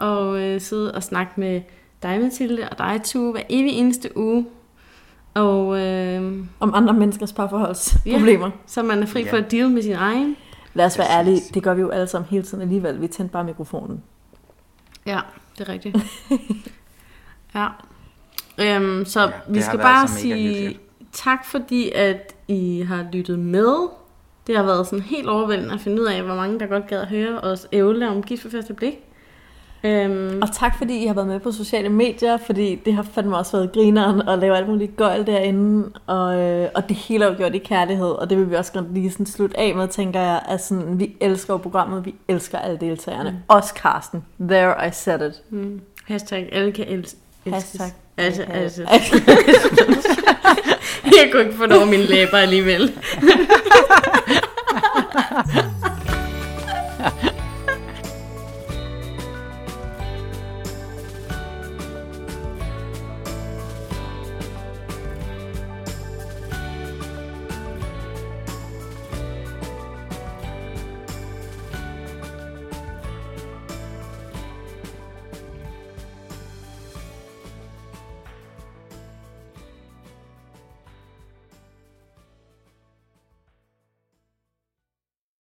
at øh, sidde og snakke med dig, Mathilde, og dig, Tue, hver evig eneste uge. Og øh, Om andre menneskers parforholdsproblemer. så man er fri Ja. for at deal med sin egen. Lad os være ærlige, det gør vi jo alle sammen hele tiden alligevel. Vi tændte bare mikrofonen. Ja, det er rigtigt. ja. Øhm, så Ja, ja, vi skal bare så mega sige hyggeligt. tak, fordi at I har lyttet med. Det har været sådan helt overvældende at finde ud af, hvor mange der godt gad at høre os ævle om gift ved første blik. Øhm, Og tak fordi I har været med på sociale medier, fordi det har fandme også været grineren at lave alt muligt gøjl derinde, og, øh, og det hele er jo gjort i kærlighed, og det vil vi også godt lige sådan slutte af med, tænker jeg, at sådan, vi elsker programmet, vi elsker alle deltagerne, mm. også Karsten. There I said it. mm, hashtag alle kan els- elskes. Hashtag Altså, altså. Jeg kunne ikke få det over mine læber alligevel.